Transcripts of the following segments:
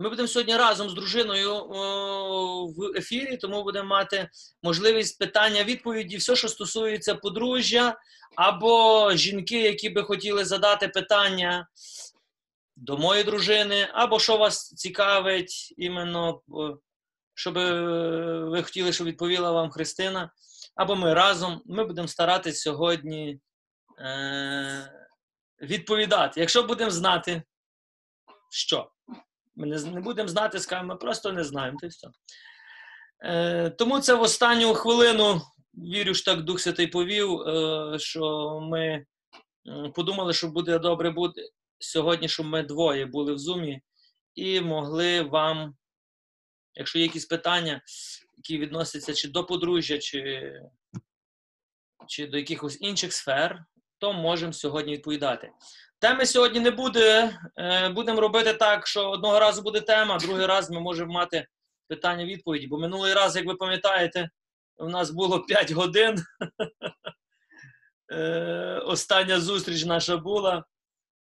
Ми будемо сьогодні разом з дружиною о, в ефірі, тому будемо мати можливість питання-відповіді, все, що стосується подружжя, або жінки, які би хотіли задати питання до моєї дружини, або що вас цікавить, іменно, щоб ви хотіли, щоб відповіла вам Христина, або ми разом. Ми будемо старатися сьогодні е- відповідати. Якщо будемо знати, що. Ми не, не будемо знати, скажемо, ми просто не знаємо. То все. Е, Тому це в останню хвилину, вірю, що так Дух Святий повів, е, що ми подумали, що буде добре буде сьогодні, щоб ми двоє були в зумі і могли вам, якщо є якісь питання, які відносяться чи до подружжя, чи, чи до якихось інших сфер, то можемо сьогодні відповідати. Теми сьогодні не буде. Будемо робити так, що одного разу буде тема, другий раз ми можемо мати питання-відповіді. Бо минулий раз, як ви пам'ятаєте, у нас було 5 годин. Остання зустріч наша була.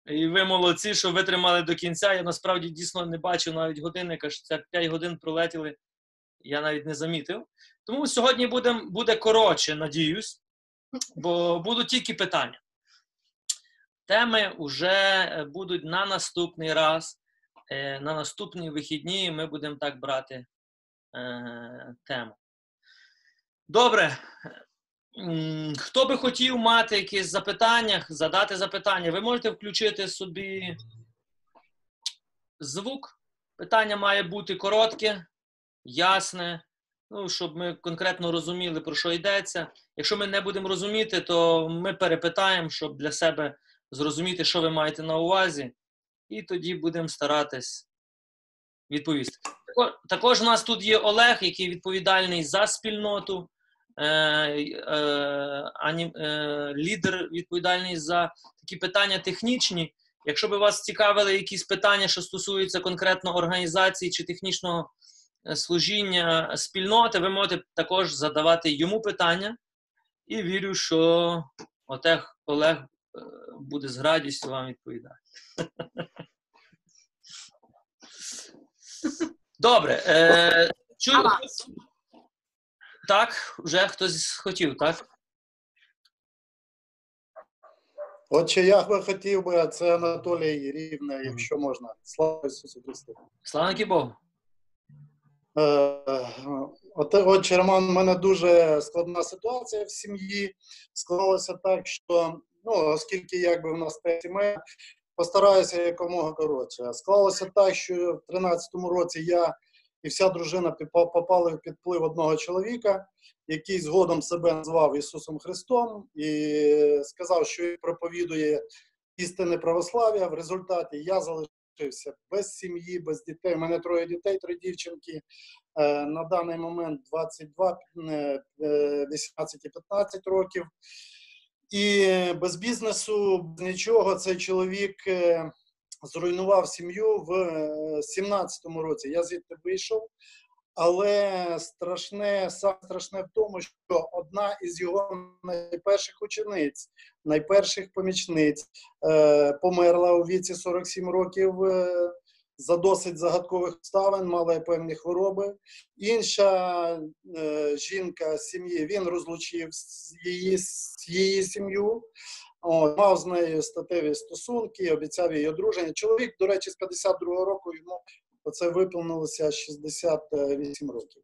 І ви молодці, що витримали до кінця. Я насправді дійсно не бачив навіть годинника, що це 5 годин пролетіли. Я навіть не замітив. Тому сьогодні буде, буде коротше, надіюсь, бо будуть тільки питання. Теми вже будуть на наступний раз, на наступні вихідні ми будемо так брати е, тему. Добре. Хто би хотів мати якісь запитання, задати запитання, ви можете включити собі звук. Питання має бути коротке, ясне, ну, щоб ми конкретно розуміли, про що йдеться. Якщо ми не будемо розуміти, то ми перепитаємо, щоб для себе зрозуміти, що ви маєте на увазі, і тоді будемо старатись відповісти. Також у нас тут є Олег, який відповідальний за спільноту, е, е, е, лідер відповідальний за такі питання технічні. Якщо би вас цікавили якісь питання, що стосуються конкретно організації чи технічного служіння спільноти, ви можете також задавати йому питання. І вірю, що Олег, Олег буде з радістю вам відповідати. Добре. Е, чую... Так, вже хтось хотів, так? Отже, я би хотів би, це Анатолій Рівне, якщо можна. Слава Ісусу Христу. Слава Богу. Е, Отже, Роман, у мене дуже складна ситуація в сім'ї. Склалося так, що ну, оскільки якби в нас п'ять сімей, постараюся якомога коротше. Склалося так, що в 13-му році я і вся дружина попали під вплив одного чоловіка, який згодом себе назвав Ісусом Христом і сказав, що він проповідує істинне православ'я. В результаті я залишився без сім'ї, без дітей. У мене троє дітей, три дівчинки. На даний момент 22, 18 і 15 років. І без бізнесу, без нічого, цей чоловік зруйнував сім'ю в 17-му році. Я звідти вийшов, але страшне, саме страшне в тому, що одна із його найперших учениць, найперших помічниць, померла у віці 47 років за досить загадкових обставин, мала певні хвороби. Інша е, жінка сім'ї він розлучив її її сім'ю, мав з нею статеві стосунки, обіцяв її одруження. Чоловік, до речі, з 52-го року йому це виповнилося 68 років.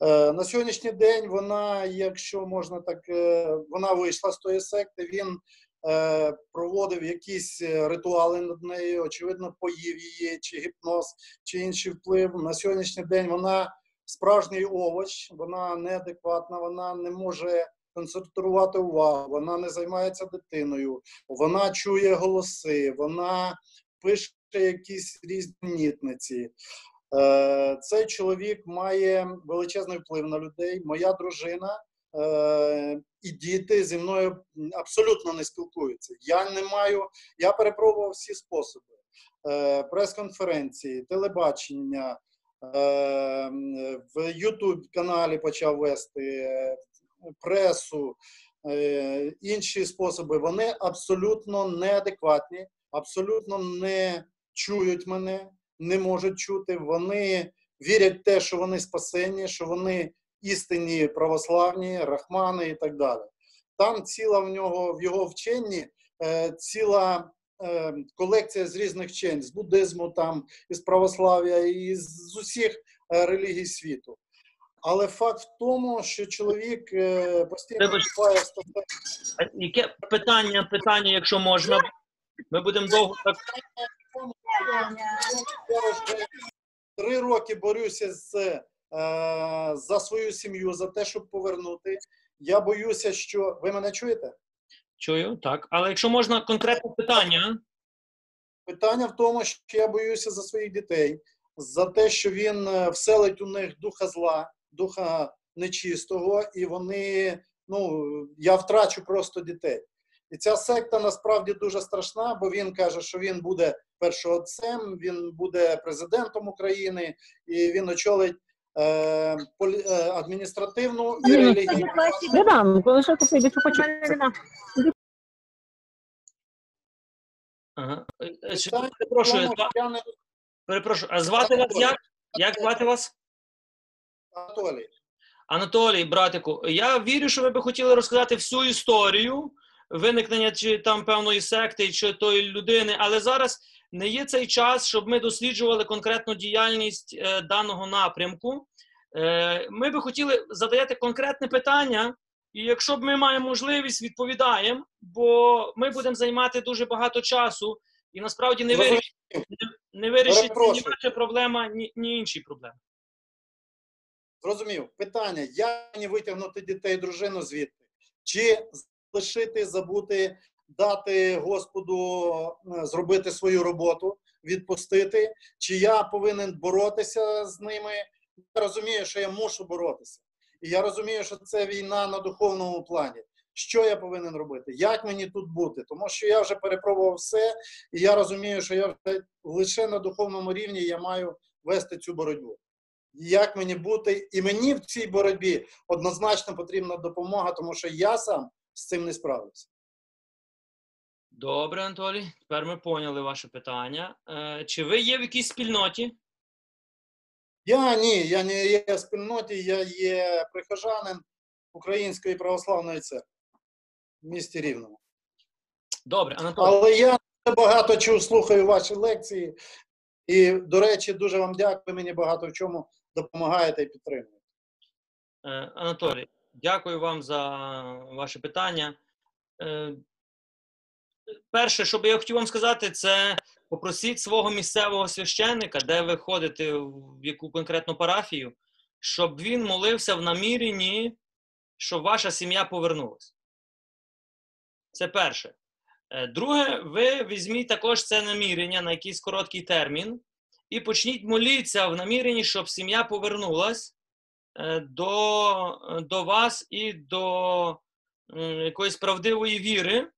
Е, на сьогоднішній день вона, якщо можна так, е, вона вийшла з тої секти. Він проводив якісь е, ритуали над нею, очевидно, поїв її, чи гіпноз, чи інший вплив. На сьогоднішній день вона справжній овоч, вона неадекватна, вона не може концентрувати увагу, вона не займається дитиною, вона чує голоси, вона пише якісь різні нітниці. Е, цей чоловік має величезний вплив на людей. Моя дружина Е, і діти зі мною абсолютно не спілкуються. Я не маю, я перепробував всі способи: е, прес-конференції, телебачення, е, в Ютуб каналі почав вести пресу, інші способи. Вони абсолютно неадекватні, абсолютно не чують мене. не можуть чути. Вони вірять в те, що вони спасені, що вони істинні православні, рахмани і так далі. Там ціла в нього в його вченні е, ціла е, колекція з різних вчень, з буддизму, там, із православ'я, і з усіх е, релігій світу. Але факт в тому, що чоловік е, постійно вступає в Яке питання, питання, якщо можна? Ми будемо довго так. Я вже три роки борюся з, за свою сім'ю, за те, щоб повернути. Я боюся, що ви мене чуєте? Чую, так. Але якщо можна конкретне питання, Питання в тому, що я боюся за своїх дітей, за те, що він е, вселить у них духа зла, духа нечистого, і вони, ну, я втрачу просто дітей. І ця секта насправді дуже страшна, бо він каже, що він буде першоотцем, він буде президентом України, і він очолить е, е, адміністративну і релігійну. Коли що ага. Е, е, ще- Питання в перепрошую, тому, зва- що я не перепрошую, а звати вас як? Як звати вас? Анатолій. Анатолій, братику, я вірю, що ви би хотіли розказати всю історію виникнення чи там певної секти, чи тої людини, але зараз не є цей час, щоб ми досліджували конкретну діяльність е, даного напрямку. Е, ми би хотіли задати конкретне питання, і якщо б ми маємо можливість, відповідаємо, бо ми будемо займати дуже багато часу, і насправді не вирішить, не, не вирішить ні наша проблема, ні, ні інші проблеми. Зрозумів. Питання: як мені витягнути дітей, дружину звідти? Чи лишити, забути, дати Господу е, зробити свою роботу, відпустити? Чи я повинен боротися з ними? Я розумію, що я мушу боротися. І я розумію, що це війна на духовному плані. Що я повинен робити? Як мені тут бути? Тому що я вже перепробував все, і я розумію, що я вже лише на духовному рівні я маю вести цю боротьбу як мені бути, і мені в цій боротьбі однозначно потрібна допомога, тому що я сам з цим не справлюся. Добре, Анатолій. Тепер ми поняли ваше питання. Е, чи ви є в якійсь спільноті? Я ні, я не є в спільноті, я є прихожанин Української православної церкви в місті Рівному. Добре, Анатолій. Але я багато чого слухаю ваші лекції, і, до речі, дуже вам дякую. Мені багато в чому допомагаєте і підтримуєте. Е, Анатолій, дякую вам за ваше питання. Перше, що би я хотів вам сказати, це попросіть свого місцевого священника, де ви ходите, в яку конкретну парафію, щоб він молився в наміренні, щоб ваша сім'я повернулася. Це перше. Е, Друге, ви візьміть також це намірення на якийсь короткий термін і почніть молитися в наміренні, щоб сім'я повернулась е, до, до вас і до якоїсь правдивої віри,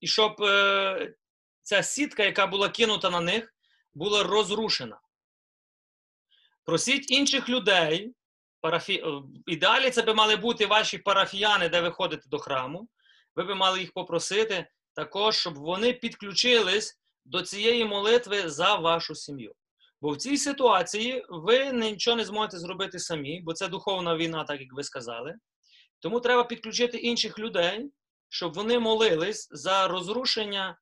і щоб е, ця сітка, яка була кинута на них, була розрушена. Просіть інших людей, парафі... е, в ідеалі це би мали бути ваші парафіяни, де ви ходите до храму. Ви би мали їх попросити також, щоб вони підключились до цієї молитви за вашу сім'ю. Бо в цій ситуації ви нічого не зможете зробити самі, бо це духовна війна, так як ви сказали. Тому треба підключити інших людей, щоб вони молились за розрушення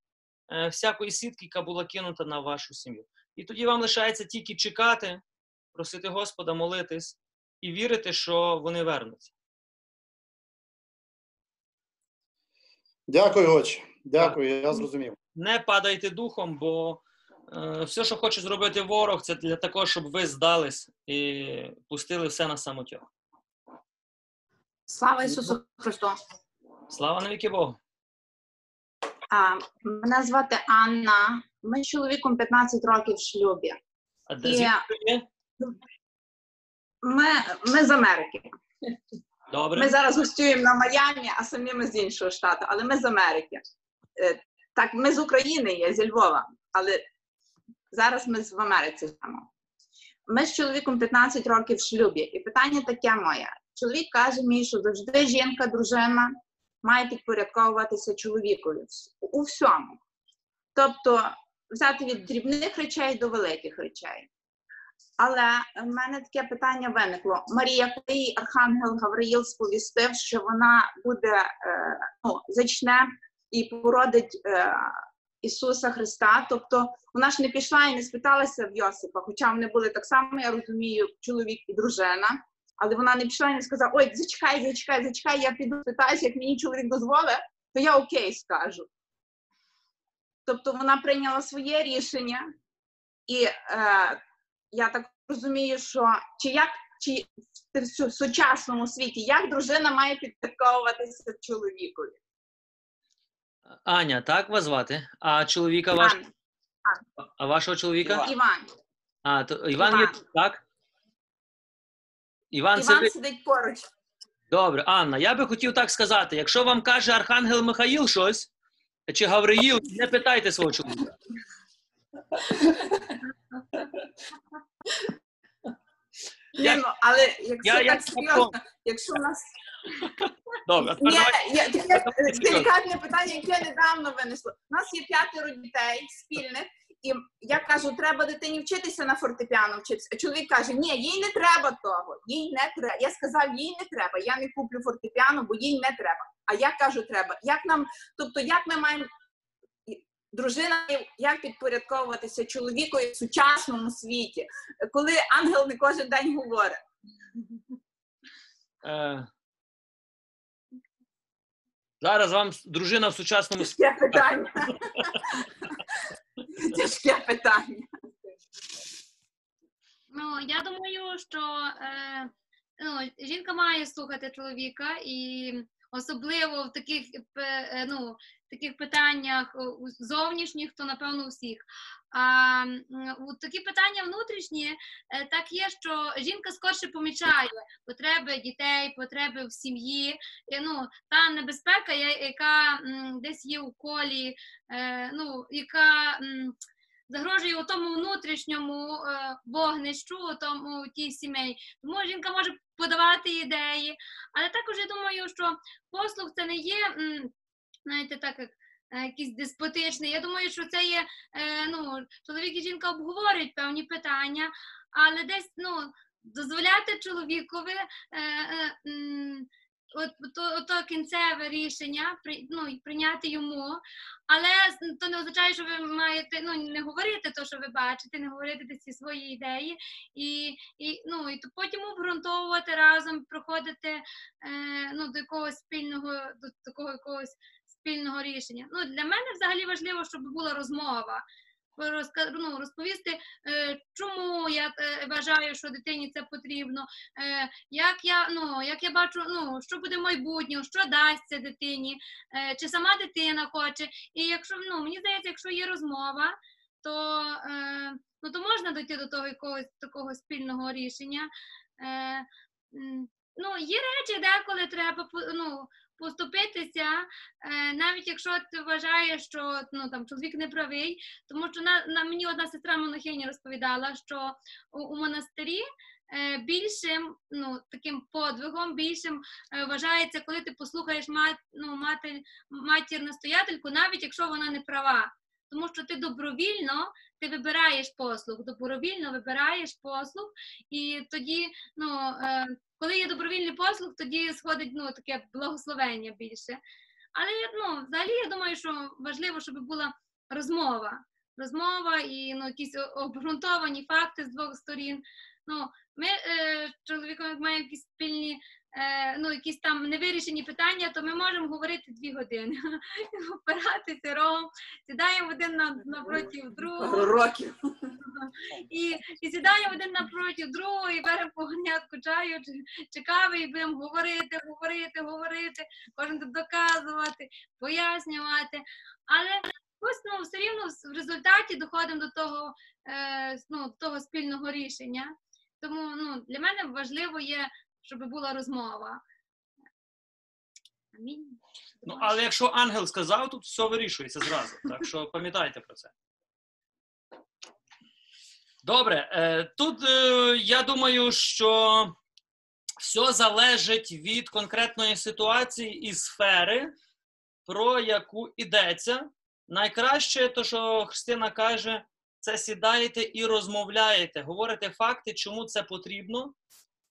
е, всякої сітки, яка була кинута на вашу сім'ю. І тоді вам лишається тільки чекати, просити Господа молитись і вірити, що вони вернуться. Дякую, отче. Дякую, я зрозумів. Не падайте духом, бо е, все, що хоче зробити ворог, це для того, щоб ви здались і пустили все на самотьох. Слава Ісусу Христу! Слава навіки Богу! А, мене звати Анна. Ми з чоловіком 15 років в шлюбі. А де І ви ми, ми з Америки. Добре. Ми зараз гостюємо на Майамі, а самі ми з іншого штату, але ми з Америки. Е, Так, ми з України є, зі Львова, але зараз ми в Америці живемо. Ми з чоловіком 15 років в шлюбі. І питання таке моє. Чоловік каже мені, що завжди жінка, дружина має підпорядковуватися чоловікові у всьому. Тобто взяти від дрібних речей до великих речей. Але в мене таке питання виникло. Марія, коли Архангел Гавриїл сповістив, що вона буде е, ну, зачне і породить е, Ісуса Христа. Тобто вона ж не пішла і не спиталася в Йосипа, хоча вони були так само, я розумію, чоловік і дружина. Але вона не пішла і не сказала: Ой, зачекай, зачекай, зачекай, я піду спитаюся, як мені чоловік дозволить, то я окей скажу. Тобто вона прийняла своє рішення, і е, я так розумію, що чи як чи в сучасному світі як дружина має підпорядковуватися чоловікові? Аня, так вас звати? А чоловіка ваш, Іван, а вашого чоловіка? Іван, А, то Іван є Іван. так? Іван, Іван ви? сидить поруч. Добре, Анна, я би хотів так сказати: якщо вам каже Архангел Михаїл щось, чи Гавриїл, не питайте свого чоловіка. Я- ну, але якщо я- так серйозно, якщо у нас Добре, Ні, я, таке делікатне питання, яке недавно винесло. У нас є п'ятеро дітей спільних, і я кажу, треба дитині вчитися на фортепіано вчитися. А чоловік каже, ні, їй не треба того, їй не треба. Я сказав, їй не треба. Я не куплю фортепіано, бо їй не треба. А я кажу, треба. Як нам, тобто, як ми маємо дружина, як підпорядковуватися чоловікові в сучасному світі, коли ангел не кожен день говорить. Е, Зараз вам дружина в сучасному світі. Питання. Тяжке питання. Ну, я думаю, що е, ну, жінка має слухати чоловіка, і особливо в таких, е, ну, таких питаннях зовнішніх, то напевно всіх. А такі питання внутрішні, е, так є, що жінка скорше помічає потреби дітей, потреби в сім'ї. Ну, та небезпека, яка десь є у колі, е, ну, яка. загрожує у тому внутрішньому е, вогнищу, у тому тій сімей. Тому жінка може подавати ідеї, але також я думаю, що послуг це не є, знаєте, так як. Е, Якийсь деспотичний. Я думаю, що це є е, ну, чоловік і жінка обговорюють певні питання, але десь ну, дозволяти чоловікові е, от, то, то кінцеве рішення ну, прийняти йому, але то не означає, що ви маєте ну, не говорити те, що ви бачите, не говорити ці свої ідеї, і, і, ну, і то потім обґрунтовувати разом, проходити е, ну, до якогось спільного, до такого якогось спільного рішення. Ну, для мене взагалі важливо, щоб була розмова. Ну, розповісти, е, чому я е, вважаю, що дитині це потрібно, е, як я ну як я бачу, ну що буде в майбутньому, що дасться дитині, чи сама дитина хоче. І якщо ну мені здається, якщо є розмова, то, ну, то можна дойти до того якогось такого спільного рішення. Ну, є речі, деколи треба ну, поступитися, е, навіть якщо ти вважаєш, що ну, там, чоловік не правий, тому що на, на мені одна сестра монахиня розповідала, що у, у монастирі е, більшим ну, таким подвигом, більшим е, вважається, коли ти послухаєш мат, ну, матір, матір настоятельку, навіть якщо вона не права. Тому що ти добровільно ти вибираєш послуг, добровільно вибираєш послуг, і тоді, ну, коли є добровільний послуг, тоді сходить ну, таке благословення більше. Але ну, взагалі я думаю, що важливо, щоб була розмова. Розмова і ну, якісь обґрунтовані факти з двох сторін. Ну, ми е, чоловіком маємо якісь спільні, ну, якісь там невирішені питання, то ми можемо говорити дві години, опиратися рогом, сідаємо один на, напроти другого. Років. І, і сідаємо один напроти другого, і беремо погонятку чаю чи, чи кави, і будемо говорити, говорити, говорити, кожен доказувати, пояснювати. Але ось ну, все рівно в результаті доходимо до того, е, ну, того спільного рішення. Тому ну, для мене важливо є, щоб була розмова. Амінь. Ну, але якщо ангел сказав, тут все вирішується зразу. Так що пам'ятайте про це. Добре, е, тут е, я думаю, що все залежить від конкретної ситуації і сфери, про яку йдеться. найкраще, то що Христина каже, це сідаєте і розмовляєте, говорите факти, чому це потрібно,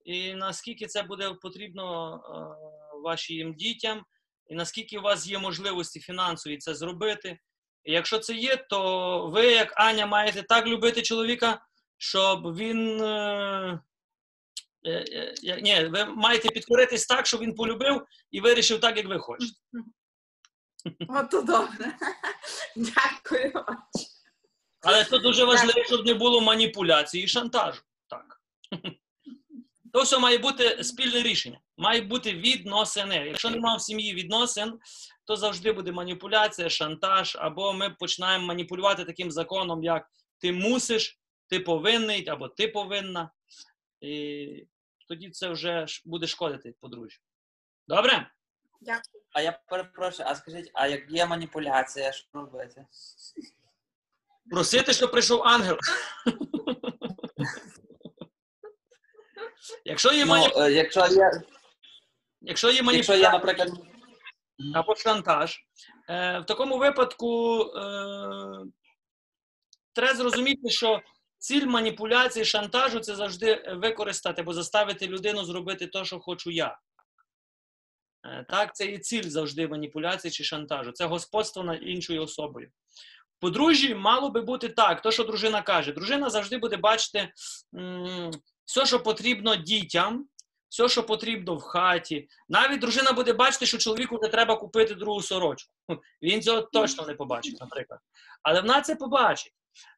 і наскільки це буде потрібно е, вашим дітям, і наскільки у вас є можливості фінансові це зробити. І якщо це є, то ви, як Аня, маєте так любити чоловіка, щоб він. Е, е, ні, ви маєте підкоритись так, щоб він полюбив і вирішив так, як ви хочете. От то добре. Дякую. Але це дуже важливо, щоб не було маніпуляції і шантажу. Так. То все має бути спільне рішення. Має бути відносини. Якщо немає в сім'ї відносин, то завжди буде маніпуляція, шантаж, або ми починаємо маніпулювати таким законом, як ти мусиш, ти повинний, або ти повинна. І тоді це вже буде шкодити подружжю. Добре? Дякую. А я перепрошую, а скажіть, а як є маніпуляція, що робити? Просити, щоб прийшов ангел. Якщо є, Ну, мані... е, якщо є, Якщо є якщо маніпуляція, є, наприклад, або шантаж. Е, в такому випадку е, треба зрозуміти, що ціль маніпуляції, шантажу це завжди використати або заставити людину зробити те, що хочу я. Е, так, це і ціль завжди маніпуляції чи шантажу. Це господство над іншою особою. Подружжі мало би бути так, то, що дружина каже. Дружина завжди буде бачити все, що потрібно дітям, все, що потрібно в хаті, навіть дружина буде бачити, що чоловіку не треба купити другу сорочку. Він цього точно не побачить, наприклад. Але вона це побачить.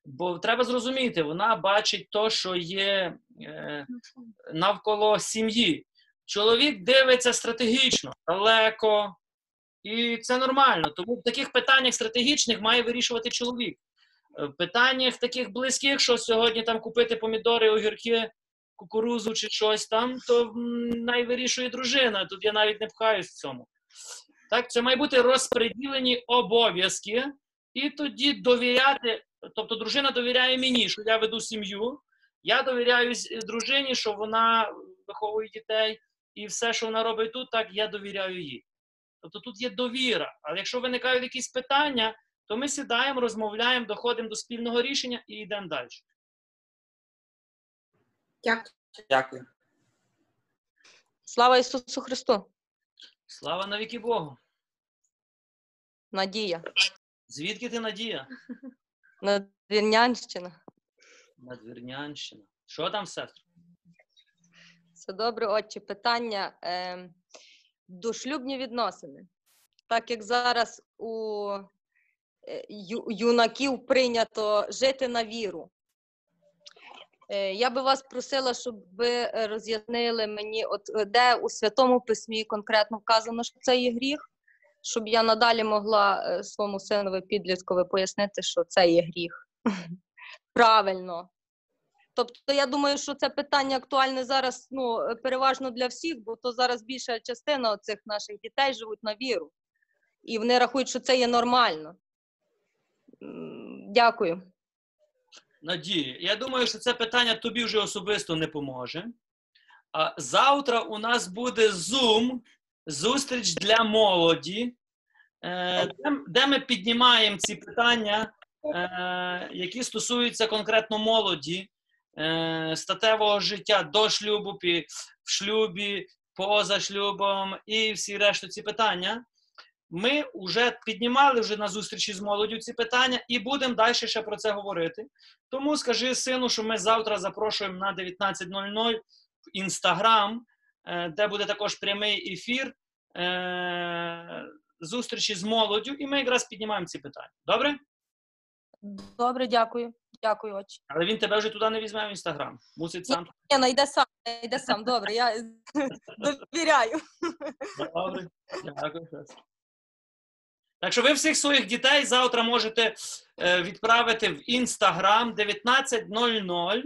Бо треба зрозуміти, вона бачить то, що є е, навколо сім'ї. Чоловік дивиться стратегічно, далеко, і це нормально. Тому в таких питаннях стратегічних має вирішувати чоловік. Е, В питаннях таких близьких, що сьогодні там купити помідори, огірки, кукурузу чи щось там, то м, най вирішує дружина. Тут я навіть не пхаюсь в цьому. Так, це має бути розподілені обов'язки, і тоді довіряти. Тобто, дружина довіряє мені, що я веду сім'ю. Я довіряю дружині, що вона виховує дітей, і все, що вона робить тут, так я довіряю їй. Тобто тут є довіра. Але якщо виникають якісь питання, то ми сідаємо, розмовляємо, доходимо до спільного рішення і йдемо далі. Дякую. дякую. Слава Ісусу Христу! Слава навіки Богу! Надія, Звідки ти Надія? Надвірнянщина. Надвірнянщина. Що там, сестра? Все добре, отче. Питання е, дошлюбні відносини. Так як зараз у е, ю, юнаків прийнято жити на віру. Е, я би вас просила, щоб ви е, роз'яснили мені, от е, де у Святому Письмі конкретно вказано, що це є гріх, щоб я надалі могла своєму синові підліткові пояснити, що це є гріх. Правильно. Тобто, я думаю, що це питання актуальне зараз ну, переважно для всіх, бо то зараз більша частина цих наших дітей живуть на віру. І вони рахують, що це є нормально. Дякую. Надія, я думаю, що це питання тобі вже особисто не поможе. А завтра у нас буде Zoom, зустріч для молоді, е, де, де ми піднімаємо ці питання, е, які стосуються конкретно молоді, е, статевого життя до шлюбу, в шлюбі, поза шлюбом і всі решту ці питання. Ми вже піднімали вже на зустрічі з молоддю ці питання і будемо далі ще про це говорити. Тому скажи сину, що ми завтра запрошуємо на 19.00 в Інстаграм, е, де буде також прямий ефір е, зустрічі з молоддю, і ми якраз піднімаємо ці питання. Добре? Добре, дякую. Дякую, отче. Але він тебе вже туди не візьме в Інстаграм. Мусить сам. Ні, ну йде сам, йде сам. Добре, я довіряю. Добре. Дякую. Так що ви всіх своїх дітей завтра можете е, відправити в Інстаграм 19.00.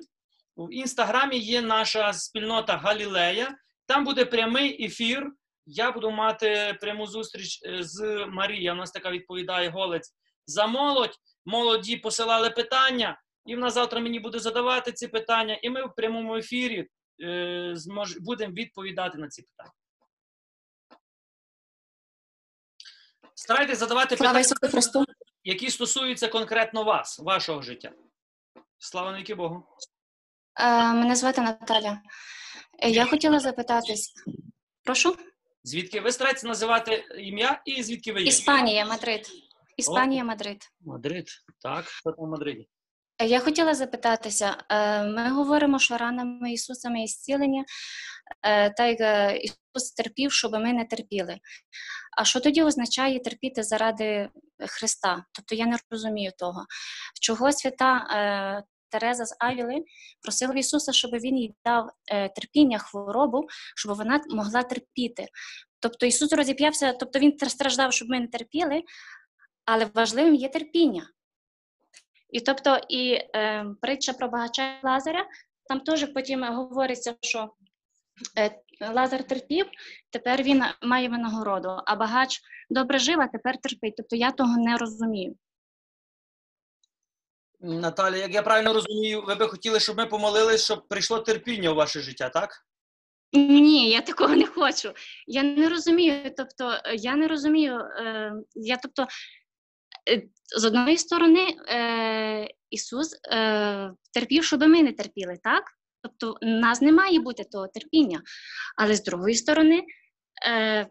В Інстаграмі є наша спільнота Галілея. Там буде прямий ефір. Я буду мати пряму зустріч е, з Марією. У нас така відповідає голець за молодь. Молоді посилали питання, і вона завтра мені буде задавати ці питання, і ми в прямому ефірі е, будемо відповідати на ці питання. Старайтесь задавати Слава питання. Христу! які стосуються конкретно вас, вашого життя. Слава навіки Богу. Е, Мене звати Наталя. Е, Я хотіла запитатись. Прошу? Звідки ви стараєтеся називати ім'я і звідки ви є? Іспанія, Мадрид. Іспанія, Мадрид. Мадрид. Так, хто там в Мадриді? Е, Я хотіла запитатися. е, Ми говоримо, що ранами Ісуса ми зцілені, е, та як Ісус терпів, щоб ми не терпіли. А що тоді означає терпіти заради Христа? Тобто я не розумію того. Чого свята Тереза з Авіли просила Ісуса, щоб він їй дав терпіння, хворобу, щоб вона могла терпіти. Тобто Ісус розіп'явся, тобто Він страждав, щоб ми не терпіли, але важливим є терпіння. І тобто, і е, притча про багача Лазаря, там теж потім говориться, що е, Лазар терпів, тепер він має винагороду, а багач добре жив, а тепер терпить. Тобто я того не розумію. Наталя, як я правильно розумію, ви би хотіли, щоб ми помолились, щоб прийшло терпіння у ваше життя, так? Ні, я такого не хочу. Я не розумію. Тобто, я не розумію. Е, я, тобто, з одної сторони, е, Ісус е, терпів, щоб ми не терпіли, так? Тобто, у нас не має бути того терпіння. Але з другої сторони, е,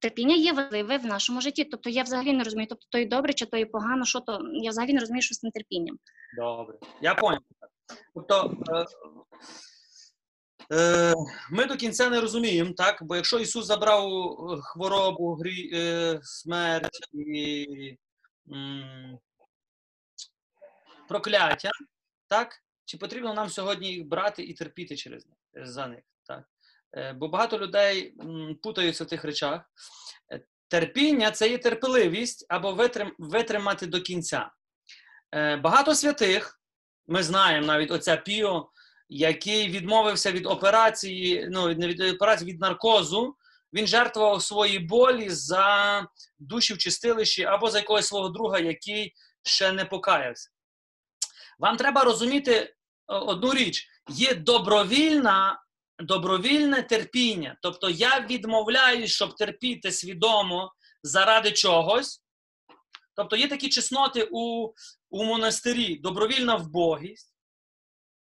терпіння є важливе в нашому житті. Тобто, я взагалі не розумію, тобто то і добре, чи то і погано, що то. Я взагалі не розумію, що з цим терпінням. Добре. Я понял. Тобто е, е, ми до кінця не розуміємо, так? Бо якщо Ісус забрав е, хворобу, грі, е, смерть і прокляття, так? Чи потрібно нам сьогодні їх брати і терпіти через них, е, за них? Так? Е, бо багато людей путаються в тих речах. Е, Терпіння це є терпеливість або витрим, витримати до кінця. Багато святих, ми знаємо навіть оця Піо, який відмовився від операції, ну не від операції, від наркозу. Він жертвував свої болі за душі в чистилищі або за якогось свого друга, який ще не покаявся. Вам треба розуміти е, одну річ: є добровільна, добровільне терпіння. Тобто я відмовляюсь, щоб терпіти свідомо заради чогось. Тобто є такі чесноти у, у монастирі, добровільна вбогість.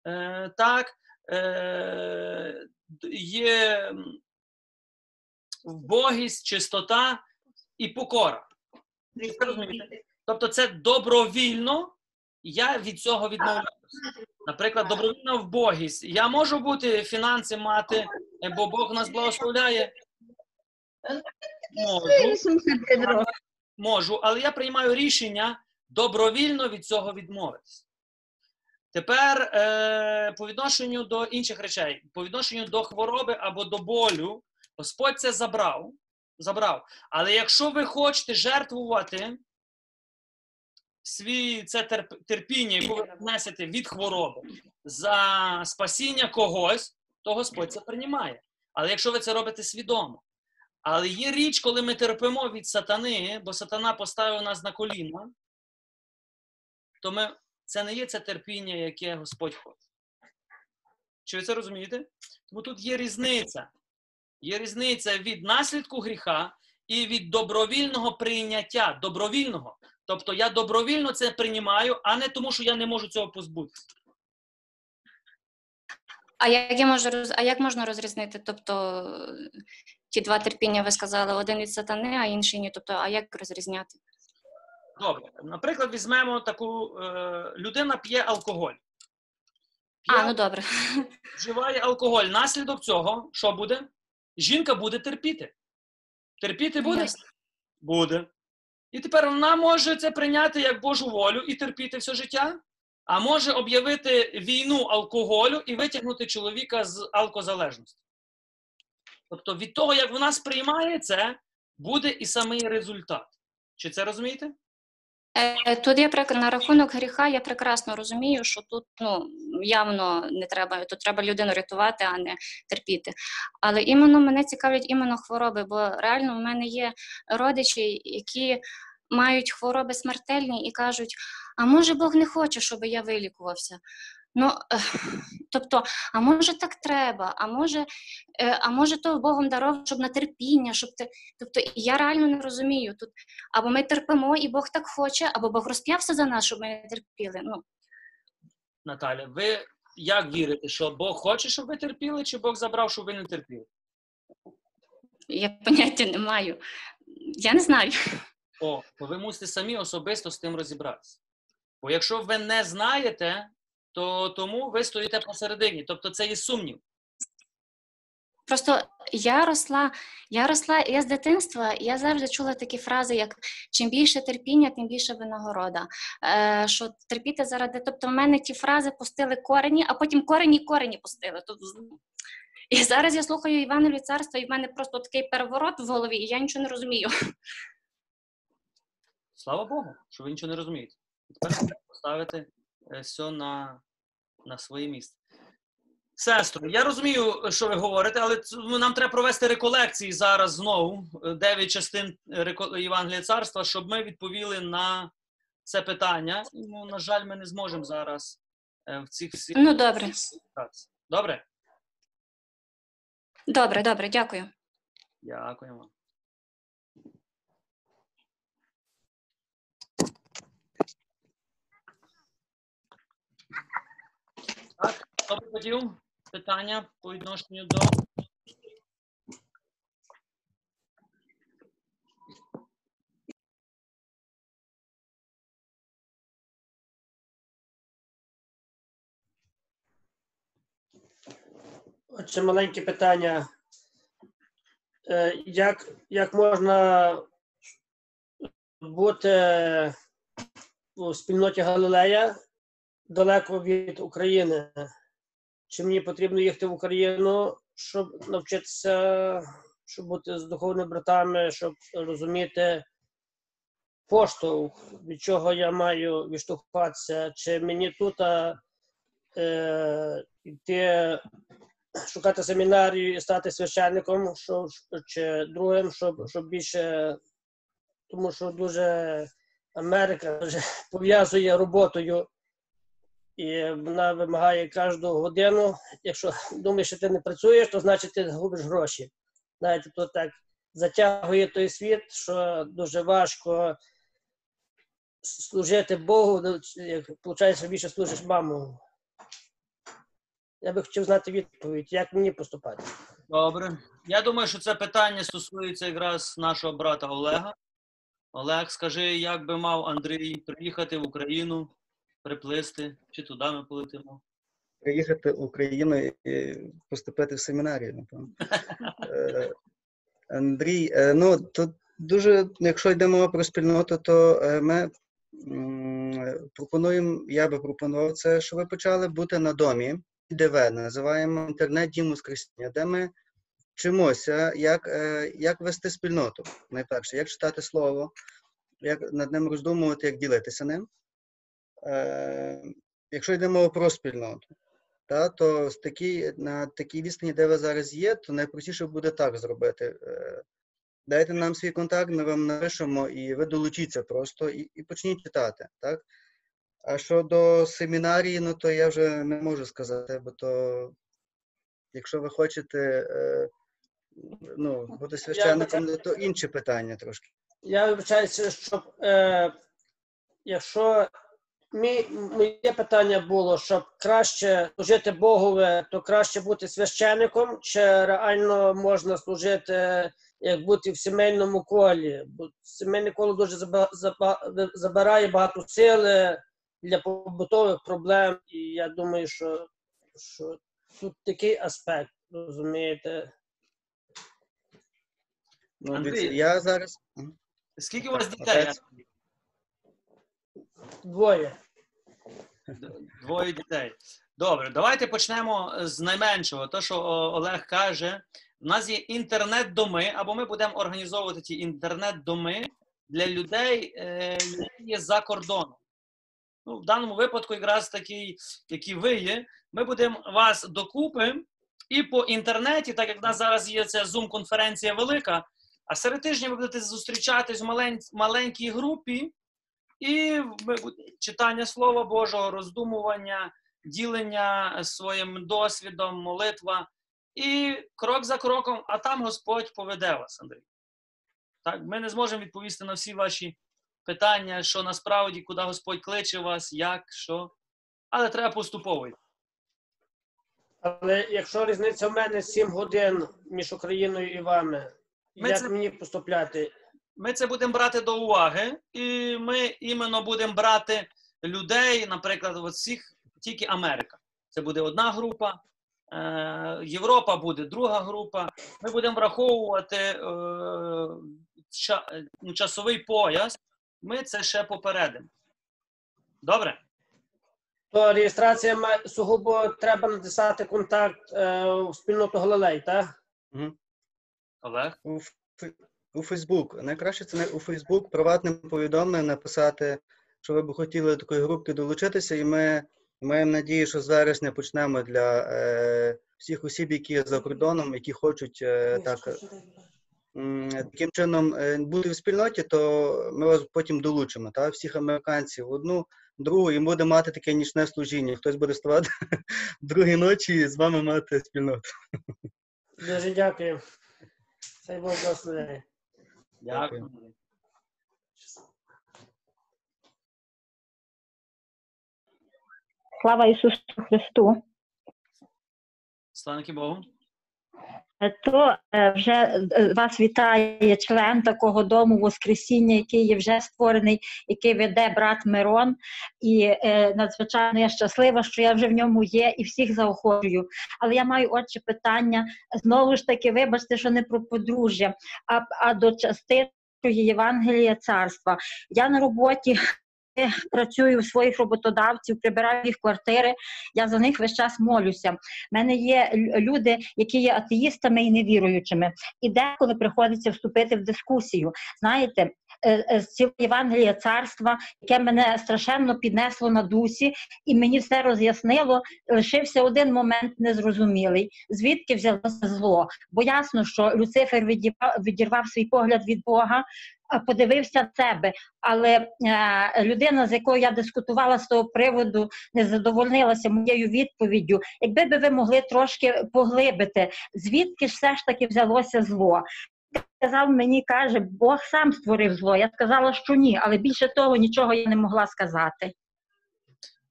Е, так, е, є вбогість, чистота і покора. Тобто це добровільно, я від цього відмовляюся. Наприклад, добровільна вбогість. Я можу бути фінанси мати, е, бо Бог нас благословляє. Можу, можу, але я приймаю рішення добровільно від цього відмовитися. Тепер е, по відношенню до інших речей, по відношенню до хвороби або до болю, Господь це забрав. забрав. Але якщо ви хочете жертвувати свій це терп- терпіння, яке ви несете від хвороби за спасіння когось, то Господь це приймає. Але якщо ви це робите свідомо. Але є річ, коли ми терпимо від сатани, бо сатана поставив нас на коліна, то ми, це не є це терпіння, яке Господь хоче. Чи ви це розумієте? Тому тут є різниця. Є різниця від наслідку гріха і від добровільного прийняття. Добровільного. Тобто я добровільно це приймаю, а не тому, що я не можу цього позбутися. А як я можу а як можна розрізнити? Тобто ті два терпіння ви сказали, один від сатани, а інший ні. Тобто, а як розрізняти? Добре. Наприклад, візьмемо таку е, людина п'є алкоголь. П'є, А, ну добре. вживає алкоголь. Наслідок цього, що буде? Жінка буде терпіти. Терпіти буде? Ясно. Буде. І тепер вона може це прийняти як Божу волю і терпіти все життя, а може об'явити війну алкоголю і витягнути чоловіка з алкозалежності. Тобто від того, як вона сприймає це, буде і самий результат. Чи це розумієте? Е, Тут я на рахунок гріха я прекрасно розумію, що тут ну явно не треба, тут треба людину рятувати, а не терпіти. Але іменно мене цікавлять іменно хвороби, бо реально в мене є родичі, які мають хвороби смертельні і кажуть: а може Бог не хоче, щоб я вилікувався. Ну, тобто, а може так треба, а може, е, а може то Богом даров, щоб на терпіння, щоб ти. Тобто я реально не розумію. Тут або ми терпимо, і Бог так хоче, або Бог розп'явся за нас, щоб ми не терпіли. Ну, Наталя, ви як вірите, що Бог хоче, щоб ви терпіли, чи Бог забрав, щоб ви не терпіли? я поняття не маю. Я не знаю. О, то ви мусите самі особисто з тим розібратися. Бо якщо ви не знаєте, то тому ви стоїте посередині. Тобто це є сумнів. Просто я росла, я росла, я з дитинства, я завжди чула такі фрази, як чим більше терпіння, тим більше винагорода. Е, що терпіти заради. Тобто, в мене ті фрази пустили корені, а потім корені корені пустили. Тобто, і зараз я слухаю Іванові царство, і в мене просто такий переворот в голові, і я нічого не розумію. Слава Богу, що ви нічого не розумієте. Тепер поставити все на, на своє місце. Сестро, я розумію, що ви говорите, але ну, нам треба провести реколекції зараз знову, е, дев'ять частин е, Євангелія царства, щоб ми відповіли на це питання. Ну, на жаль, ми не зможемо зараз е, в цих всіх. Ну, добре. Добре? Добре, добре, дякую. Дякуємо. Так, хто би хотів питання по відношенню до. Отже, маленьке питання. Е, Як, як можна бути у спільноті Галилея далеко від України? Чи мені потрібно їхати в Україну, щоб навчитися, щоб бути з духовними братами, щоб розуміти поштовх, від чого я маю відштовхуватися? Чи мені тут е, йти шукати семінарію і стати священником, що, чи другим, щоб, щоб більше, тому що дуже Америка дуже пов'язує роботою, і вона вимагає кожну годину. Якщо думаєш, що ти не працюєш, то значить ти губиш гроші. Знаєте, то так затягує той світ, що дуже важко служити Богу, ну, як виходить, більше служиш маму. Я би хотів знати відповідь, як мені поступати. Добре. Я думаю, що це питання стосується якраз нашого брата Олега. Олег, скажи, як би мав Андрій приїхати в Україну, приплисти, чи туди ми полетимо? приїхати в Україну і поступити в семінарію, напевно. Е, Андрій, е, ну тут дуже, якщо йде мова про спільноту, то е, ми пропонуємо, я би пропонував це, щоб ви почали бути на домі, ДВ, називаємо інтернет-дім Воскресіння, де ми вчимося, як, як вести спільноту. Найперше, як читати слово, як над ним роздумувати, як ділитися ним. Е, Якщо йде мова про спільноту, та, то з такій, на такій відстані, де ви зараз є, то найпростіше буде так зробити. Е, Дайте нам свій контакт, ми вам напишемо, і ви долучіться просто і, і почніть читати. Так? А щодо семінарії, ну то я вже не можу сказати, бо то, якщо ви хочете е, ну, бути священником, ну, то інші питання трошки. Я вибачаюся, щоб е, якщо мій, моє питання було, щоб краще служити Богові, то краще бути священником, чи реально можна служити, як бути в сімейному колі? Бо сімейне коло дуже забирає багато сили для побутових проблем, і я думаю, що, що тут такий аспект, розумієте? Ну, Андрій. я зараз. Скільки у вас дітей? Двоє. Двоє дітей. Добре, давайте почнемо з найменшого. То, що Олег каже, у нас є інтернет-доми, або ми будемо організовувати ті інтернет-доми для людей, е, які є за кордоном. Ну, в даному випадку, якраз такий, які ви є, ми будемо вас докупи і по інтернеті, так як в нас зараз є ця Zoom-конференція велика, а серед тижня ви будете зустрічатись в малень- маленькій групі І читання Слова Божого, роздумування, ділення своїм досвідом, молитва. І крок за кроком, а там Господь поведе вас, Андрій. Так, ми не зможемо відповісти на всі ваші питання, що насправді, куди Господь кличе вас, як, що. Але треба поступово. Але якщо різниця в мене 7 годин між Україною і вами, Ми як це- мені поступляти? Ми це будемо брати до уваги, і ми іменно будемо брати людей, наприклад, от всіх тільки Америка. Це буде одна група, е, Європа буде друга група. Ми будемо враховувати е, ну, часовий пояс. Ми це ще попередимо. Добре? То реєстрація має- сугубо треба надіслати контакт е, у спільноту Галилей, так? Олег? У, Фейсбук. Найкраще це у Фейсбук приватним повідомленням написати, що ви б хотіли до такої групки долучитися, і ми маємо надію, що з вересня почнемо для е, всіх осіб, які є за кордоном, які хочуть е, так. Таким чином е, бути в спільноті, то ми вас потім долучимо, та? всіх американців одну, другу, і буде мати таке нічне служіння. Хтось буде ставати в другій ночі і з вами мати спільноту. Дуже дякую. Цей Бог благословляє. Дякую. Слава Ісусу Христу. Слава Богу. Е, То е, вже е, вас вітає член такого дому Воскресіння, який є вже створений, який веде брат Мирон. І надзвичайно я щаслива, що я вже в ньому є і всіх заохочую. Але я маю отче питання знову ж таки, вибачте, що не про подружжя, а, а до частини Євангелія царства. Я на роботі. Працюю у своїх роботодавців, прибираю їх квартири. Я за них весь час молюся. У мене є люди, які є атеїстами і невіруючими, і деколи приходиться вступити в дискусію. Знаєте, е, е, з цього Євангелія царства, яке мене страшенно піднесло на дусі, і мені все роз'яснило. Лишився один момент незрозумілий, звідки взялося зло. Бо ясно, що Люцифер відірвав, відірвав свій погляд від Бога. Подивився себе, але е, людина, з якою я дискутувала з того приводу, не задовольнилася моєю відповіддю. Якби би ви могли трошки поглибити, звідки ж все ж таки взялося зло? Сказав мені, каже, Бог сам створив зло. Я сказала, що ні, але більше того нічого я не могла сказати.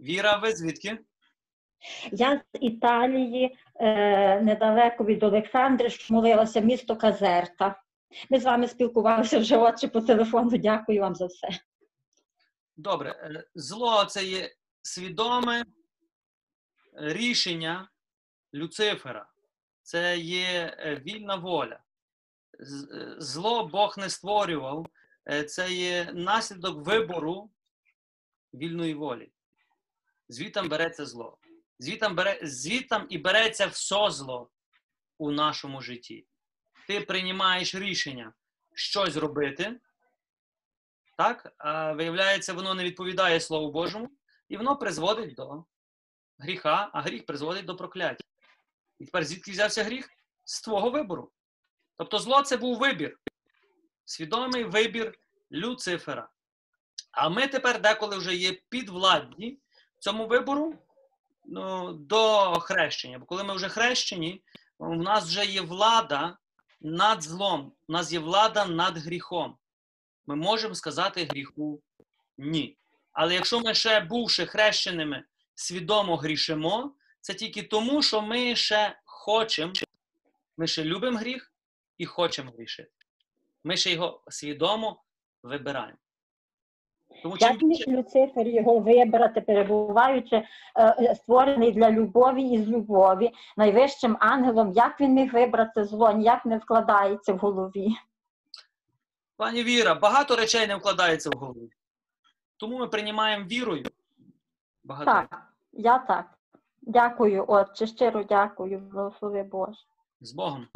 Віра, ви звідки? Я з Італії, е, недалеко від Олександри, що молилася місто Казерта. Ми з вами спілкувалися вже отче по телефону. Дякую вам за все. Добре, е, зло це є свідоме рішення Люцифера. Це є е, вільна воля. Зло Бог не створював, е, це є наслідок вибору вільної волі. Звітам береться зло. Звітам, бере, звітам і береться все зло у нашому житті. Ти приймаєш рішення щось робити, так? А виявляється, воно не відповідає Слову Божому, і воно призводить до гріха, а гріх призводить до прокляття. І тепер звідки взявся гріх? З твого вибору. Тобто зло це був вибір, свідомий вибір Люцифера. А ми тепер деколи вже є підвладні цьому вибору ну, до хрещення. Бо коли ми вже хрещені, у нас вже є влада над злом, у нас є влада над гріхом. Ми можемо сказати гріху ні. Але якщо ми ще, бувши хрещеними, свідомо грішимо, це тільки тому, що ми ще хочемо, ми ще любимо гріх і хочемо грішити. Ми ще його свідомо вибираємо. Тому чим Як міг Люцифер його вибрати, перебуваючи е, е, створений для любові і з любові, найвищим ангелом, як він міг вибрати зло, ніяк не вкладається в голові. Пані Віра, багато речей не вкладається в голову. Тому ми приймаємо вірою. Багато. Так, я так. Дякую, отче, щиро дякую, благослови Боже. з Богом.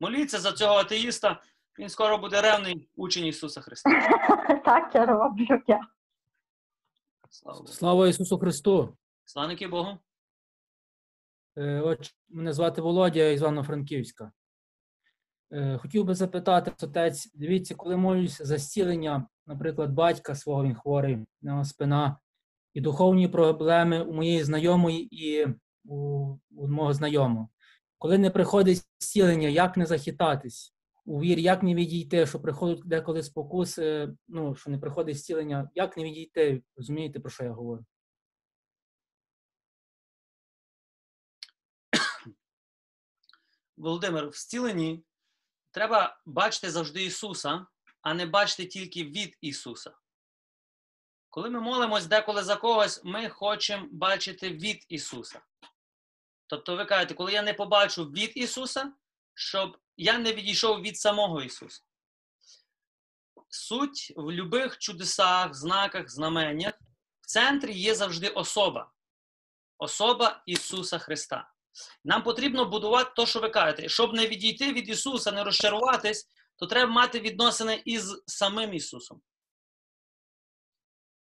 Моліться за цього атеїста, він скоро буде ревний учень Ісуса Христа. Так я роблю. Дякую. Слава Слава Ісусу Христу! Славники Богу. Е, От мене звати Володя я із Івано-Франківська. Е, Хотів би запитати, отець, дивіться, коли молюся за зцілення наприклад, батька свого він хворий, нього спина, і духовні проблеми у моєї знайомої і у, у мого знайомого. Коли не приходить зцілення, як не захитатись? У вірі, як не відійти, що приходить деколи спокуси, ну, що не приходить зцілення, як не відійти? Розумієте, про що я говорю? Володимир, в зціленні треба бачити завжди Ісуса, а не бачити тільки від Ісуса. Коли ми молимось деколи за когось, ми хочемо бачити від Ісуса. Тобто ви кажете, коли я не побачу від Ісуса, щоб я не відійшов від самого Ісуса. Суть в любих чудесах, знаках, знаменнях в центрі є завжди особа. Особа Ісуса Христа. Нам потрібно будувати те, що ви кажете. Щоб не відійти від Ісуса, не розчаруватись, то треба мати відносини із самим Ісусом.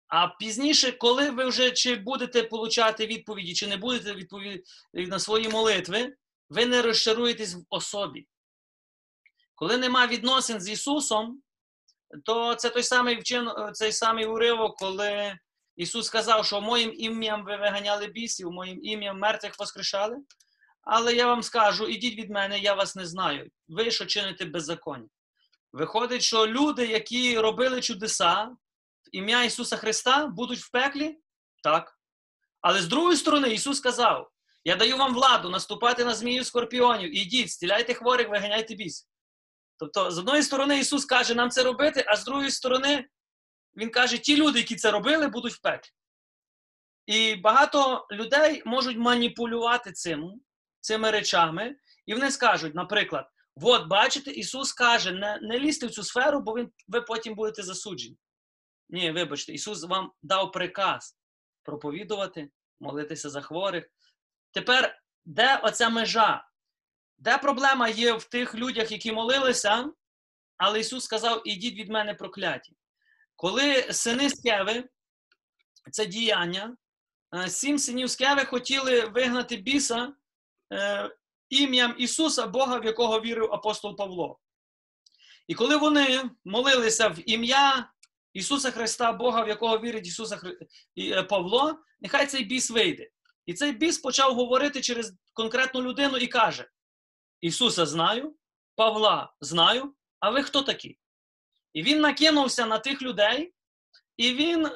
А пізніше, коли ви вже чи будете получати відповіді, чи не будете відповіді на свої молитви, ви не розчаруєтесь в особі. Коли нема відносин з Ісусом, то це той самий вчин, цей самий уривок, коли Ісус сказав, що моїм ім'ям ви виганяли бісів, моїм ім'ям мертвих воскрешали. Але я вам скажу: ідіть від мене, я вас не знаю. Ви що чините беззаконня. Виходить, що люди, які робили чудеса ім'я Ісуса Христа, будуть в пеклі? Так. Але з другої сторони, Ісус сказав: Я даю вам владу наступати на змію скорпіонів. Ідіть, стіляйте хворих, виганяйте біс. Тобто, з одної сторони, Ісус каже нам це робити, а з другої сторони, Він каже, ті люди, які це робили, будуть в пеклі. І багато людей можуть маніпулювати цим, цими речами, і вони скажуть, наприклад, от бачите, Ісус каже, не, не лізьте в цю сферу, бо він, ви потім будете засуджені. Ні, вибачте, Ісус вам дав приказ проповідувати, молитися за хворих. Тепер, де оця межа? Де проблема є в тих людях, які молилися, але Ісус сказав: ідіть від мене прокляті. Коли сини Скеви, це діяння, е, сім синів Скеви хотіли вигнати біса е, ім'ям Ісуса, Бога, в якого вірив апостол Павло. І коли вони молилися в ім'я Ісуса Христа, Бога, в якого вірить Ісуса Хри... Павло, нехай цей біс вийде. І цей біс почав говорити через конкретну людину і каже: Ісуса знаю, Павла знаю, а ви хто такі? І він накинувся на тих людей, і він е,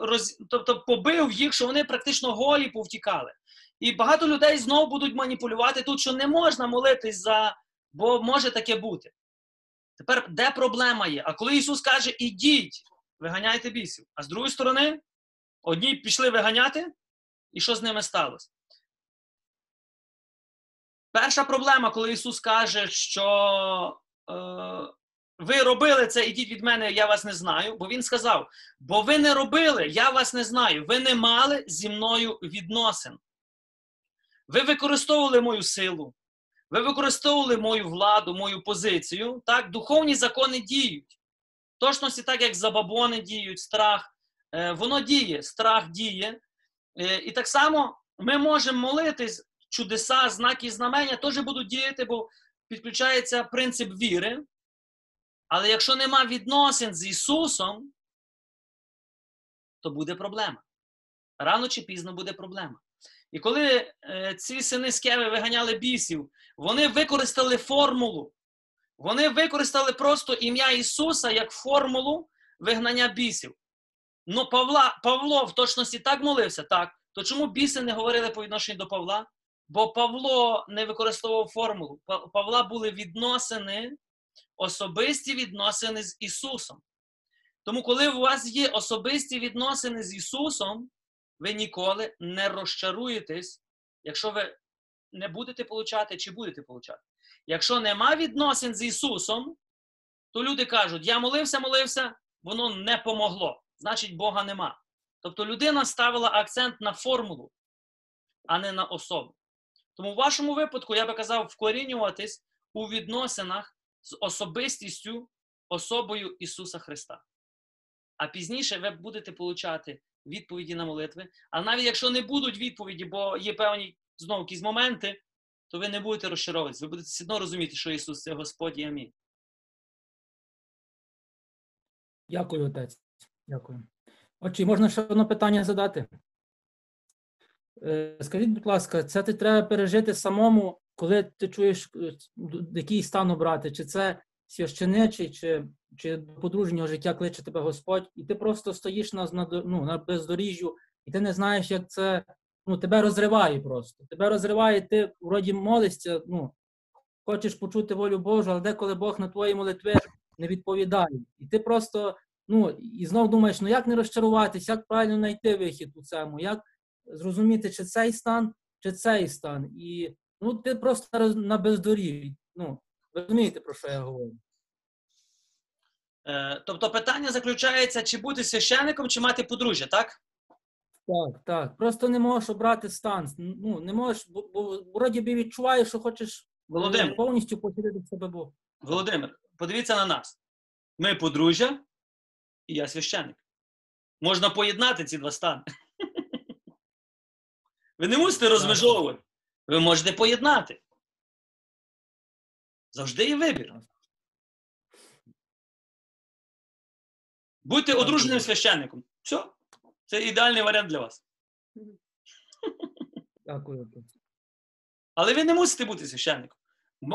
роз, тобто побив їх, що вони практично голі повтікали. І багато людей знову будуть маніпулювати тут, що не можна молитись за, бо може таке бути. Тепер де проблема є? А коли Ісус каже, ідіть, виганяйте бісів. А з другої сторони, одні пішли виганяти, і що з ними сталося? Перша проблема, коли Ісус каже, що е, ви робили це, ідіть від мене, я вас не знаю. Бо Він сказав: бо ви не робили, я вас не знаю. Ви не мали зі мною відносин. Ви використовували мою силу, ви використовували мою владу, мою позицію. Так, Духовні закони діють. Точності так, як забабони діють, страх. Е, воно діє, страх діє. Е, і так само ми можемо молитись, чудеса, знаки, знамення теж будуть діяти, бо підключається принцип віри. Але якщо нема відносин з Ісусом, то буде проблема. Рано чи пізно буде проблема. І коли е, ці сини Скеви виганяли бісів, вони використали формулу. Вони використали просто ім'я Ісуса як формулу вигнання бісів. Ну, Павла, Павло в точності так молився, так. То чому біси не говорили по відношенню до Павла? Бо Павло не використовував формулу. У Павла були відносини, особисті відносини з Ісусом. Тому, коли у вас є особисті відносини з Ісусом, ви ніколи не розчаруєтесь, якщо ви не будете получати чи будете получати. Якщо нема відносин з Ісусом, то люди кажуть: я молився, молився, воно не помогло. Значить, Бога нема. Тобто людина ставила акцент на формулу, а не на особу. Тому в вашому випадку я би казав вкорінюватись у відносинах з особистістю, особою Ісуса Христа. А пізніше ви будете получати відповіді на молитви. А навіть якщо не будуть відповіді, бо є певні знову якісь моменти, то ви не будете розчаровуватися. Ви будете все одно розуміти, що Ісус це Господь і Амінь. Дякую, отець. Дякую. Отже, можна ще одне питання задати? Е, Скажіть, будь ласка, це ти треба пережити самому, коли ти чуєш, е, який стан обрати? Чи це священичий, чи, чи до подружнього життя кличе тебе Господь, і ти просто стоїш на, ну, на бездоріжжю, і ти не знаєш, як це. Ну, тебе розриває просто. Тебе розриває, ти вроді молишся, ну, хочеш почути волю Божу, але деколи Бог на твої молитви не відповідає. І ти просто, ну, і знов думаєш, ну як не розчаруватись, як правильно знайти вихід у цьому, як зрозуміти, чи цей стан, чи цей стан. І ну, ти просто на бездоріжжі. Ну, розумієте, про що я говорю? Е, тобто питання заключається, чи бути священником, чи мати подружжя, так? Так, так. Просто не можеш обрати стан. Ну, не можеш, бо, бо вроді би відчуваєш, що хочеш е, Володимир. повністю поділити себе Бог. Володимир, подивіться на нас. Ми подружжя, і я священник. Можна поєднати ці два стани. Ви не мусите розмежовувати. Ви можете поєднати. Завжди є вибір. Будьте одруженим священником. Все. Це ідеальний варіант для вас. Дякую. Але ви не мусите бути священником.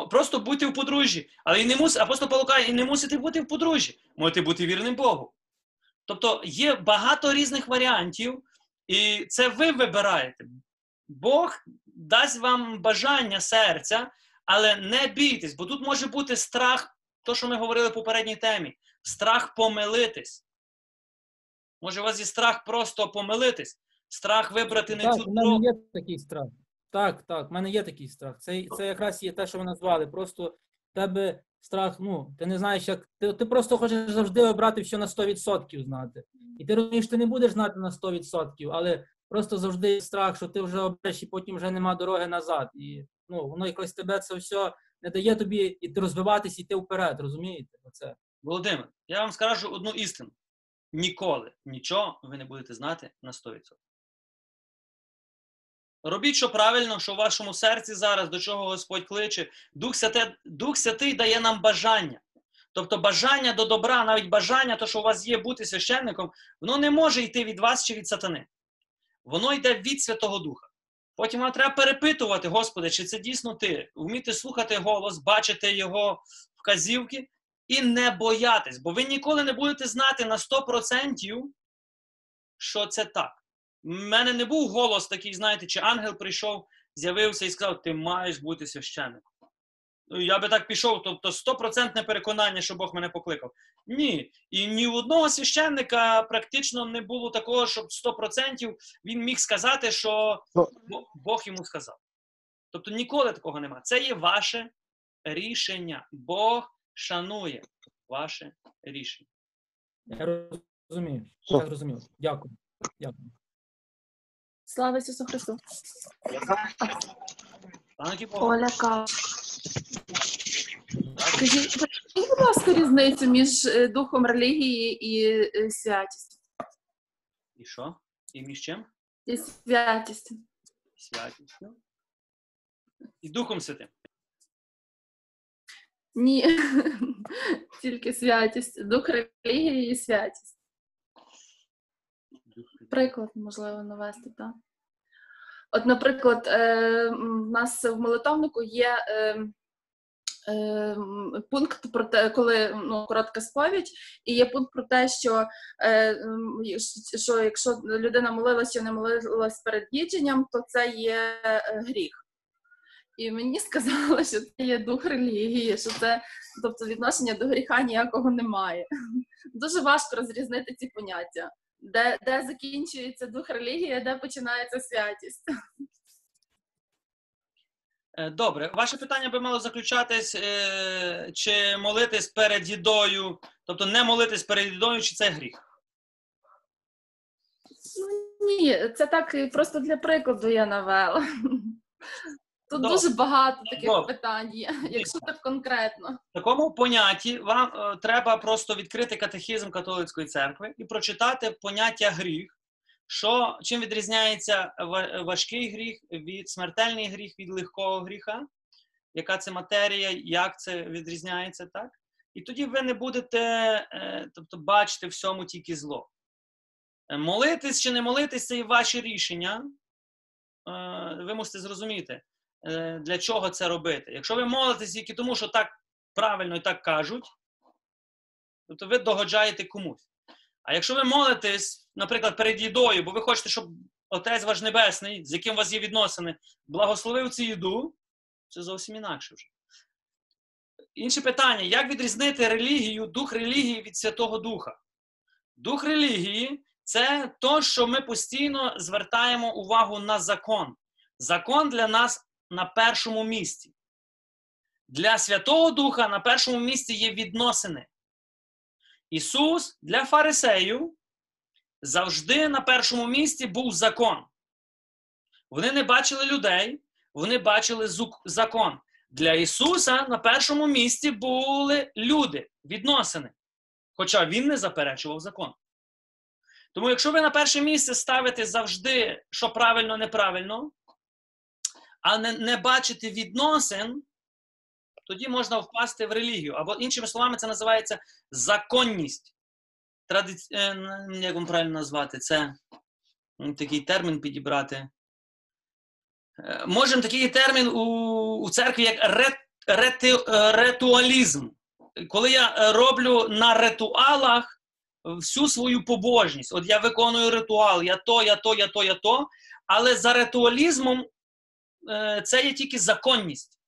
Просто будьте в подружжі. Але і не мус... апостол Павло каже, і не мусите бути в подружжі. Можете бути вірним Богу. Тобто є багато різних варіантів, і це ви вибираєте. Бог дасть вам бажання серця, але не бійтесь, бо тут може бути страх, то, що ми говорили в попередній темі, страх помилитись. Може, у вас є страх просто помилитись, страх вибрати не Так, цю у мене дорогу. є такий страх. Так, так, в мене є такий страх. Це, це якраз є те, що ви назвали. Просто в тебе страх, ну, ти не знаєш, як. Ти, ти просто хочеш завжди обрати все на 100% знати. І ти розумієш, ти не будеш знати на 100%, але просто завжди є страх, що ти вже обереш і потім вже нема дороги назад. І ну, воно якось тебе це все не дає тобі і розвиватись, і йти вперед, розумієте? Оце. Володимир, я вам скажу одну істину. Ніколи нічого ви не будете знати на 100%. Робіть, що правильно, що в вашому серці зараз, до чого Господь кличе. Дух, Святе, Дух Святий дає нам бажання. Тобто бажання до добра, навіть бажання, то, що у вас є бути священником, воно не може йти від вас чи від сатани. Воно йде від Святого Духа. Потім вам треба перепитувати, Господи, чи це дійсно ти? Вміти слухати голос, бачити його вказівки і не боятись, бо ви ніколи не будете знати на 100%, що це так. У мене не був голос такий, знаєте, чи ангел прийшов, з'явився і сказав, ти маєш бути священником. Ну, Я би так пішов, тобто стопроцентне переконання, що Бог мене покликав. Ні. І ні у одного священника практично не було такого, щоб 100% він міг сказати, що Бог йому сказав. Тобто ніколи такого нема. Це є ваше рішення. Бог шанує ваше рішення. Я розумію. Я зрозумів. Дякую. Дякую. Слава Ісусу Христу! Оля Кал. Скажіть, будь ласка, різницю між е, духом релігії і е, святістю. І що? І між чим? І святістю. Святістю. І Духом Святим. Ні, тільки святість. Дух релігії і святість. Приклад, можливо, навести, так. От, наприклад, е, в нас в молитовнику є е, пункт про те, коли ну, коротка сповідь, і є пункт про те, що, е, що якщо людина молилась чи не молилась перед їдженням, то це є е, гріх. І мені сказали, що це є дух релігії, що це, тобто відношення до гріха ніякого немає. Дуже важко розрізнити ці поняття. Де, де закінчується дух релігії, де починається святість. Е, Добре, ваше питання би мало заключатись, е, чи молитись перед їдою, тобто не молитись перед їдою, чи це гріх? Ну, ні, це так і просто для прикладу я навела. Тут Добре. дуже багато таких Добре. питань є, якщо так конкретно. В такому понятті вам е, треба просто відкрити катехізм католицької церкви і прочитати поняття гріх, що чим відрізняється важкий гріх від смертельний гріх від легкого гріха, яка це матерія, як це відрізняється, так? і тоді ви не будете е, тобто, бачити всьому тільки зло. Е, Молитись чи не молитись це і ваші рішення. Е, Ви мусите зрозуміти, для чого це робити. Якщо ви молитесь тільки тому, що так правильно і так кажуть, то ви догоджаєте комусь. А якщо ви молитесь, наприклад, перед їдою, бо ви хочете, щоб Отець ваш Небесний, з яким у вас є відносини, благословив цю їду, це зовсім інакше вже. Інше питання: як відрізнити релігію, дух релігії від Святого Духа? Дух релігії це то, що ми постійно звертаємо увагу на закон. Закон для нас на першому місці. Для Святого Духа на першому місці є відносини. Ісус для фарисеїв завжди на першому місці був закон. Вони не бачили людей, вони бачили закон. Для Ісуса на першому місці були люди, відносини. Хоча Він не заперечував закон. Тому, якщо ви на перше місце ставите завжди, що правильно, неправильно, а не, не бачите відносин, тоді можна впасти в релігію. Або, іншими словами, це називається законність. Традиці... е, Як вам правильно назвати? Це такий термін підібрати. Е, Можемо такий термін у, у церкві як рет, рети, е, ретуалізм. Коли я роблю на ритуалах всю свою побожність. От я виконую ритуал, я то, я то, я то, я то. Але за ритуалізмом це є тільки законність.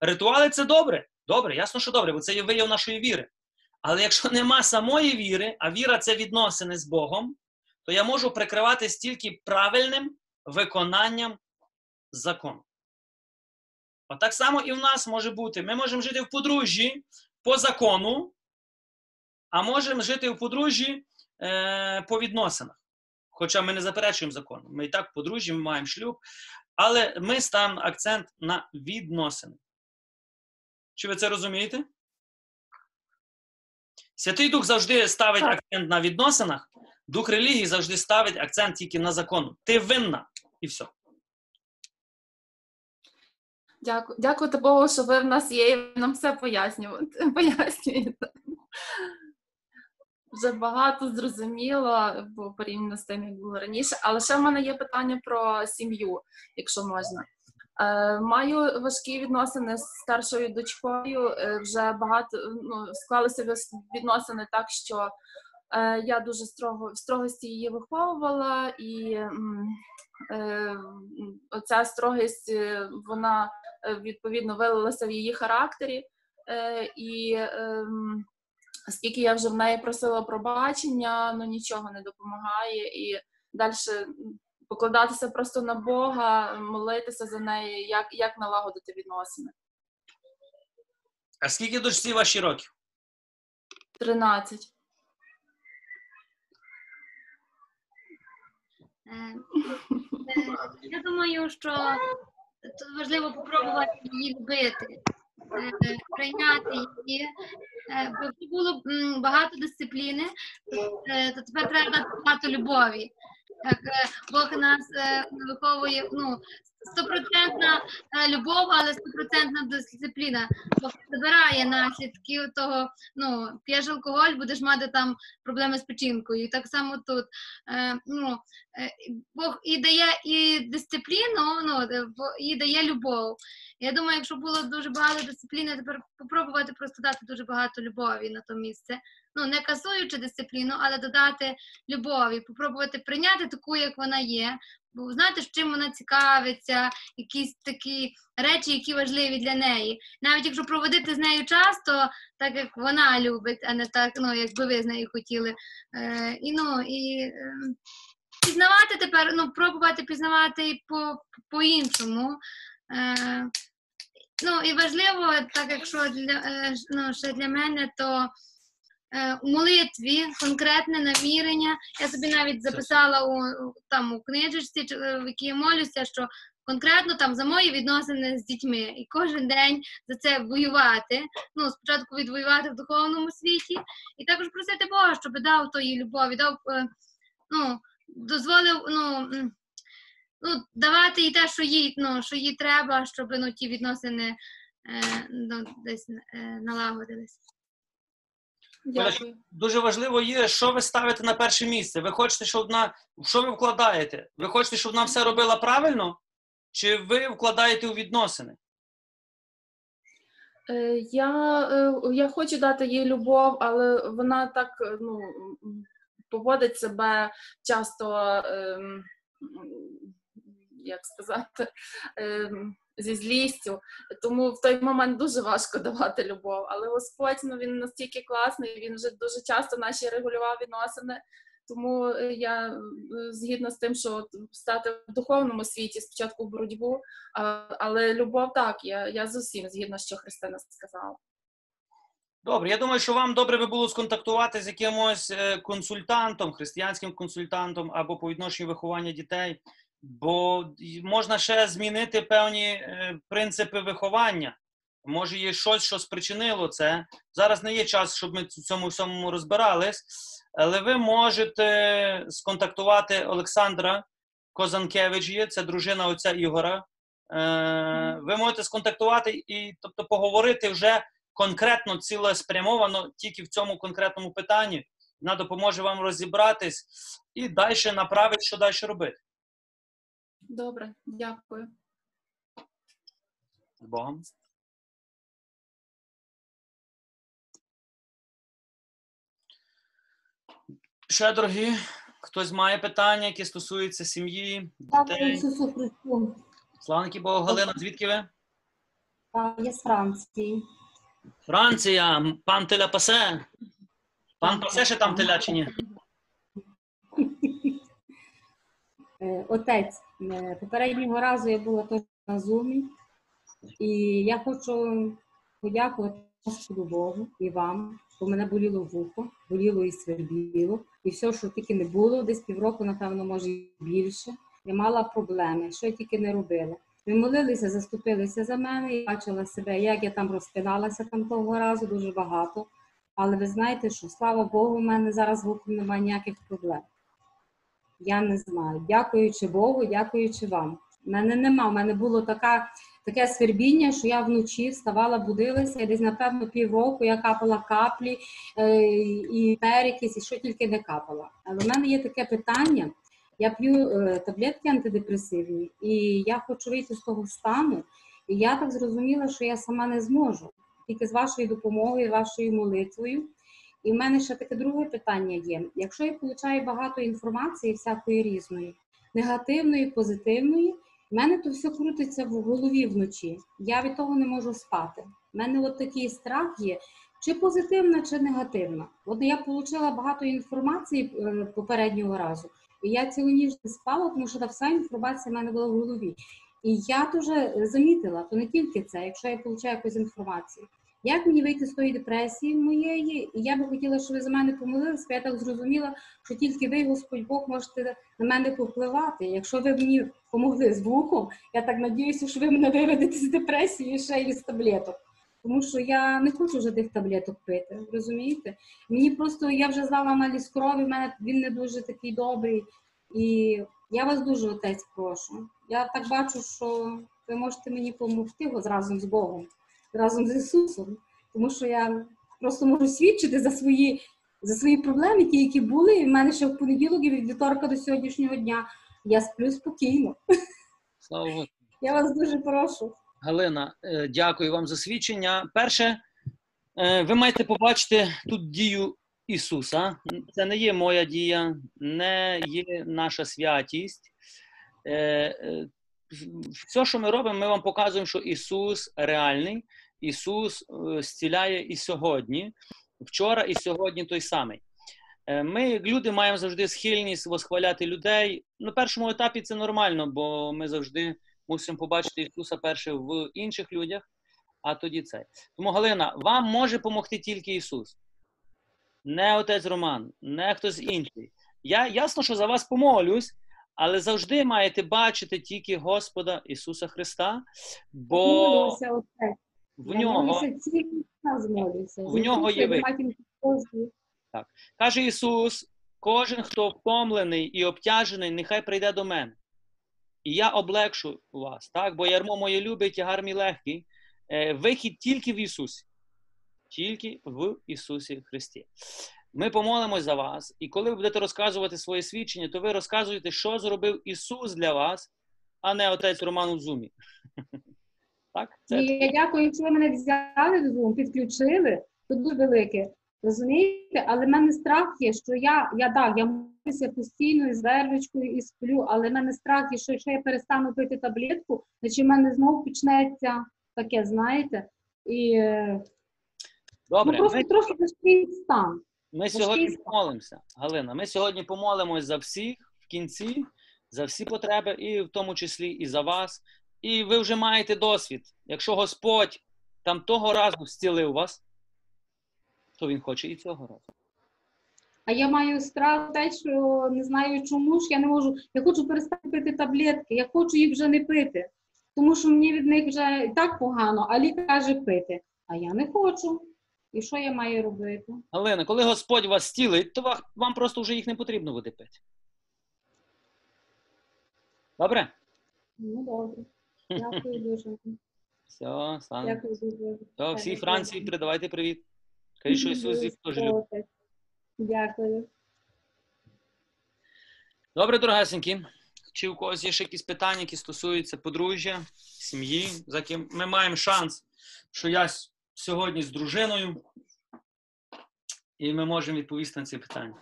Ритуали це добре. Добре, ясно, що добре, бо це є вияв нашої віри. Але якщо нема самої віри, а віра це відносини з Богом, то я можу прикриватись тільки правильним виконанням закону. Отак само і в нас може бути. Ми можемо жити в подружжі по закону, а можемо жити в подружжі е, по відносинах. Хоча ми не заперечуємо закон. Ми і так подружжі, ми маємо шлюб, але ми ставимо акцент на відносини. Чи ви це розумієте? Святий Дух завжди ставить акцент на відносинах, дух релігії завжди ставить акцент тільки на закону. Ти винна і все. Дякую, дякувати Богу, що ви в нас є, і нам все пояснюєте. пояснюєте. Вже багато зрозуміло, бо порівняно з тим, як було раніше. Але ще в мене є питання про сім'ю, якщо можна. Е, маю важкі відносини з старшою дочкою. Е, вже багато ну, склалися відносини так, що е, я дуже строго в строгості її виховувала, і оця строгість вона відповідно вилилася в її характері. І ем, скільки я вже в неї просила пробачення, ну нічого не допомагає. І далі покладатися просто на Бога, молитися за неї, як, як налагодити відносини. А скільки дочці ваші років? 13. Е, е, Я думаю, що тут важливо попробувати її любити, е, прийняти її. Е, було багато дисципліни, то, то тепер треба дати багато любові. Так, е, Бог нас е, виховує ну, стопроцентна е, любов, але стопроцентна дисципліна. Бог забирає наслідки того, ну, п'єш алкоголь, будеш мати там проблеми з печінкою. І так само тут. Е, ну, е, Бог і дає і дисципліну, ну, і дає любов. Я думаю, якщо було дуже багато дисципліни, тепер попробувати просто дати дуже багато любові на то місце. Ну, не касуючи дисципліну, але додати любові, попробувати прийняти таку, як вона є, бо знати, з чим вона цікавиться, якісь такі речі, які важливі для неї. Навіть якщо проводити з нею час, то так як вона любить, а не так, ну, якби ви з нею хотіли. Е, і, ну, і, е, пізнавати тепер, ну, пробувати пізнавати і по, по-іншому. Е, ну, і важливо, так якщо для, е, ну, ще для мене, то у молитві конкретне намірення. Я собі навіть записала у, там у книжечці, е, в якій я молюся, що конкретно там за мої відносини з дітьми. І кожен день за це воювати. Ну, спочатку відвоювати в духовному світі, і також просити Бога, щоб дав тої любові, дав е, ну, дозволив ну, ну, давати їй те, що їй, ну, що їй треба, щоб ну, ті відносини ну, десь е, налагодились. Дякую. Дуже важливо є, що ви ставите на перше місце. Ви хочете, щоб вона. Що ви вкладаєте? Ви хочете, щоб вона все робила правильно? Чи ви вкладаєте у відносини? Е, Я, е, я хочу дати їй любов, але вона так е, ну, поводить себе часто, ем, як сказати, ем, зі злістю. Тому в той момент дуже важко давати любов. Але Господь ну, він настільки класний, він вже дуже часто наші регулював відносини. Тому е, я е, згідна з тим, що стати в духовному світі спочатку в боротьбу, але любов так, я, я з усім згідна, що Христина сказала. Добре, я думаю, що вам добре би було сконтактувати з якимось е, консультантом, християнським консультантом або по відношенню виховання дітей, бо можна ще змінити певні е, принципи виховання. Може, є щось, що спричинило це. Зараз не є час, щоб ми в цьому всьому розбирались, але ви можете сконтактувати Олександра Козанкевич є, це дружина отця Ігора. Е, ви можете сконтактувати і тобто поговорити вже конкретно цілеспрямовано тільки в цьому конкретному питанні. Вона допоможе вам розібратись і далі направить, що далі робити. Добре, дякую. З Богом. Ще, дорогі, хтось має питання, які стосуються сім'ї, дітей. Славники Богу, Галина, звідки ви? Я з Франції. Франція, пан теля пасе. Пан пасе ще там теля чи ні? Е, Отець, е, попереднього разу я була теж на зумі, і я хочу подякувати Господу Богу і вам, бо мене боліло вухо, боліло і свербіло, і все, що тільки не було, десь півроку, напевно, може більше. Я мала проблеми, що я тільки не робила. Ви молилися, заступилися за мене, і бачила себе, як я там розпиналася там того разу, дуже багато. Але ви знаєте, що слава Богу, в мене зараз вухом немає ніяких проблем. Я не знаю. Дякуючи Богу, дякуючи вам. У мене нема. У мене було така, таке свербіння, що я вночі вставала, будилася, і десь, напевно, півроку я капала каплі е, і перекись, і що тільки не капала. Але в мене є таке питання. Я п'ю е, таблетки антидепресивні, і я хочу вийти з того стану. І я так зрозуміла, що я сама не зможу. Тільки з вашою допомогою, вашою молитвою. І в мене ще таке друге питання є. Якщо я получаю багато інформації всякої різної, негативної, позитивної, в мене то все крутиться в голові вночі. Я від того не можу спати. У мене от такий страх є, чи позитивна, чи негативна. От я отримала багато інформації е, попереднього разу, і я цілу ніч не спала, тому що та вся інформація в мене була в голові. І я дуже замітила, то не тільки це, якщо я получаю якусь інформацію. Як мені вийти з тої депресії моєї? І я би хотіла, щоб ви за мене помолилися, я так зрозуміла, що тільки ви, Господь Бог, можете на мене повпливати. Якщо ви мені помогли з вухом, я так надіюся, що ви мене виведете з депресії ще й з таблеток. Тому що я не хочу вже тих таблеток пити, розумієте? Мені просто я вже здала аналіз крові, в мене він не дуже такий добрий. І я вас дуже отець прошу. Я так бачу, що ви можете мені допомогти разом з Богом, разом з Ісусом. Тому що я просто можу свідчити за свої, за свої проблеми, ті, які були. І в мене ще в понеділок і від вівторка до сьогоднішнього дня я сплю спокійно. Слава Богу. Я вас дуже прошу. Галина, е, дякую вам за свідчення. Перше, е, ви маєте побачити тут дію Ісуса. Це не є моя дія, не є наша святість. Все, що ми робимо, ми вам показуємо, що Ісус реальний, Ісус е, зціляє і сьогодні, вчора і сьогодні той самий. Е, Ми, як люди, маємо завжди схильність восхваляти людей. На першому етапі це нормально, бо ми завжди мусимо побачити Ісуса перше в інших людях, а тоді це. Тому, Галина, вам може допомогти тільки Ісус. Не отець Роман, не хтось інший. Я ясно, що за вас помолюсь, але завжди маєте бачити тільки Господа Ісуса Христа, бо в нього. В нього є ви. Так. Каже Ісус: кожен, хто втомлений і обтяжений, нехай прийде до мене. І я облегшу вас, так? бо ярмо моє любить, тягар мій легкий. Е, Вихід тільки в Ісусі. Тільки в Ісусі Христі. Ми помолимось за вас, і коли ви будете розказувати своє свідчення, то ви розказуєте, що зробив Ісус для вас, а не отець Роман у Зумі. Так? Це я дякую, що ви мене взяли в Zoom, підключили. Це дуже велике. Розумієте? Але в мене страх є, що я, я так, я молюся постійно із вервичкою і сплю, але в мене страх є, що якщо я перестану пити таблетку, значить в мене знову почнеться таке, знаєте, і е, Добре, ну, просто ми- трохи важкий стан. Ми сьогодні помолимося, Галина. Ми сьогодні помолимось за всіх в кінці, за всі потреби, і в тому числі і за вас. І ви вже маєте досвід. Якщо Господь там того разу зцілив вас, то він хоче і цього разу. А я маю страх те, що не знаю чому ж я не можу. Я хочу перестати пити таблетки, я хочу їх вже не пити, тому що мені від них вже і так погано, а лікар каже пити. А я не хочу. І що я маю робити? Галина, коли Господь вас зцілить, то вам просто вже їх не потрібно буде пити. Добре? Ну добре. Дякую дуже. Все, слава. Дякую дуже. Все, всій Франції передавайте привіт. Кажіть, що Ісус їх теж любить. Дякую. Добре, дорогесенькі. Чи у когось є ще якісь питання, які стосуються подружжя, сім'ї, за ким ми маємо шанс, що я с- сьогодні з дружиною, і ми можемо відповісти на ці питання.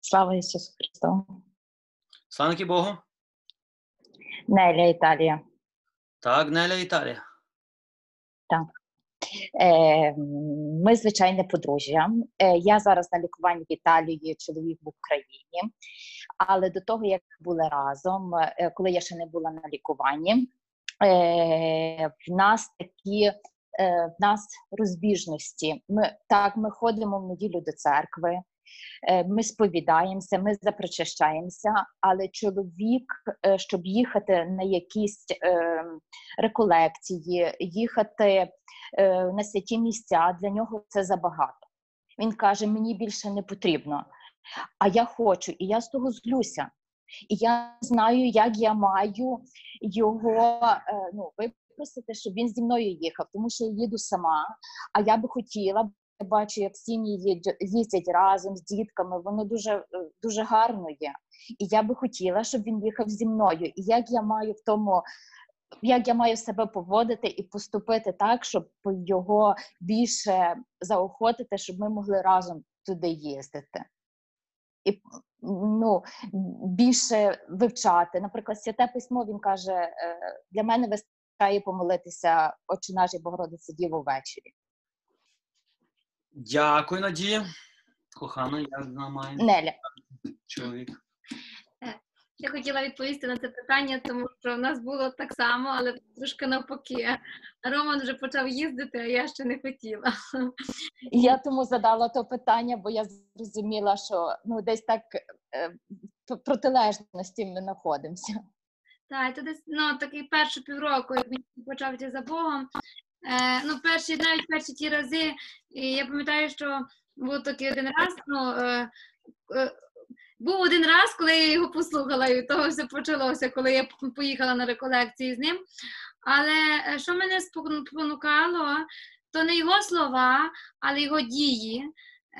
Слава Ісусу Христу! Слава Богу. Неля Італія. Так, Неля Італія. Так. Е, ми звичайне подружжя. Е, я зараз на лікуванні в Італії, чоловік в Україні. Але до того, як були разом, е, коли я ще не була на лікуванні, в нас такі е, в нас розбіжності. Ми так, ми ходимо в неділю до церкви. Е, Ми сповідаємося, ми запричащаємося, але чоловік, е, щоб їхати на якісь е, реколекції, їхати е, на святі місця, для нього це забагато. Він каже: мені більше не потрібно. А я хочу, і я з того злюся. І я знаю, як я маю його е, ну, випросити, щоб він зі мною їхав, тому що я їду сама, а я би хотіла. Я бачу, як сім'ї їздять разом з дітками, воно дуже, е, дуже гарно є. І я би хотіла, щоб він їхав зі мною. І як я маю в тому, як я маю себе поводити і поступити так, щоб його більше заохотити, щоб ми могли разом туди їздити. І ну, більше вивчати. Наприклад, святе письмо він каже: е, для мене вистачає помолитися Отче наш і Богородице Діву ввечері. Дякую, Надія. Кохана, я знаю. Неля. чоловік. Я хотіла відповісти на це питання, тому що в нас було так само, але трошки навпаки. Роман вже почав їздити, а я ще не хотіла. Я тому задала то питання, бо я зрозуміла, що ну десь так е, в протилежності ми знаходимося. Так, це десь ну, такий перший півроку, як він почав йти за Богом. Е, ну, перші, навіть перші ті рази, і я пам'ятаю, що був такий один раз, ну, е, е, був один раз, коли я його послухала, і того все почалося, коли я поїхала на реколекції з ним. Але е, що мене спонукало, то не його слова, але його дії.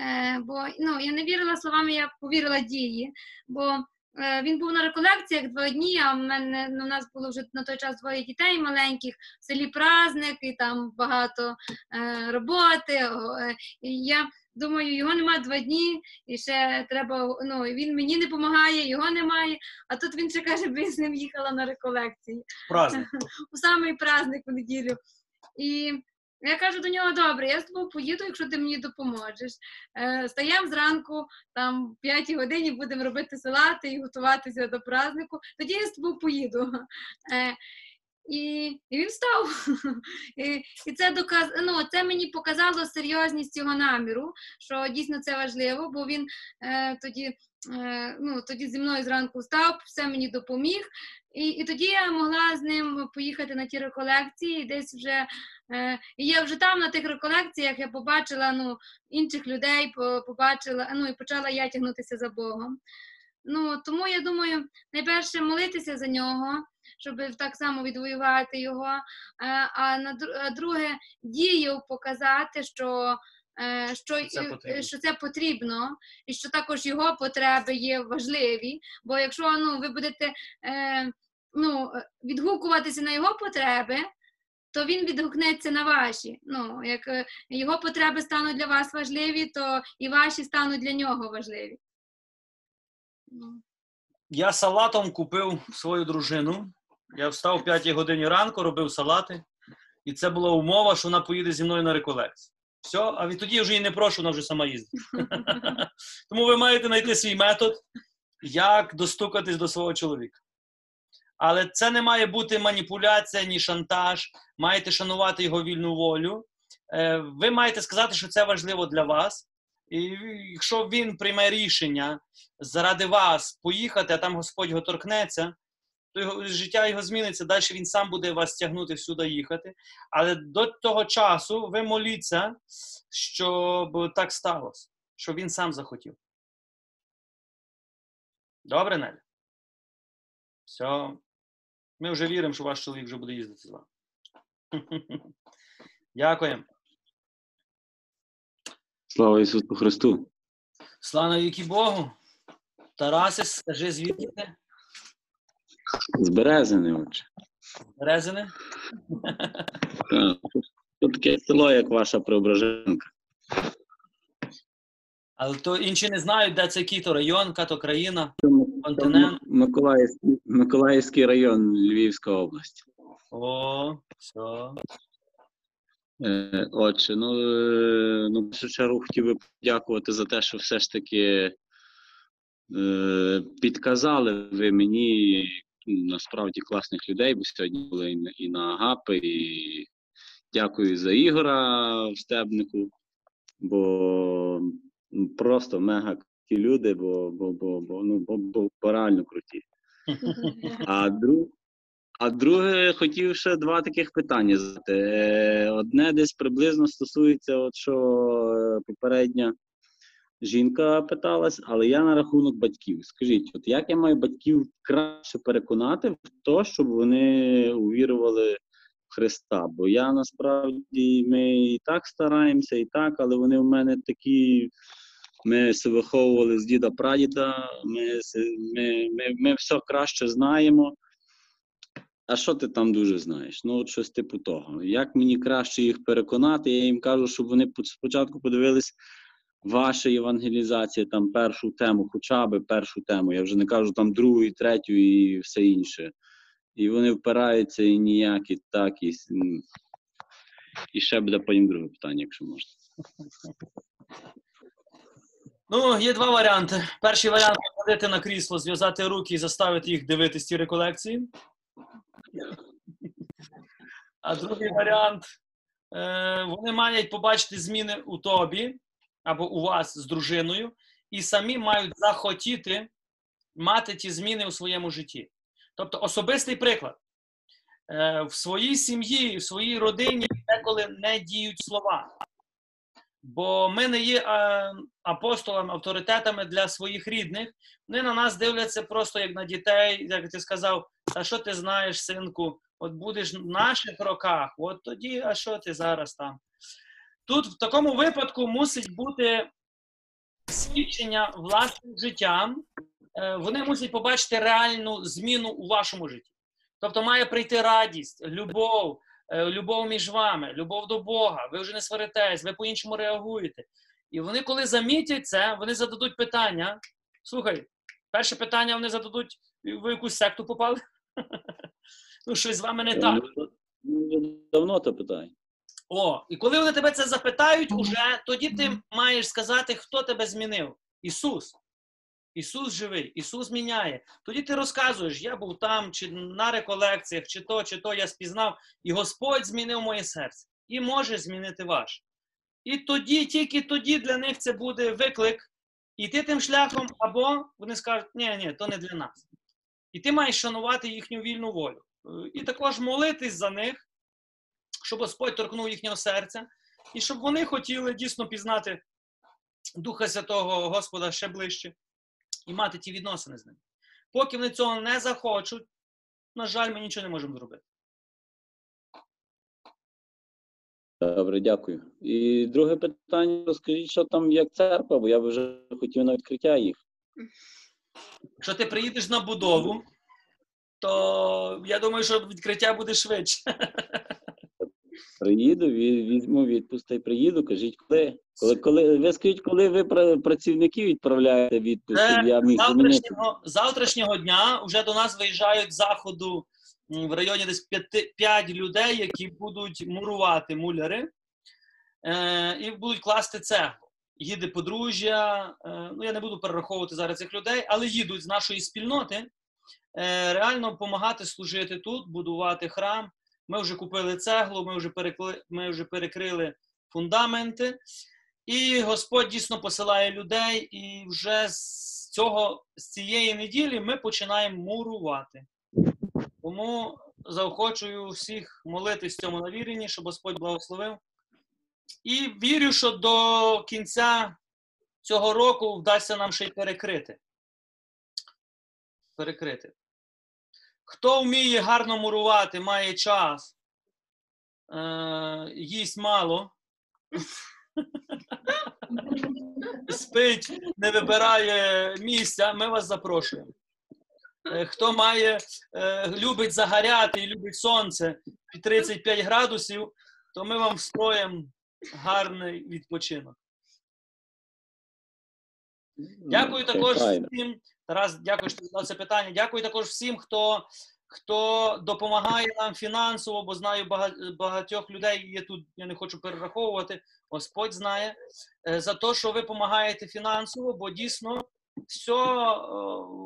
Е, бо ну, я не вірила словами, я повірила дії. Бо Е, Він був на реколекціях два дні, а в мене ну, у нас було вже на той час двоє дітей маленьких, в селі праздник, і там багато е, роботи. е, я думаю, його немає два дні, і ще треба. Ну, він мені не допомагає, його немає. А тут він ще каже, бо я з ним їхала на реколекції. Праздник. У самий праздник у неділю. І я кажу до нього: добре, я з тобою поїду, якщо ти мені допоможеш. Е, стаємо зранку, там в 5 годині будемо робити салати і готуватися до празднику. Тоді я з тобою поїду. Е, і, і він став. І, і це доказ... ну, це мені показало серйозність його наміру, що дійсно це важливо, бо він е, тоді, е, ну, тоді зі мною зранку встав, все мені допоміг. І, і тоді я могла з ним поїхати на ті реколекції, десь вже е, я вже там на тих реколекціях я побачила ну, інших людей, побачила, ну і почала я тягнутися за Богом. Ну тому я думаю, найперше молитися за нього, щоб так само відвоювати його. Е, А на друге, дією показати, що. е, Що, Це потрібно. що це потрібно, і що також його потреби є важливі. Бо якщо ну, ви будете е, ну, відгукуватися на його потреби, то він відгукнеться на ваші. Ну, як його потреби стануть для вас важливі, то і ваші стануть для нього важливі. Ну. Я салатом купив свою дружину. Я встав о 5 годині ранку, робив салати. І це була умова, що вона поїде зі мною на реколекцію. Все, а відтоді я вже її не прошу, вона вже сама їздить. Тому ви маєте знайти свій метод, як достукатись до свого чоловіка. Але це не має бути маніпуляція, ні шантаж. Маєте шанувати його вільну волю. Е, Ви маєте сказати, що це важливо для вас. І якщо він прийме рішення заради вас поїхати, а там Господь його торкнеться, то його, життя його зміниться, далі він сам буде вас тягнути всюди їхати. Але до того часу ви моліться, щоб так сталося, щоб він сам захотів. Добре, Нелі? Все. Ми вже віримо, що ваш чоловік вже буде їздити з вами. Дякуємо. Слава Ісусу Христу! Слава віки Богу. Тарасе, скажи, звідки ти? З Березини, отче. Резини? Так. Тут таке село, як ваша Преображенка. Але то інші не знають, де це який то район, яка то країна, континент. Миколаївський, Миколаївський район, Львівська область. О, все. Е, Отже, ну, е, ну, в першу чергу хотів би подякувати за те, що все ж таки е, підказали ви мені насправді класних людей, бо сьогодні були і на, Агапи, і дякую за Ігора в Стебнику, бо просто мега круті люди, бо, бо, бо, бо, ну, бо, бо, бо реально круті. А, друг, а друге, хотів ще два таких питання задати. Е, Одне десь приблизно стосується, от що е, попередня жінка питалась, але я на рахунок батьків. Скажіть, от як я маю батьків краще переконати в те, щоб вони увірували в Христа? Бо я насправді ми і так стараємося, і так, але вони в мене такі. Ми се виховували з діда прадіда, ми, ми, ми, ми все краще знаємо. А що ти там дуже знаєш? Ну, от щось типу того. Як мені краще їх переконати? Я їм кажу, щоб вони спочатку подивились ваша євангелізація, там першу тему, хоча б першу тему. Я вже не кажу там другу, і третю і все інше. І вони впираються і ніяк, і так, і, і ще буде потім друге питання, якщо можна. Ну, є два варіанти. Перший варіант посадити на крісло, зв'язати руки і заставити їх дивитись ці реколекції. А другий варіант е, вони мають побачити зміни у тобі або у вас з дружиною, і самі мають захотіти мати ті зміни у своєму житті. Тобто особистий приклад. Е, в своїй сім'ї, в своїй родині деколи не діють слова. Бо ми не є е, апостолами, авторитетами для своїх рідних. Вони на нас дивляться просто як на дітей, як ти сказав, а що ти знаєш, синку, от будеш в наших роках, от тоді, а що ти зараз там? Тут в такому випадку мусить бути свідчення власним життям. Е, Вони мусять побачити реальну зміну у вашому житті. Тобто має прийти радість, любов, е, любов між вами, любов до Бога. Ви вже не сваритесь, ви по-іншому реагуєте. І вони, коли замітять це, вони зададуть питання. Слухай, перше питання вони зададуть: ви в якусь секту попали? Ну, щось з вами не так. Ну, Давно то питаю. О, і коли вони тебе це запитають, уже тоді ти маєш сказати, хто тебе змінив. Ісус. Ісус живий, Ісус міняє. Тоді ти розказуєш, я був там, чи на реколекціях, чи то, чи то я спізнав, і Господь змінив моє серце. І може змінити ваше. І тоді, тільки тоді для них це буде виклик іти тим шляхом, або вони скажуть, ні, ні, то не для нас. І ти маєш шанувати їхню вільну волю. Е, І також молитись за них, щоб Господь торкнув їхнього серця, і щоб вони хотіли дійсно пізнати Духа Святого Господа ще ближче і мати ті відносини з ним. Поки вони цього не захочуть, на жаль, ми нічого не можемо зробити. Добре, дякую. І друге питання: розкажіть, що там як церква, бо я б вже хотів на відкриття їх. Якщо ти приїдеш на будову, то я думаю, що відкриття буде швидше. Приїду, візьму відпуск та й приїду. Кажіть, коли? Коли, коли ви скажіть, коли ви пра- працівників відправляєте відпуск, щоб я міг завтрашнього, завтрашнього дня вже до нас виїжджають з заходу в районі десь 5, людей, які будуть мурувати муляри е, і будуть класти цеглу. Їде подружжя. Е, ну я не буду перераховувати зараз цих людей, але їдуть з нашої спільноти е, реально допомагати служити тут, будувати храм. Ми вже купили цеглу, ми вже перекли, ми вже перекрили фундаменти. І Господь дійсно посилає людей, і вже з цього з цієї неділі ми починаємо мурувати. Тому заохочую всіх молитись цьому навіренні, щоб Господь благословив. І вірю, що до кінця цього року вдасться нам ще й перекрити. Перекрити. Хто вміє гарно мурувати, має час, е, їсть мало, спить, не вибирає місця, ми вас запрошуємо. Е, Хто має, е, любить загоряти і любить сонце під 35 градусів, то ми вам встроїмо гарний відпочинок. Дякую також всім. Тарас, дякую, що задав це питання. Дякую також всім, хто, хто допомагає нам фінансово, бо знаю багатьох людей є тут, я не хочу перераховувати. Господь знає е, за те, що ви допомагаєте фінансово, бо дійсно все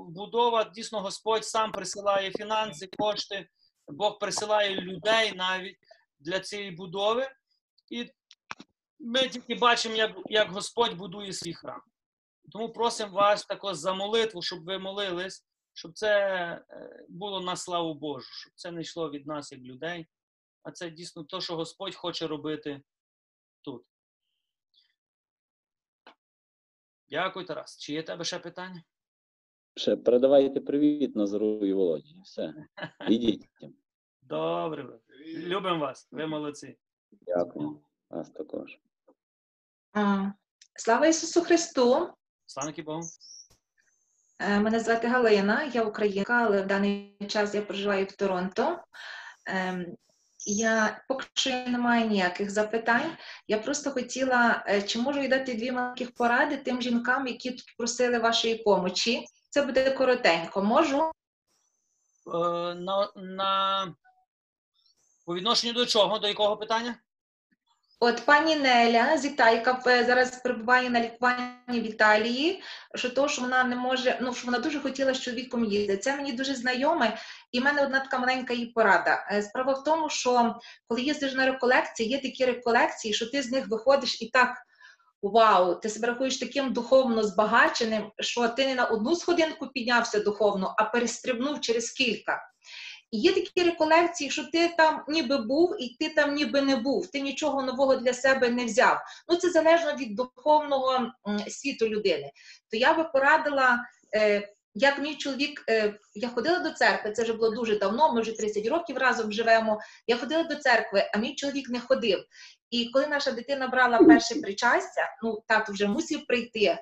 будова, дійсно Господь сам присилає фінанси, кошти, Бог присилає людей навіть для цієї будови. І ми тільки бачимо, як, як Господь будує свій храм. Тому просимо вас також за молитву, щоб ви молились, щоб це е, було на славу Божу, щоб це не йшло від нас як людей, а це дійсно те, що Господь хоче робити тут. Дякую, Тарас. Чи є в тебе ще питання? Ще передавайте привіт Назару і Володі. Все. Ідіть. Добре. Любимо вас. Ви молодці. Дякую. Вас також. Слава Ісусу Христу! Слава Богу. Е, Мене звати Галина, я українка, але в даний час я проживаю в Торонто. Ем, Я поки що не маю ніяких запитань. Я просто хотіла, е, чи можу я дати дві маленьких поради тим жінкам, які тут просили вашої помочі. Це буде коротенько. Можу? Е, на, на... По відношенню до чого? До якого питання? От пані Неля з Італії, яка е, зараз перебуває на лікуванні в Італії, що то, що вона не може, ну що вона дуже хотіла з чоловіком їздити. Це мені дуже знайоме, і в мене одна така маленька їй порада. Е, Справа в тому, що коли їздиш на реколекції, є такі реколекції, що ти з них виходиш і так. Вау, ти себе рахуєш таким духовно збагаченим, що ти не на одну сходинку піднявся духовно, а перестрибнув через кілька. І є такі реколекції, що ти там ніби був, і ти там ніби не був. Ти нічого нового для себе не взяв. Ну це залежно від духовного світу людини. То я би порадила, е, як мій чоловік, е, я ходила до церкви, це вже було дуже давно. Ми вже 30 років разом живемо. Я ходила до церкви, а мій чоловік не ходив. І коли наша дитина брала перше причастя, ну тато вже мусив прийти.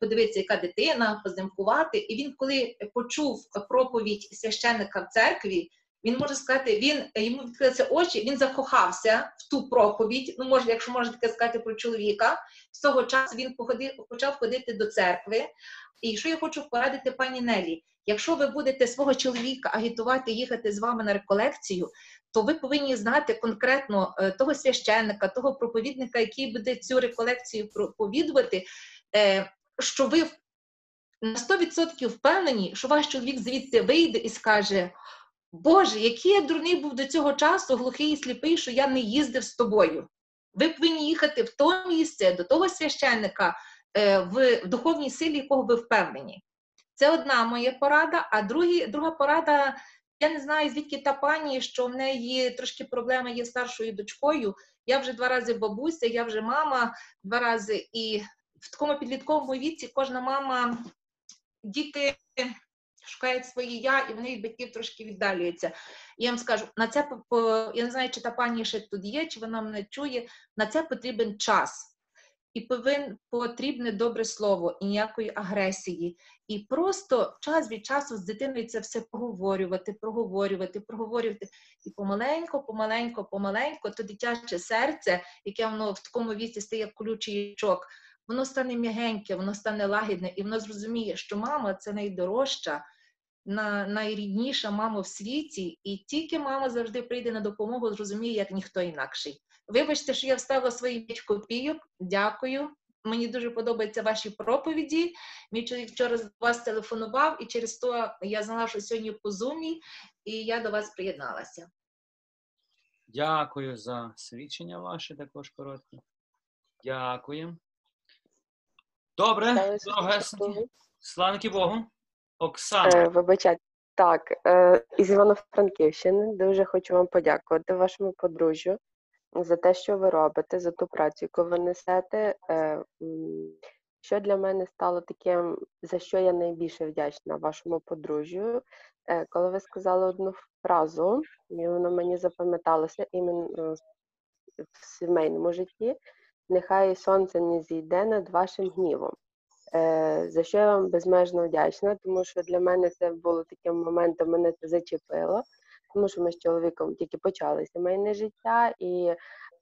Подивитися, яка дитина, позимкувати. І він, коли почув проповідь священника в церкві, він може сказати, він йому відкрилися очі, він закохався в ту проповідь. Ну, може, якщо можна таке сказати про чоловіка, з того часу він походив, почав ходити до церкви. І що я хочу порадити пані Нелі, якщо ви будете свого чоловіка агітувати їхати з вами на реколекцію, то ви повинні знати конкретно е, того священника, того проповідника, який буде цю реколекцію проповідувати, е, що ви на 100% впевнені, що ваш чоловік звідти вийде і скаже: Боже, який я дурний був до цього часу, глухий і сліпий, що я не їздив з тобою. Ви повинні їхати в то місце до того священника е, в духовній силі, якого ви впевнені. Це одна моя порада. А другі, друга порада, я не знаю, звідки та пані, що в неї трошки проблеми є старшою дочкою. Я вже два рази бабуся, я вже мама два рази. І в такому підлітковому віці кожна мама, діти шукають свої я, і вони від батьків трошки віддалюються. Я вам скажу, на це я не знаю, чи та пані ще тут є, чи вона мене чує. На це потрібен час. І повин потрібне добре слово і ніякої агресії. І просто час від часу з дитиною це все проговорювати, проговорювати, проговорювати. І помаленько, помаленько, помаленько, то дитяче серце, яке воно в такому віці стає колючий ячок, воно стане м'ягеньке, воно стане лагідне, і воно зрозуміє, що мама це найдорожча, найрідніша мама в світі, і тільки мама завжди прийде на допомогу, зрозуміє, як ніхто інакший. Вибачте, що я вставила свої 5 копійок. Дякую. Мені дуже подобаються ваші проповіді. Мій чоловік вчора до вас телефонував, і через то я знала, що сьогодні по зумі, і я до вас приєдналася. Дякую за свідчення ваше також коротке. Дякую. Добре, дорогесенькі. Славки Богу. Оксана. Е, Вибачайте. Так, е, із Івано-Франківщини дуже хочу вам подякувати вашому подружжю за те, що ви робите, за ту працю, яку ви несете. Е, Що для мене стало таким, за що я найбільше вдячна вашому подружжю, Е, коли ви сказали одну фразу, і вона мені запам'яталася іменно в сімейному житті, нехай сонце не зійде над вашим гнівом. Е, за що я вам безмежно вдячна, тому що для мене це було таким моментом, мене це зачепило, тому що ми з чоловіком тільки почали сімейне життя, і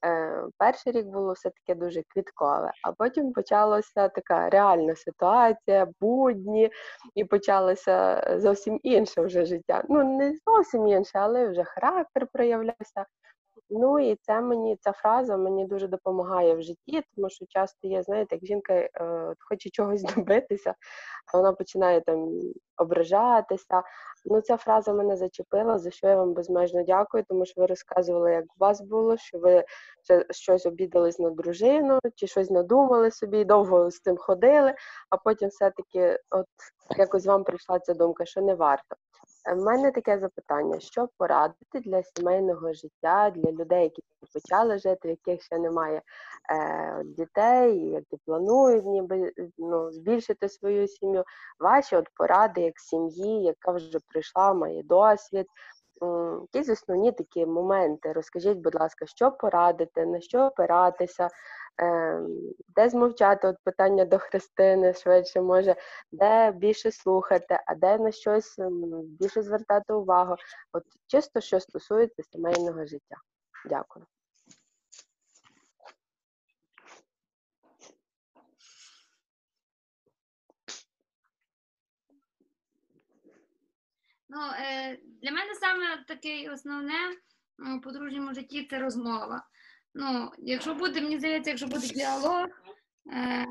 е, перший рік було все таке дуже квіткове, а потім почалася така реальна ситуація, будні, і почалося зовсім інше вже життя. Ну, не зовсім інше, але вже характер проявлявся. Ну і це мені ця фраза мені дуже допомагає в житті, тому що часто є, знаєте, як жінка е, хоче чогось добитися, а вона починає там ображатися. Ну, ця фраза мене зачепила, за що я вам безмежно дякую, тому що ви розказували, як у вас було, що ви щось обідались на дружину, чи щось надумали собі, довго з цим ходили, а потім все-таки, от якось вам прийшла ця думка, що не варто. У мене таке запитання: що порадити для сімейного життя, для людей, які почали жити, в яких ще немає е, дітей, які планують ніби ну, збільшити свою сім'ю? Ваші от поради як сім'ї, яка вже прийшла, має досвід. Якісь основні такі моменти. Розкажіть, будь ласка, що порадити, на що опиратися, е, де змовчати от питання до Христини швидше може, де більше слухати, а де на щось більше звертати увагу. От чисто що стосується сімейного життя. Дякую. Ну, е, для мене саме таке основне у подружньому житті це розмова. Ну, якщо буде, мені здається, якщо буде діалог, е,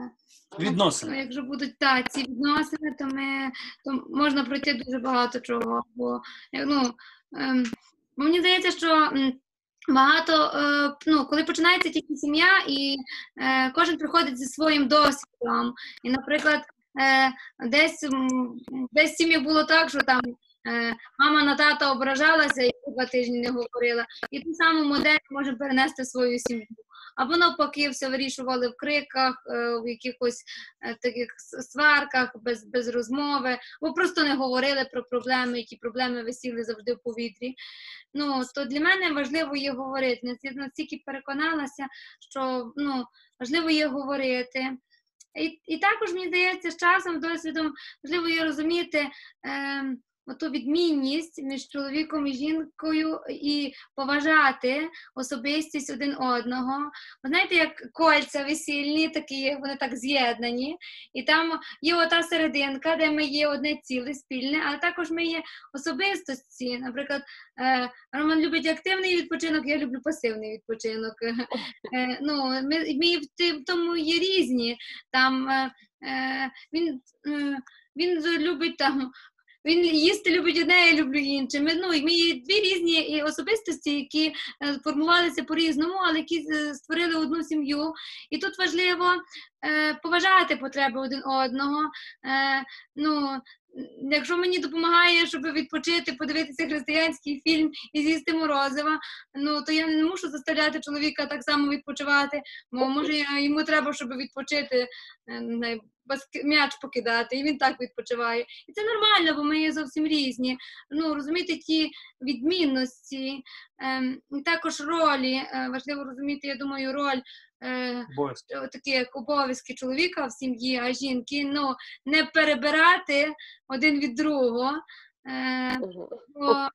Відносини. ну, якщо будуть та, ці відносини, то ми то можна пройти дуже багато чого. Бо е, ну, ем, мені здається, що. Багато, е, ну, коли починається тільки сім'я, і е, кожен приходить зі своїм досвідом. І, наприклад, е, десь, десь в сім'ї було так, що там е, мама на тата ображалася і два тижні не говорила. І ту саму модель можемо перенести свою сім'ю. Або навпаки, все вирішували в криках, е, в якихось е, таких сварках, без, без розмови, або просто не говорили про проблеми, і ті проблеми висіли завжди в повітрі. Ну, то для мене важливо є говорити. Я настільки переконалася, що ну, важливо є говорити. І, і також мені здається, з часом, досвідом важливо є розуміти ем, оту відмінність між чоловіком і жінкою і поважати особистість один одного. Ви знаєте, як кольця весільні, такі вони так з'єднані, і там є ота серединка, де ми є одне ціле спільне, але також ми є особистості. Наприклад, е, Роман любить активний відпочинок, я люблю пасивний відпочинок. Е, ну, ми, ми в тому є різні. Там е, він, він любить там. Він їсти любить одне, я люблю інше. Ми, ну, ми є дві різні особистості, які е, формувалися по-різному, але які е, створили одну сім'ю. І тут важливо е, поважати потреби один одного. Е, ну, якщо мені допомагає, щоб відпочити, подивитися християнський фільм і з'їсти морозива, ну то я не мушу заставляти чоловіка так само відпочивати, бо може йому треба, щоб відпочити, м'яч покидати, і він так відпочиває. І це нормально, бо ми є зовсім різні. Ну, розуміти ті відмінності, ем, також ролі. е, Важливо розуміти, я думаю, роль. е, такі як обов'язки чоловіка в сім'ї, а жінки ну не перебирати один від другого. Е, бо, е,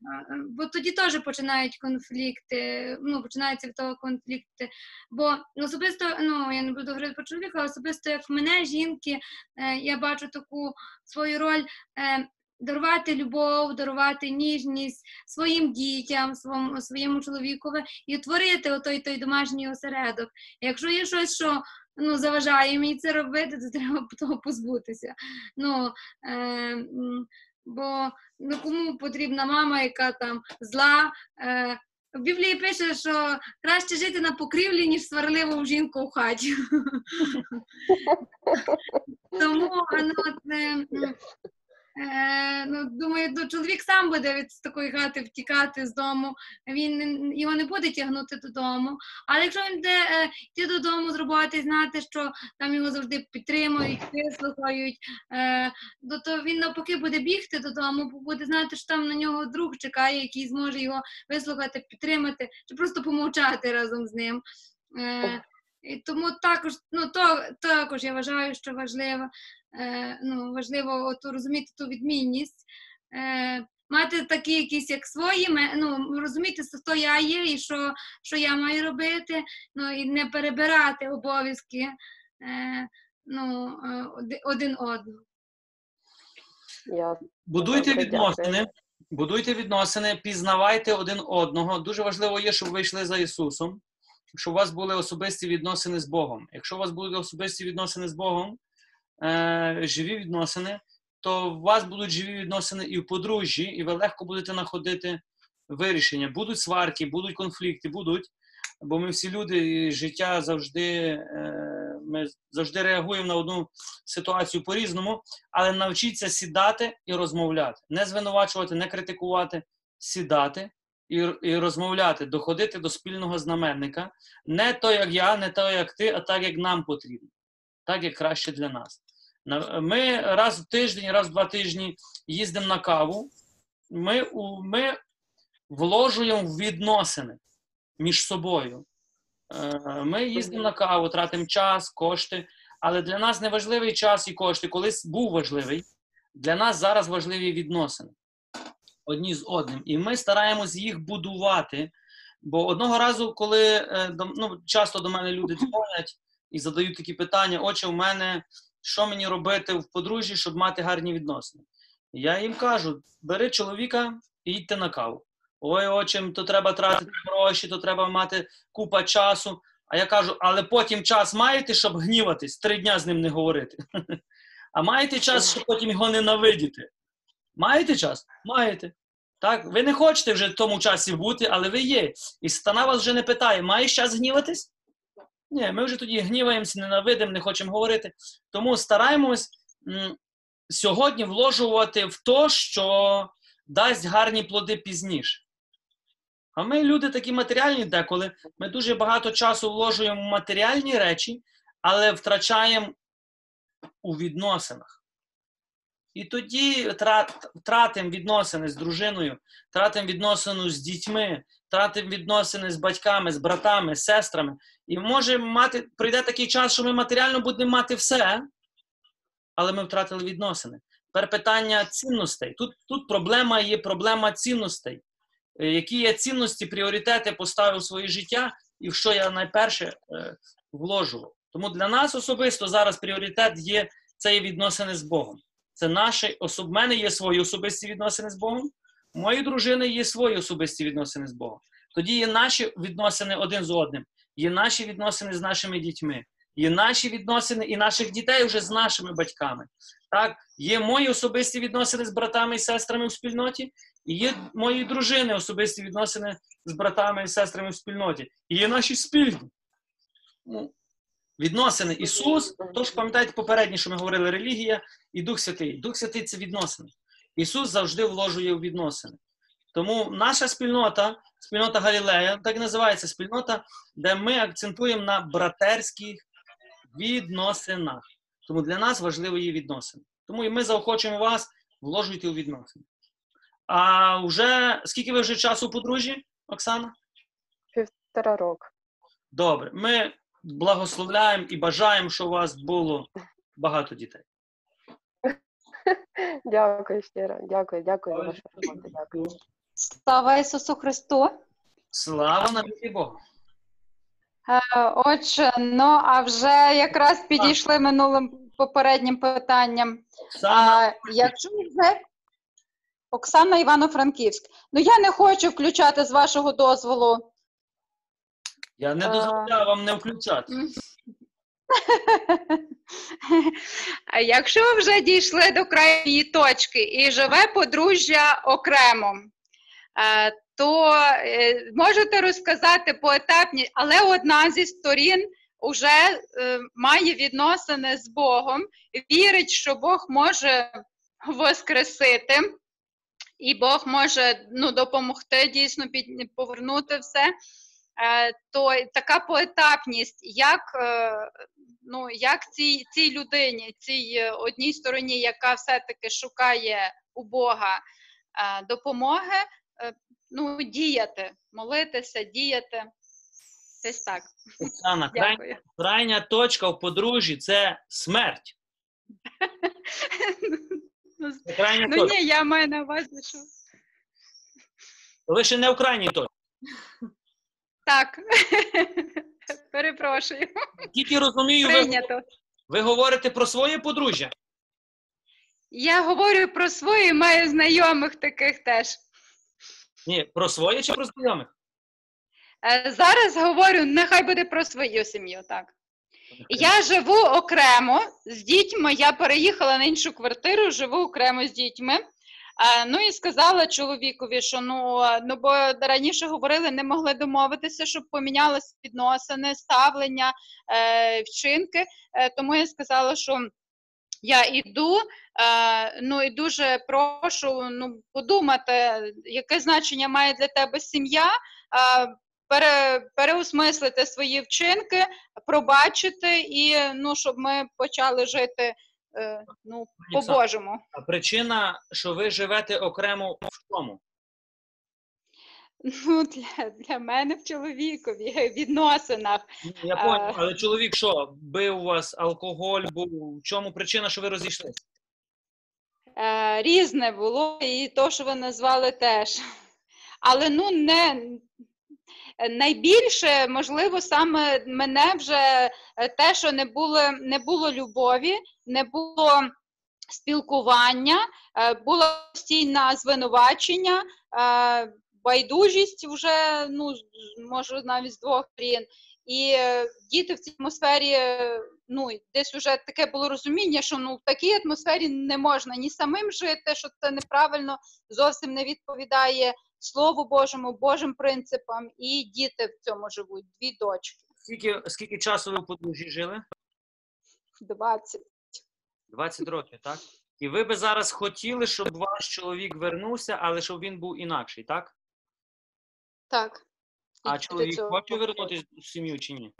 бо тоді теж починають конфлікти. Ну, починаються від того конфлікти. Бо особисто, ну я не буду говорити про чоловіка, особисто як в мене, жінки, е, я бачу таку свою роль. Е, Дарувати любов, дарувати ніжність своїм дітям, своєму, своєму чоловікові і творити отой той домашній осередок. Якщо є щось, що ну, заважає мені це робити, то треба того позбутися. Ну, е, бо ну, кому потрібна мама, яка там зла. Е, в Біблії пише, що краще жити на покрівлі, ніж сварливу жінку в хаті. Тому ну, от, е, ну, думаю, ну, чоловік сам буде від такої хати втікати з дому, він його не буде тягнути додому. Але якщо він буде е, йти додому з роботи, знати, що там його завжди підтримують, вислухають, е, то, то він навпаки буде бігти додому, бо буде знати, що там на нього друг чекає, який зможе його вислухати, підтримати, чи просто помовчати разом з ним. Е, і тому також, ну, то, також я вважаю, що важливо, е, ну, важливо от, розуміти ту відмінність, е, мати такі якісь як свої, ну, розуміти, хто я є і що, що я маю робити, ну, і не перебирати обов'язки е, ну, е, один одного. Я Будуйте відносини, будуйте відносини, пізнавайте один одного. Дуже важливо є, щоб ви йшли за Ісусом, щоб у вас були особисті відносини з Богом. Якщо у вас будуть особисті відносини з Богом, е, живі відносини, то у вас будуть живі відносини і в подружжі, і ви легко будете знаходити вирішення. Будуть сварки, будуть конфлікти, будуть, бо ми всі люди, і життя завжди, е, ми завжди реагуємо на одну ситуацію по-різному, але навчіться сідати і розмовляти. Не звинувачувати, не критикувати, сідати і, і розмовляти, доходити до спільного знаменника. Не то, як я, не то, як ти, а так, як нам потрібно, так, як краще для нас. Ми раз в тиждень, раз в два тижні їздимо на каву. Ми, ми вложуємо в відносини між собою. Е, Ми їздимо на каву, тратимо час, кошти, але для нас не важливий час і кошти. Колись був важливий. Для нас зараз важливі відносини одні з одним. І ми стараємось їх будувати. Бо одного разу, коли е, ну, часто до мене люди дзвонять і задають такі питання: Отче, у мене що мені робити в подружжі, щоб мати гарні відносини? Я їм кажу: бери чоловіка і їдьте на каву. Ой, отчим, то треба тратити гроші, то треба мати купа часу. А я кажу, але потім час маєте, щоб гніватись, три дня з ним не говорити. А маєте час, щоб потім його ненавидіти? Маєте час? Маєте. Так, ви не хочете вже в тому часі бути, але ви є. І стана вас вже не питає, маєш час гніватись? Ні, ми вже тоді гніваємося, ненавидимо, не хочемо говорити. Тому стараємось сьогодні вложувати в те, що дасть гарні плоди пізніше. А ми люди такі матеріальні деколи. Ми дуже багато часу вложуємо в матеріальні речі, але втрачаємо у відносинах. І тоді трат- втратимо відносини з дружиною, втратимо відносини з дітьми, втратимо відносини з батьками, з братами, з сестрами. І може мати, прийде такий час, що ми матеріально будемо мати все, але ми втратили відносини. Тепер питання цінностей. Тут, тут проблема є проблема цінностей. Е, Які я цінності, пріоритети поставив в своє життя, і в що я найперше е, вложував. Тому для нас особисто зараз пріоритет є це відносини з Богом. Це наші особ... мене є свої особисті відносини з Богом, у моєї дружини є свої особисті відносини з Богом. Тоді є наші відносини один з одним, є наші відносини з нашими дітьми, є наші відносини і наших дітей вже з нашими батьками. Так, є мої особисті відносини з братами і сестрами в спільноті, і є мої дружини особисті відносини з братами і сестрами в спільноті. І є наші спільні. Ну, Відносини Ісус, тож пам'ятаєте попереднє, що ми говорили, релігія і Дух Святий. Дух Святий це відносини. Ісус завжди вложує у відносини. Тому наша спільнота, спільнота Галілея, так і називається спільнота, де ми акцентуємо на братерських відносинах. Тому для нас важливі є відносини. Тому і ми заохочуємо вас вложуйте у відносини. А вже скільки ви вже часу у подружжі, Оксана? Півтора року. Добре. Ми благословляємо і бажаємо, щоб у вас було багато дітей. Дякую щиро. Дякую, дякую за вашу роботу. Дякую. Слава Ісусу Христу! Слава навіки Богу! Е, Отже, ну а вже якраз підійшли минулим попереднім питанням. А, якщо вже Оксана Івано-Франківськ, ну я не хочу включати з вашого дозволу. Я не дозволяю вам не включати. А Якщо ви вже дійшли до крайньої точки і живе подружжя окремо, е, то е, можете розказати поетапні, але одна зі сторін вже е, має відносини з Богом, вірить, що Бог може воскресити, і Бог може ну, допомогти дійсно під, повернути все. Е, То така поетапність, як, е, ну, як цій, цій людині, цій е, одній стороні, яка все-таки шукає у Бога допомоги, ну, діяти, молитися, діяти. Десь так. Оксана, крайня, крайня точка в подружжі це смерть. Це крайня Ну точка. ні, я маю на увазі, що Ви ще не в крайній точці. Так. Перепрошую. Тільки розумію, ви, Прийнято. ви говорите про своє подружжя. Я говорю про свої, маю знайомих таких теж. Ні, про своє чи про знайомих? Е, Зараз говорю, нехай буде про свою сім'ю, так. Я живу окремо з дітьми. Я переїхала на іншу квартиру, живу окремо з дітьми. Е, Ну і сказала чоловікові, що ну, ну бо раніше говорили, не могли домовитися, щоб помінялися відносини, ставлення, е, вчинки. Е, Тому я сказала, що я йду, е, ну і дуже прошу ну, подумати, яке значення має для тебе сім'я, пере, переосмислити свої вчинки, пробачити і ну, щоб ми почали жити ну, по-божому. А причина, що ви живете окремо в чому? Ну, для, для мене в чоловікові відносинах. Я Е, понял, але чоловік що, бив вас, алкоголь був. В чому причина, що ви розійшлися? е, різне було, і то, що ви назвали теж. Але ну не найбільше, можливо, саме мене вже е, те, що не було, не було любові, не було спілкування, е, було постійне звинувачення, е, байдужість вже, ну, може, навіть з двох сторін. І діти в цій атмосфері, ну, десь вже таке було розуміння, що ну, в такій атмосфері не можна ні самим жити, що це неправильно, зовсім не відповідає Слову Божому, Божим принципам, і діти в цьому живуть, дві дочки. Скільки, скільки часу ви в подружжі жили? 20. 20 років, так? І ви би зараз хотіли, щоб ваш чоловік вернувся, але щоб він був інакший, так? Так. А І чоловік хоче вернутися в сім'ю чи ні?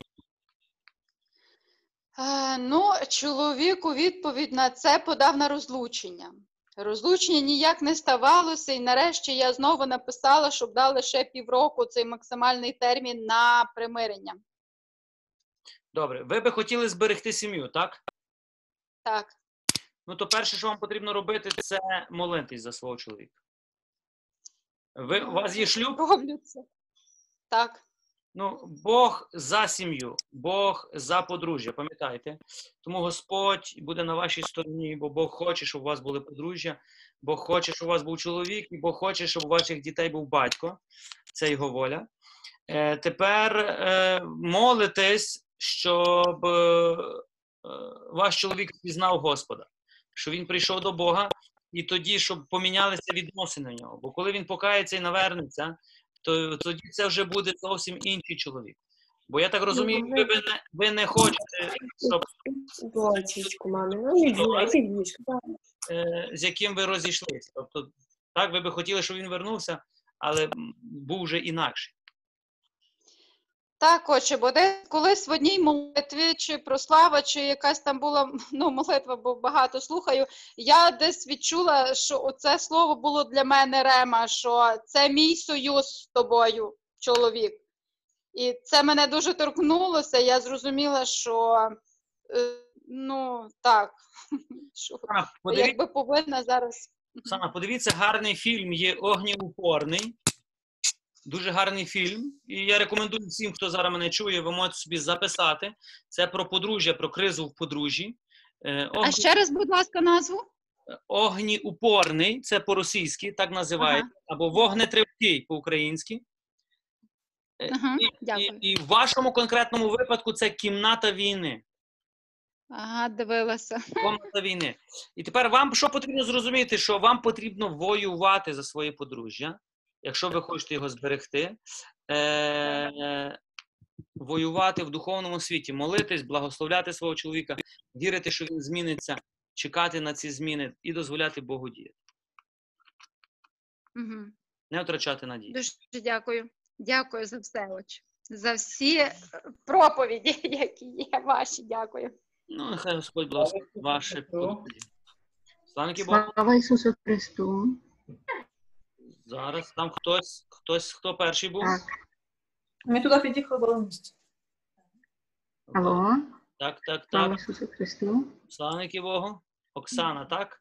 Е, Ну, чоловік у відповідь на це подав на розлучення. Розлучення ніяк не ставалося, і нарешті я знову написала, щоб дали ще півроку цей максимальний термін на примирення. Добре, ви би хотіли зберегти сім'ю, так? Так. Ну, то перше, що вам потрібно робити, це молитись за свого чоловіка. Ви, у вас є шлюб? Роблю це. Так. Ну, Бог за сім'ю, Бог за подружжя, пам'ятайте. Тому Господь буде на вашій стороні, бо Бог хоче, щоб у вас були подружжя, Бог хоче, щоб у вас був чоловік, і Бог хоче, щоб у ваших дітей був батько. Це його воля. Е, тепер е, молитесь, щоб е, е, ваш чоловік пізнав Господа, що він прийшов до Бога, і тоді, щоб помінялися відносини в нього. Бо коли він покається і навернеться, то тоді це вже буде зовсім інший чоловік. Бо я так розумію, ви, ви, не, ви не хочете, щоб Дочечку, мами, ну більше. е, з яким ви розійшлися. Тобто, так, ви би хотіли, щоб він вернувся, але був вже інакший. Так, отче, бо десь колись в одній молитві, чи прослава, чи якась там була ну, молитва, бо багато слухаю. Я десь відчула, що оце слово було для мене рема, що це мій союз з тобою, чоловік. І це мене дуже торкнулося. Я зрозуміла, що е, ну так, що якби повинна зараз. Оксана, подивіться, гарний фільм є Огнєупорний. Дуже гарний фільм. І я рекомендую всім, хто зараз мене чує, ви можете собі записати. Це про подружжя, про кризу в подружжі. Е, А ще раз, будь ласка, назву. Огніупорний, це по-російськи, так називається, або вогнетривкий по-українськи. Е, Ага, і, дякую. і, і в вашому конкретному випадку це кімната війни. Ага, дивилася. Комната війни. І тепер вам що потрібно зрозуміти, що вам потрібно воювати за своє подружжя, якщо ви хочете його зберегти, е- воювати в духовному світі, молитись, благословляти свого чоловіка, вірити, що він зміниться, чекати на ці зміни і дозволяти Богу діяти. Угу. Не втрачати надії. Дуже дякую. Дякую за все, отче. За всі е, проповіді, які є ваші. Дякую. Ну, нехай Господь благословить. Славники Богу. Слава Ісусу Христу. Зараз там хтось, хтось, хто перший був? Так. Ми туди під'їхали. Алло. Так, так, Слава так. Ісусу Христу. Славники Богу. Оксана, так?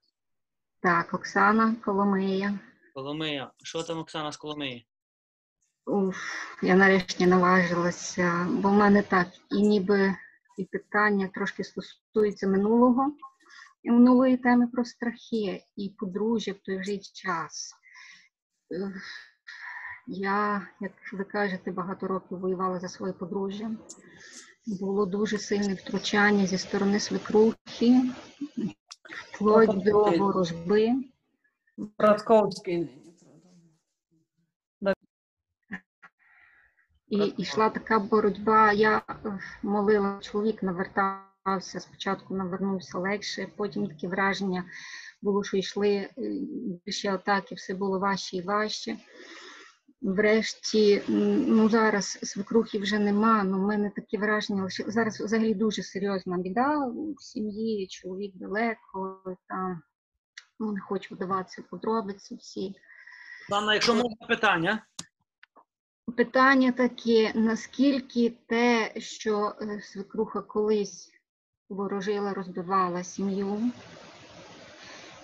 Так, Оксана Коломия. Коломия. Що там Оксана з Коломиї? Уф, я нарешті наважилася, бо в мене так, і ніби і питання трошки стосуються минулого, і минулої теми про страхи і подружжя в той же час. Ех, Я, як ви кажете, багато років воювала за своє подружжя. Було дуже сильне втручання зі сторони свекрухи, вплоть до ворожби. Братковський. І йшла така боротьба. Я е, молила, чоловік навертався, спочатку навернувся легше, потім таке враження було, що йшли е, більше атаки, все було важче і важче. Врешті, ну зараз свекрухи вже нема, ну в мене таке враження, лише зараз взагалі дуже серйозна біда у сім'ї, чоловік далеко, там, ну не хочу вдаватися подробиці всі. Оксана, якщо можна питання. Питання таке: наскільки те, що е, свекруха колись ворожила, розбивала сім'ю,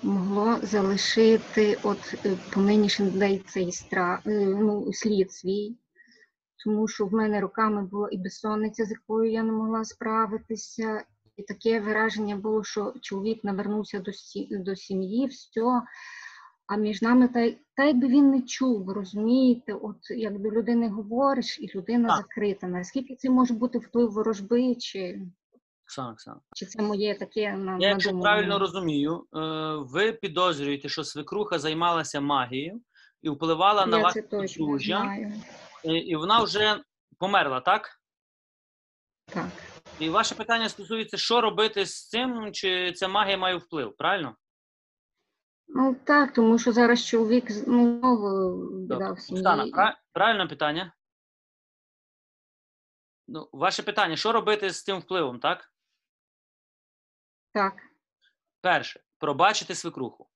могло залишити от е, по нинішній день цей стра, е, ну, слід свій, тому що в мене роками була і безсонниця, з якою я не могла справитися, і таке враження було, що чоловік навернувся до, до сім'ї, все. А між нами та, та якби він не чув, розумієте, от як до людини говориш, і людина закрита. Наскільки це може бути вплив ворожби, чи, Оксана, Оксана. чи це моє таке на, Я, якщо правильно розумію, е, ви підозрюєте, що свекруха займалася магією і впливала на Я ваше це точно подружжя, знаю. і, і вона вже померла, так? Так. І ваше питання стосується, що робити з цим, чи ця магія має вплив, правильно? Ну так, тому що зараз чоловік з- ну, знову біда в сім'ї. Оксана, пра- правильне питання? Ну, ваше питання, що робити з цим впливом, так? Так. Перше, пробачити свекруху.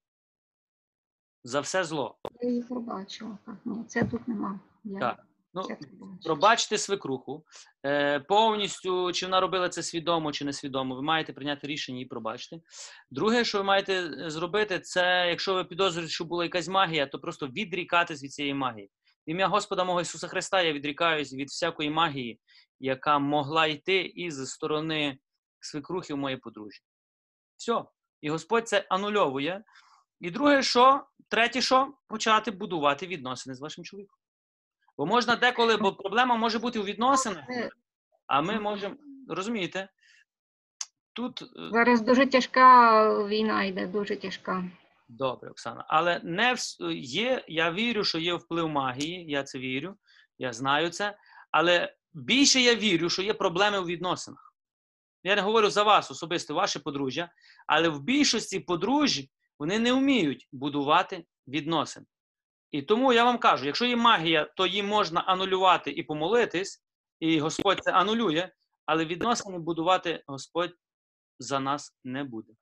За все зло. Я її пробачила. Так. Ні, це тут нема. Я Так. Ну, це пробачити свекруху. Е, повністю, чи вона робила це свідомо чи несвідомо, ви маєте прийняти рішення і пробачити. Друге, що ви маєте е, зробити, це якщо ви підозрюєте, що була якась магія, то просто відрікатись від цієї магії. В ім'я Господа мого Ісуса Христа я відрікаюсь від всякої магії, яка могла йти із сторони свекрухи в моє подружжя. Все. І Господь це анульовує. І друге, що, третє, що почати будувати відносини з вашим чоловіком. Бо можна деколи, бо проблема може бути у відносинах, а ми можемо, розумієте, тут е, Зараз дуже тяжка війна йде, дуже тяжка. добре, Оксана, але не вс- є, я вірю, що є вплив магії, я це вірю, я знаю це, але більше я вірю, що є проблеми у відносинах. Я не говорю за вас, особисто ваше подружжя, але в більшості подружжя вони не вміють будувати відносин. І тому я вам кажу: якщо є магія, то її можна анулювати і помолитись, і Господь це анулює, але відносини будувати Господь за нас не буде.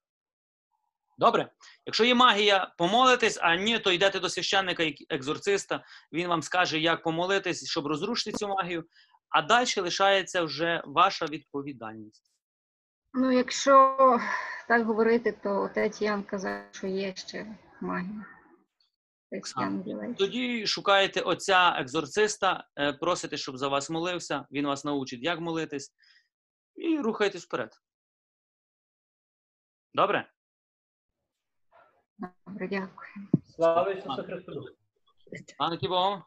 Добре? Якщо є магія, помолитись, а ні, то йдете до священника, екзорциста, він вам скаже, як помолитись, щоб розрушити цю магію. А далі лишається вже ваша відповідальність. Ну, якщо так говорити, то отець Ян казав, що є ще магія. Тоді шукаєте отця екзорциста, е, просите, щоб за вас молився, він вас научить, як молитись, і рухайтесь вперед. Добре? Добре, дякую. Слава Ісусу Христу! Пане Богом.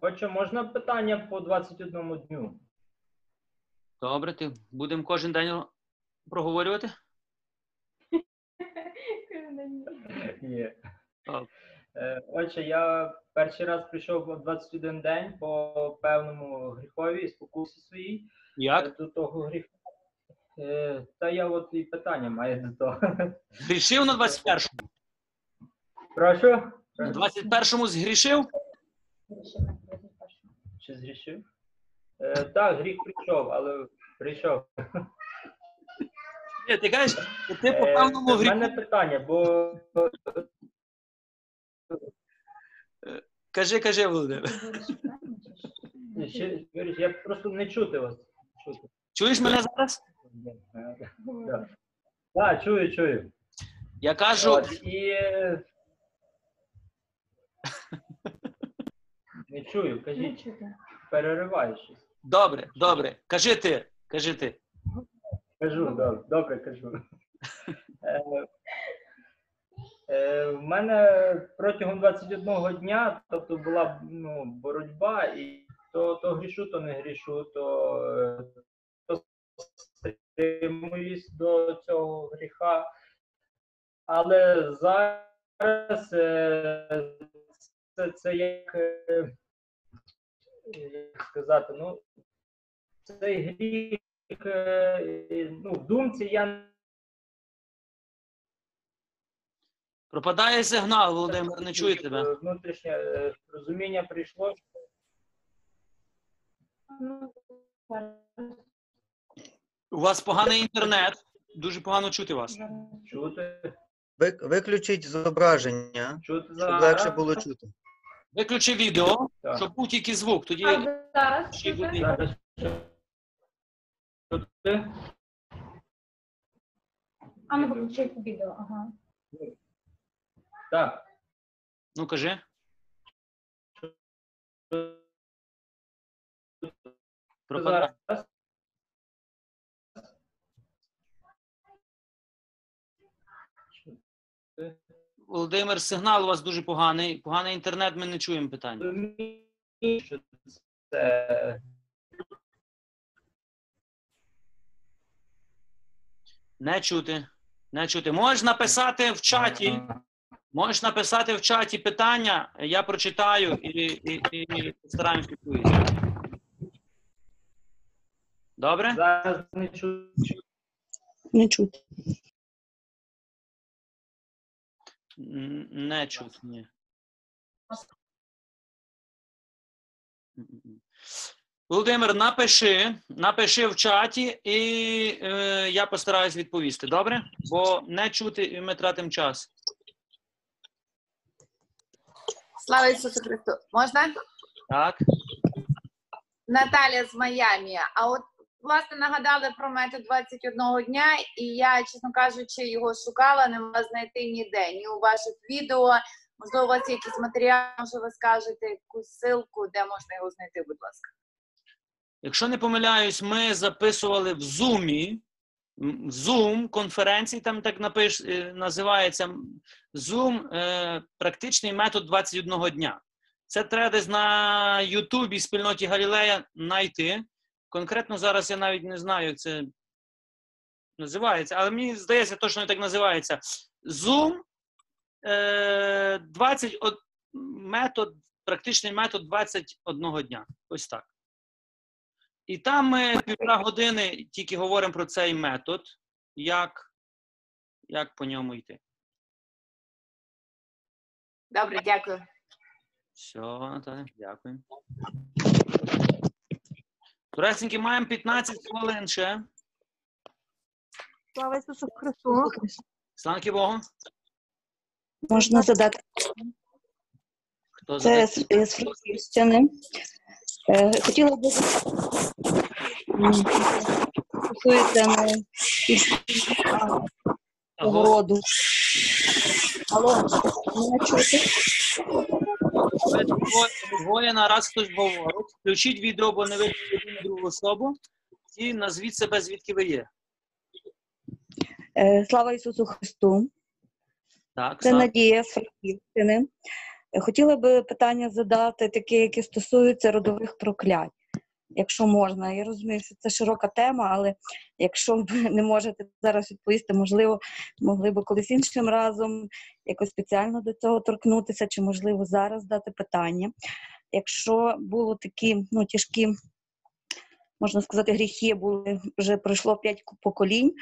Отже, можна питання по 21 дню? Добре, ти будемо кожен день проговорювати? Є. Е, Отже, я перший раз прийшов в 21 день по певному гріхові і спокусі своїй. Як? Е, До того гріха. Е, Та я от і питання маю до того. Згрішив на 21-му? Прошу? На 21-му згрішив? Чи згрішив? Е, Так, гріх прийшов, але прийшов. Ні, ти кажеш, ти по Е, певному В гріху. мене питання, бо Кажи, кажи, Володимир. ще, Юрій, я просто не чути вас. Чути. Чуєш мене зараз? Так, да, чую, чую. Я кажу. От, і... е, Не чую, кажіть. Перериваю щось. Добре, добре. Кажи ти, кажи ти. Кажу, добре, добре кажу. Е, е, В мене протягом 21 дня, тобто була ну, боротьба, і то, то грішу, то не грішу, то, е, то стримуюсь до цього гріха. Але зараз це, це як, як сказати, ну, цей гріх, е, ну, в думці я Пропадає сигнал, Володимир, не чує тебе. е, внутрішнє е, розуміння прийшло. У вас поганий інтернет. Дуже погано чути вас. Чути. Вик- Виключіть зображення, Чути щоб зараз. легше було чути. Виключи відео, Так. щоб був тільки звук. Тоді зараз ще й буде. Зараз. Чути. А ну виключайте відео, ага. Так. Ну кажи. Пропадає. Зараз. Володимир, сигнал у вас дуже поганий. Поганий інтернет, ми не чуємо питання. Розумію, що це Не чути. Не чути. Можеш написати в чаті. Можеш написати в чаті питання, я прочитаю і, і, і постараємось відповісти. Добре? Зараз не чути. Не чути. Не чути, ні. Володимир, напиши, напиши в чаті, і е, я постараюсь відповісти. Добре? Бо не чути, і ми тратимо час. Слава Ісусу Христу! Можна? Так? Наталя з Майамі. А от власне нагадали про метод 21 дня, і я, чесно кажучи, його шукала, не могла знайти ніде. Ні у ваших відео. Можливо, у вас є якийсь матеріал, може ви скажете якусь ссылку, де можна його знайти, будь ласка. Якщо не помиляюсь, ми записували в м, Zoom конференції, там так напиш, е, називається Zoom е, практичний метод 21 дня. Це треба десь на Ютубі спільноті Галілея знайти. Конкретно зараз я навіть не знаю, як це називається, але мені здається, точно так називається. Zoom е, 20, метод, практичний метод 21 дня. Ось так. І там ми півтора години тільки говоримо про цей метод, як, як по ньому йти. Добре, дякую. Все, Наталя, дякую. Туреценьки, маємо 15 хвилин ще. Слава Ісусу Христу. Сланки Богу. Можна задати. Хто Це задає? з Франківщини. Е, Хотіла м, стосується роду. Алло, мене чути? Двоє- нараз хтось говорить. Включіть відео, бо не видно другу особу. І назвіть себе, звідки ви є. Е, Слава Ісусу Христу. Так, Це Надія Франківщини. Хотіла би питання задати, таке, яке стосується родових проклять, якщо можна. Я розумію, що це широка тема, але якщо ви не можете зараз відповісти, можливо, могли би колись іншим разом якось спеціально до цього торкнутися, чи можливо зараз дати питання. Якщо було такі ну, тяжкі, можна сказати, гріхи були вже пройшло п'ять поколінь,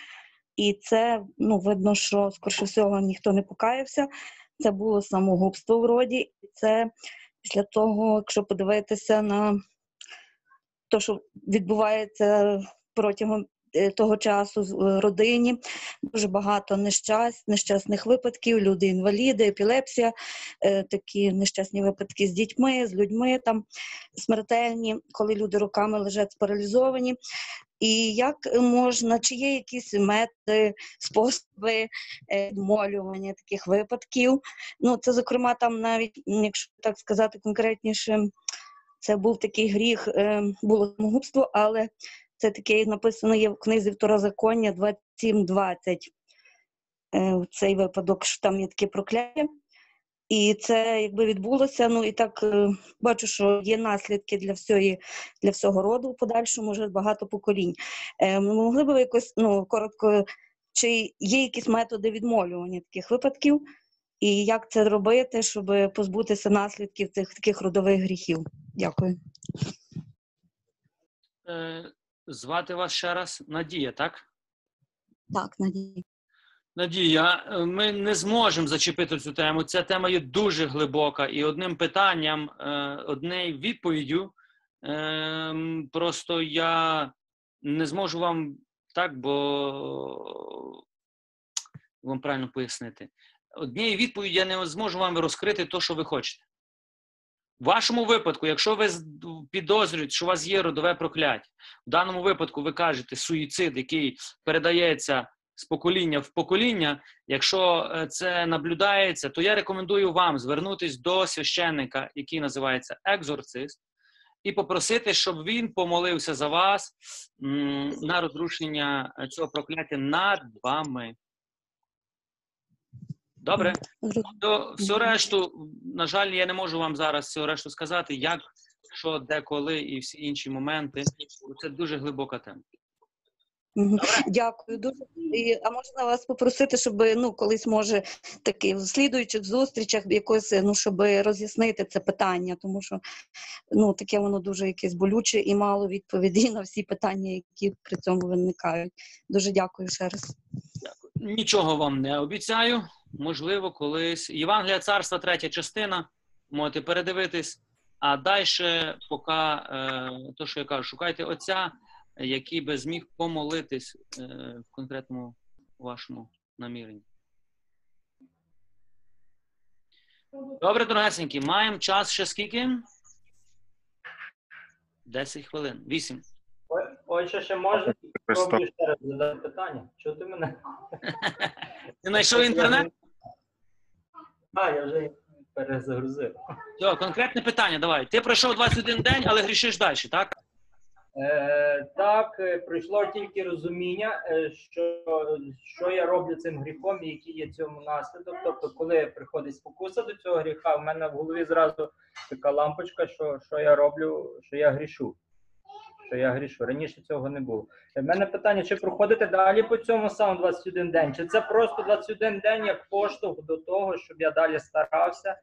і це ну, видно, що скоріше всього ніхто не покаявся. Це було самогубство в роді, і це після того, якщо подивитися на те, що відбувається протягом е, того часу в е, родині, дуже багато нещасть, нещасних випадків, люди інваліди, епілепсія, е, такі нещасні випадки з дітьми, з людьми там смертельні, коли люди роками лежать паралізовані. І як можна, чи є якісь методи, способи е, відмолювання таких випадків? Ну, це, зокрема, там навіть, якщо так сказати конкретніше, це був такий гріх, е, було самогубство, але це таке написано є в книзі Второзаконня 27.20. Е, цей випадок, що там є таке прокляття. І це якби відбулося. Ну і так е, бачу, що є наслідки для всього, для всього роду в подальшому, вже багато поколінь. Е, могли б ви якось ну, коротко, чи є якісь методи відмолювання таких випадків, і як це робити, щоб позбутися наслідків цих таких родових гріхів? Дякую. Е, звати вас ще раз Надія, так? Так, Надія. Надія, е, ми не зможемо зачепити цю тему. Ця тема є дуже глибока, і одним питанням, е, однією відповіддю, ем, просто я не зможу вам так, бо вам правильно пояснити. Однією відповіддю я не зможу вам розкрити те, що ви хочете. В вашому випадку, якщо ви підозрюєте, що у вас є родове прокляття, в даному випадку ви кажете суїцид, який передається з покоління в покоління, якщо е, це наблюдається, то я рекомендую вам звернутися до священника, який називається екзорцист, і попросити, щоб він помолився за вас на розрушення е, цього прокляття над вами. Добре? То всю решту, на жаль, я не можу вам зараз всю решту сказати, як, що, де, коли і всі інші моменти. Це дуже глибока тема. Дякую дуже. І, а можна вас попросити, щоб ну колись може таки в слідуючих зустрічах якось ну щоб роз'яснити це питання, тому що ну таке воно дуже якесь болюче і мало відповідей на всі питання, які при цьому виникають. Дуже дякую ще раз. Нічого вам не обіцяю. Можливо, колись. Євангелія царства, третя частина. Можете передивитись. А далі, поки е, то, що я кажу, шукайте отця, який би зміг помолитись е, в конкретному вашому наміренні. Добре, дорогесенькі, маємо час ще скільки? 10 хвилин. 8. Ой, Отже, ще можна спробую ще раз задати питання. Чути мене? Ти знайшов інтернет? А, я вже перезагрузив. Все, конкретне питання, давай. Ти пройшов 21 день, але грішиш далі, так? Е, так, е, прийшло тільки розуміння, е, що, що я роблю цим гріхом і який є цьому наслідок. Тобто, коли приходить спокуса до цього гріха, в мене в голові зразу така лампочка, що, що я роблю, що я грішу. Що я грішу. Раніше цього не було. У мене питання: чи проходити далі по цьому самому 21 день? Чи це просто 21 день як поштовх до того, щоб я далі старався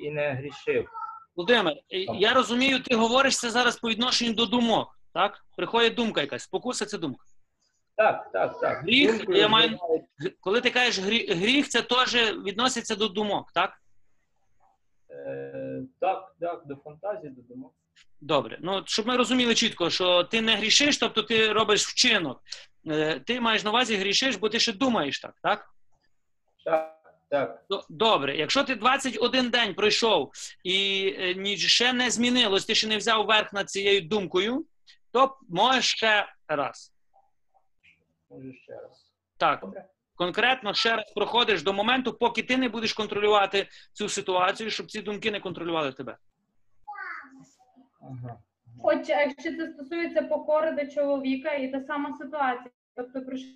і не грішив? Володимир, я розумію, ти говориш це зараз по відношенню до думок. Так? Приходить думка якась. Спокуса це думка. Так, так, так. Гріх, я маю, коли ти кажеш гріх, гріх, це теж відноситься до думок, так? Е, Так, так, до фантазії, до думок. Добре. Ну, щоб ми розуміли чітко, що ти не грішиш, тобто ти робиш вчинок. Е, Ти маєш на увазі грішиш, бо ти ще думаєш так, так? Так, так. Добре, якщо ти 21 день пройшов і е, ні- ще не змінилось, ти ще не взяв верх над цією думкою, то можеш ще раз. Може ще раз. Так. Конкретно ще раз проходиш до моменту, поки ти не будеш контролювати цю ситуацію, щоб ці думки не контролювали тебе. Ага. А якщо це стосується покори до чоловіка, і та сама ситуація. Тобто пройшов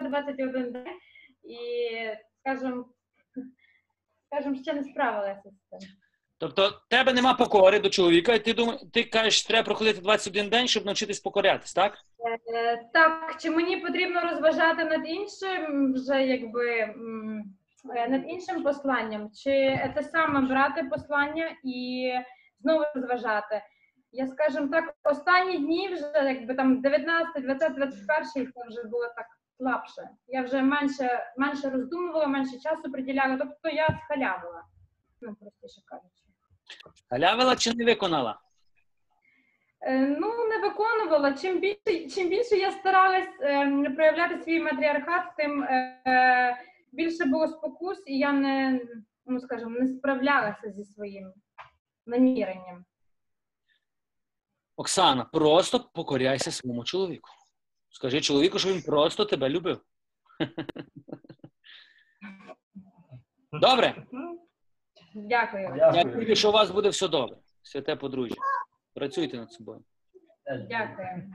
21 день і, скажімо, скажімо, ще не справилася з цим. Тобто, тебе нема покори до чоловіка, і ти думаєш, ти кажеш, треба проходити 21 день, щоб навчитись покорятись, так? Е, Так, чи мені потрібно розважати над іншим, вже якби м, е, над іншим посланням, чи те саме брати послання і знову розважати? Я скажімо так, останні дні вже якби там 19, 20, 21 це вже було так слабше. Я вже менше, менше роздумувала, менше часу приділяла, тобто я схалявила, ну простіше кажучи. Галявила чи не виконала? Е, Ну, не виконувала. Чим більше, чим більше я старалась ем, проявляти свій матріархат, тим е, е, більше було спокус, і я не, ну скажімо, не справлялася зі своїм наміренням. Оксана, просто покоряйся своєму чоловіку. Скажи чоловіку, що він просто тебе любив. Добре? Дякую. Дякую, що у вас буде все добре. Святе подружжя. Працюйте над собою. Дякую.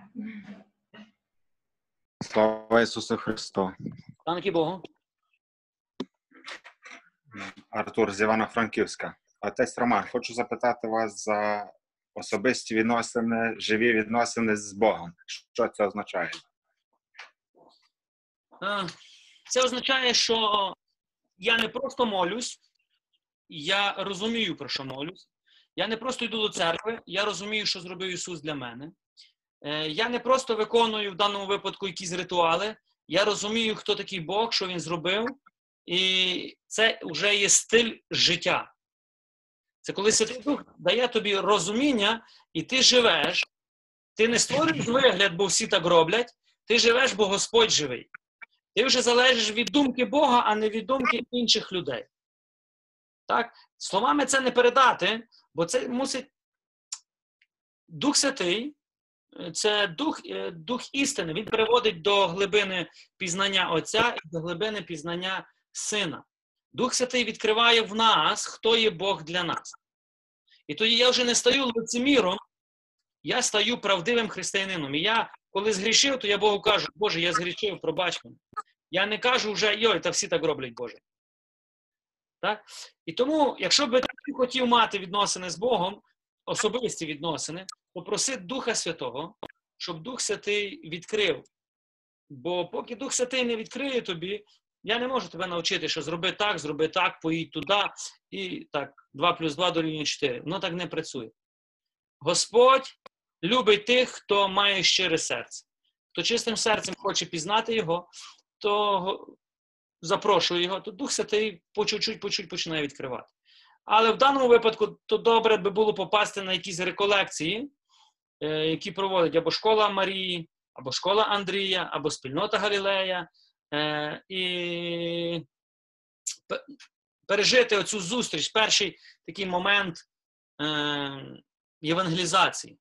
Слава Ісусу Христу! Танки Богу. Артур з Івано-Франківська. Отець Роман, хочу запитати вас за особисті відносини, живі відносини з Богом. Що це означає? Це означає, що я не просто молюсь, я розумію, про що молюсь. Я не просто йду до церкви, я розумію, що зробив Ісус для мене. Е, Я не просто виконую в даному випадку якісь ритуали, я розумію, хто такий Бог, що він зробив, і це вже є стиль життя. Це коли Святий Дух дає тобі розуміння, і ти живеш, ти не створюєш вигляд, бо всі так роблять, ти живеш, бо Господь живий. Ти вже залежиш від думки Бога, а не від думки інших людей. Так? Словами це не передати, бо це мусить Дух Святий, це дух, е, дух істини. Він переводить до глибини пізнання Отця і до глибини пізнання Сина. Дух Святий відкриває в нас, хто є Бог для нас. І тоді я вже не стаю лицеміром, я стаю правдивим християнином. І я, коли згрішив, то я Богу кажу, Боже, я згрішив, пробач мене. Я не кажу вже, йой, та всі так роблять, Боже. Так? І тому, якщо би ти хотів мати відносини з Богом, особисті відносини, попроси Духа Святого, щоб Дух Святий відкрив. Бо поки Дух Святий не відкриє тобі, я не можу тебе навчити, що зроби так, зроби так, поїдь туди, і так, 2 плюс 2 дорівнює 4. Воно так не працює. Господь любить тих, хто має щире серце. Хто чистим серцем хоче пізнати його, то запрошує його, то Дух Святий по чуть-чуть, по чуть починає відкривати. Але в даному випадку то добре би було попасти на якісь реколекції, е, які проводить або школа Марії, або школа Андрія, або спільнота Галілея, е, і пережити оцю зустріч, перший такий момент е, євангелізації.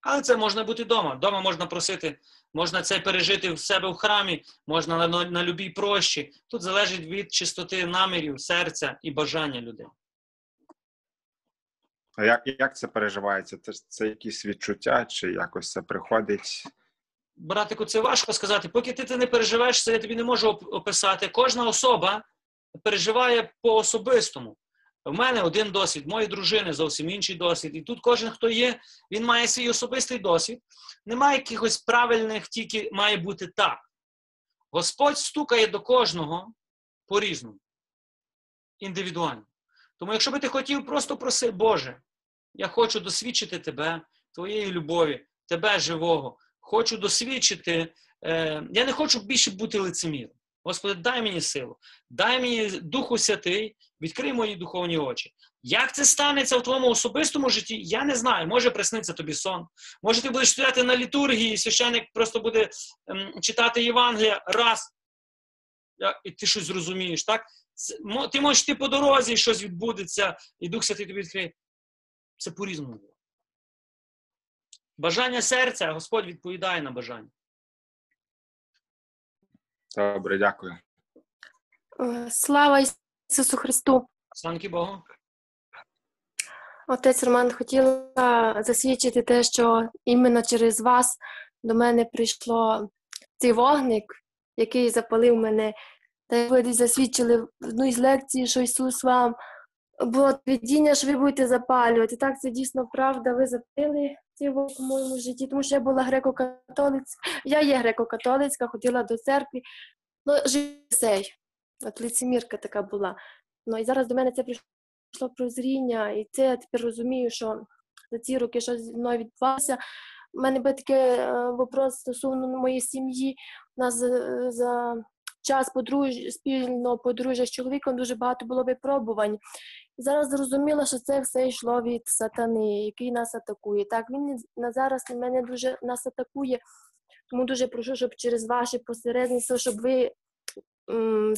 Але це можна бути вдома. Вдома можна просити, можна це пережити в себе в храмі, можна на, на любій прощі. Тут залежить від чистоти намірів, серця і бажання людей. А як, як це переживається? Це, це якісь відчуття, чи якось це приходить? Братику, це важко сказати. Поки ти це не переживеш, це я тобі не можу описати. Кожна особа переживає по-особистому. В мене один досвід, моєї дружини зовсім інший досвід. І тут кожен, хто є, він має свій особистий досвід. Немає якихось правильних, тільки має бути так. Господь стукає до кожного по-різному, індивідуально. Тому, якщо би ти хотів, просто проси, Боже, я хочу досвідчити тебе, твоєї любові, тебе живого. Хочу досвідчити. Е, я не хочу більше бути лицеміром. Господи, дай мені силу, дай мені Духу Святий, відкрий мої духовні очі. Як це станеться в твоєму особистому житті, я не знаю. Може присниться тобі сон. Може, ти будеш стояти на літургії, і священник просто буде ем, читати Євангелія раз, і ти щось зрозумієш, так? Ти можеш йти по дорозі, і щось відбудеться, і Дух Святий тобі відкриє. Це по-різному. Бажання серця, Господь відповідає на бажання. Добре, дякую. Е, Слава Ісусу Христу! Сланки Богу. Отець Роман, хотіла засвідчити те, що іменно через вас до мене прийшло цей вогник, який запалив мене. Та як ви десь засвідчили в одній з лекцій, що Ісус вам було видіння, що ви будете запалювати. Так, це дійсно правда. Ви запалили у моєму житті, тому що я була греко-католицька. Я є греко-католицька, ходила до церкви. Ну, сей. От лицемірка така була. Ну і зараз до мене це прийшло прозріння, і це я тепер розумію, що за ці роки що зі мною відбувалося. У мене був такий е, вопрос стосовно моєї сім'ї. У нас за, за час подруж... спільного подружжя з чоловіком дуже багато було випробувань. Зараз зрозуміла, що це все йшло від сатани, який нас атакує. Так, він на зараз мене дуже нас атакує. Тому дуже прошу, щоб через ваше посередництво, щоб ви м,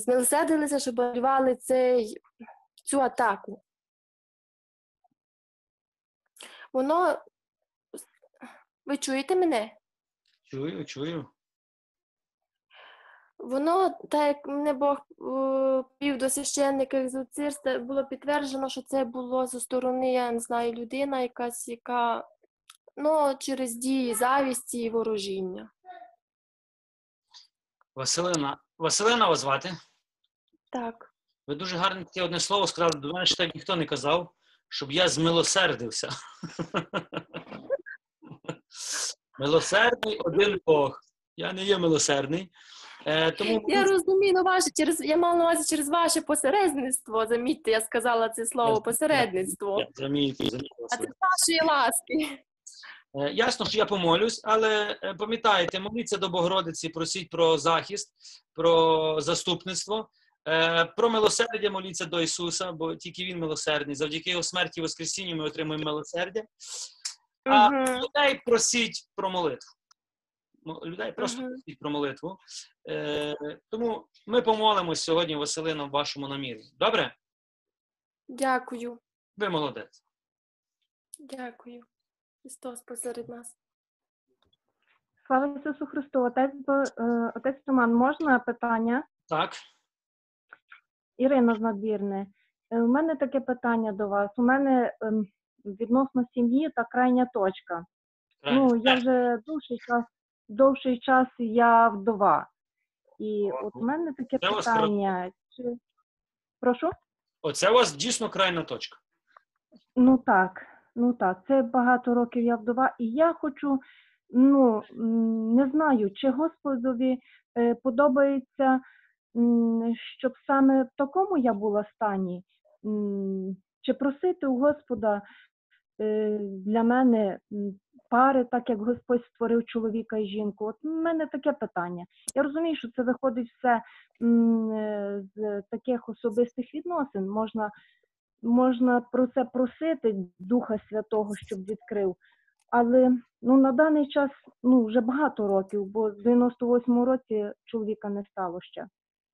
щоб обірвали цей, цю атаку. Воно. Ви чуєте мене? Чую, чую. Воно, так як мене Бог пів до священника екзорциста, було підтверджено, що це було зі сторони, я не знаю, людина якась, яка ну, через дії завісті і ворожіння. Василина. Василина вас звати? Так. Ви дуже гарне таке одне слово сказали, до мене ще так ніхто не казав, щоб я змилосердився. Милосердний один Бог. Я не є милосердний. Е, тому Я розумію, ну ваше через я мала на увазі через ваше посередництво. Замітьте, я сказала це слово посередництво. я замітив А це вашої ласки. Е, Ясно, що я помолюсь, але е, пам'ятайте, моліться до Богородиці, просіть про захист, про заступництво, про милосердя моліться до Ісуса, бо тільки Він милосердний. Завдяки Його смерті і Воскресінню ми отримуємо милосердя. А людей просіть про молитву. Людей просто Мгм. просіть про молитву. Е, Тому ми помолимось сьогодні, Василина, в вашому намірі. Добре? Дякую, Ви молодець. дякую. Христос посеред нас. Слава Ісусу Христу. Отець, Бо- е, отець Роман, можна питання? Так. Ірина з надвірне. Е, У мене таке питання до вас. У мене ем, відносно сім'ї та крайня точка. Ну, я вже довший час, довший час я вдова. І от у мене таке Це питання. Чи... Прошу? Оце у вас дійсно крайна точка. Ну так, ну так, це багато років я вдова, і я хочу, ну не знаю, чи Господові е, подобається, щоб саме в такому я була стані, чи просити у Господа е, для мене пари, так як Господь створив чоловіка і жінку. От в мене таке питання. Я розумію, що це виходить все е, з таких особистих відносин. Можна можна про це просити Духа Святого, щоб відкрив. Але ну, на даний час ну, вже багато років, бо в 98-му році чоловіка не стало ще.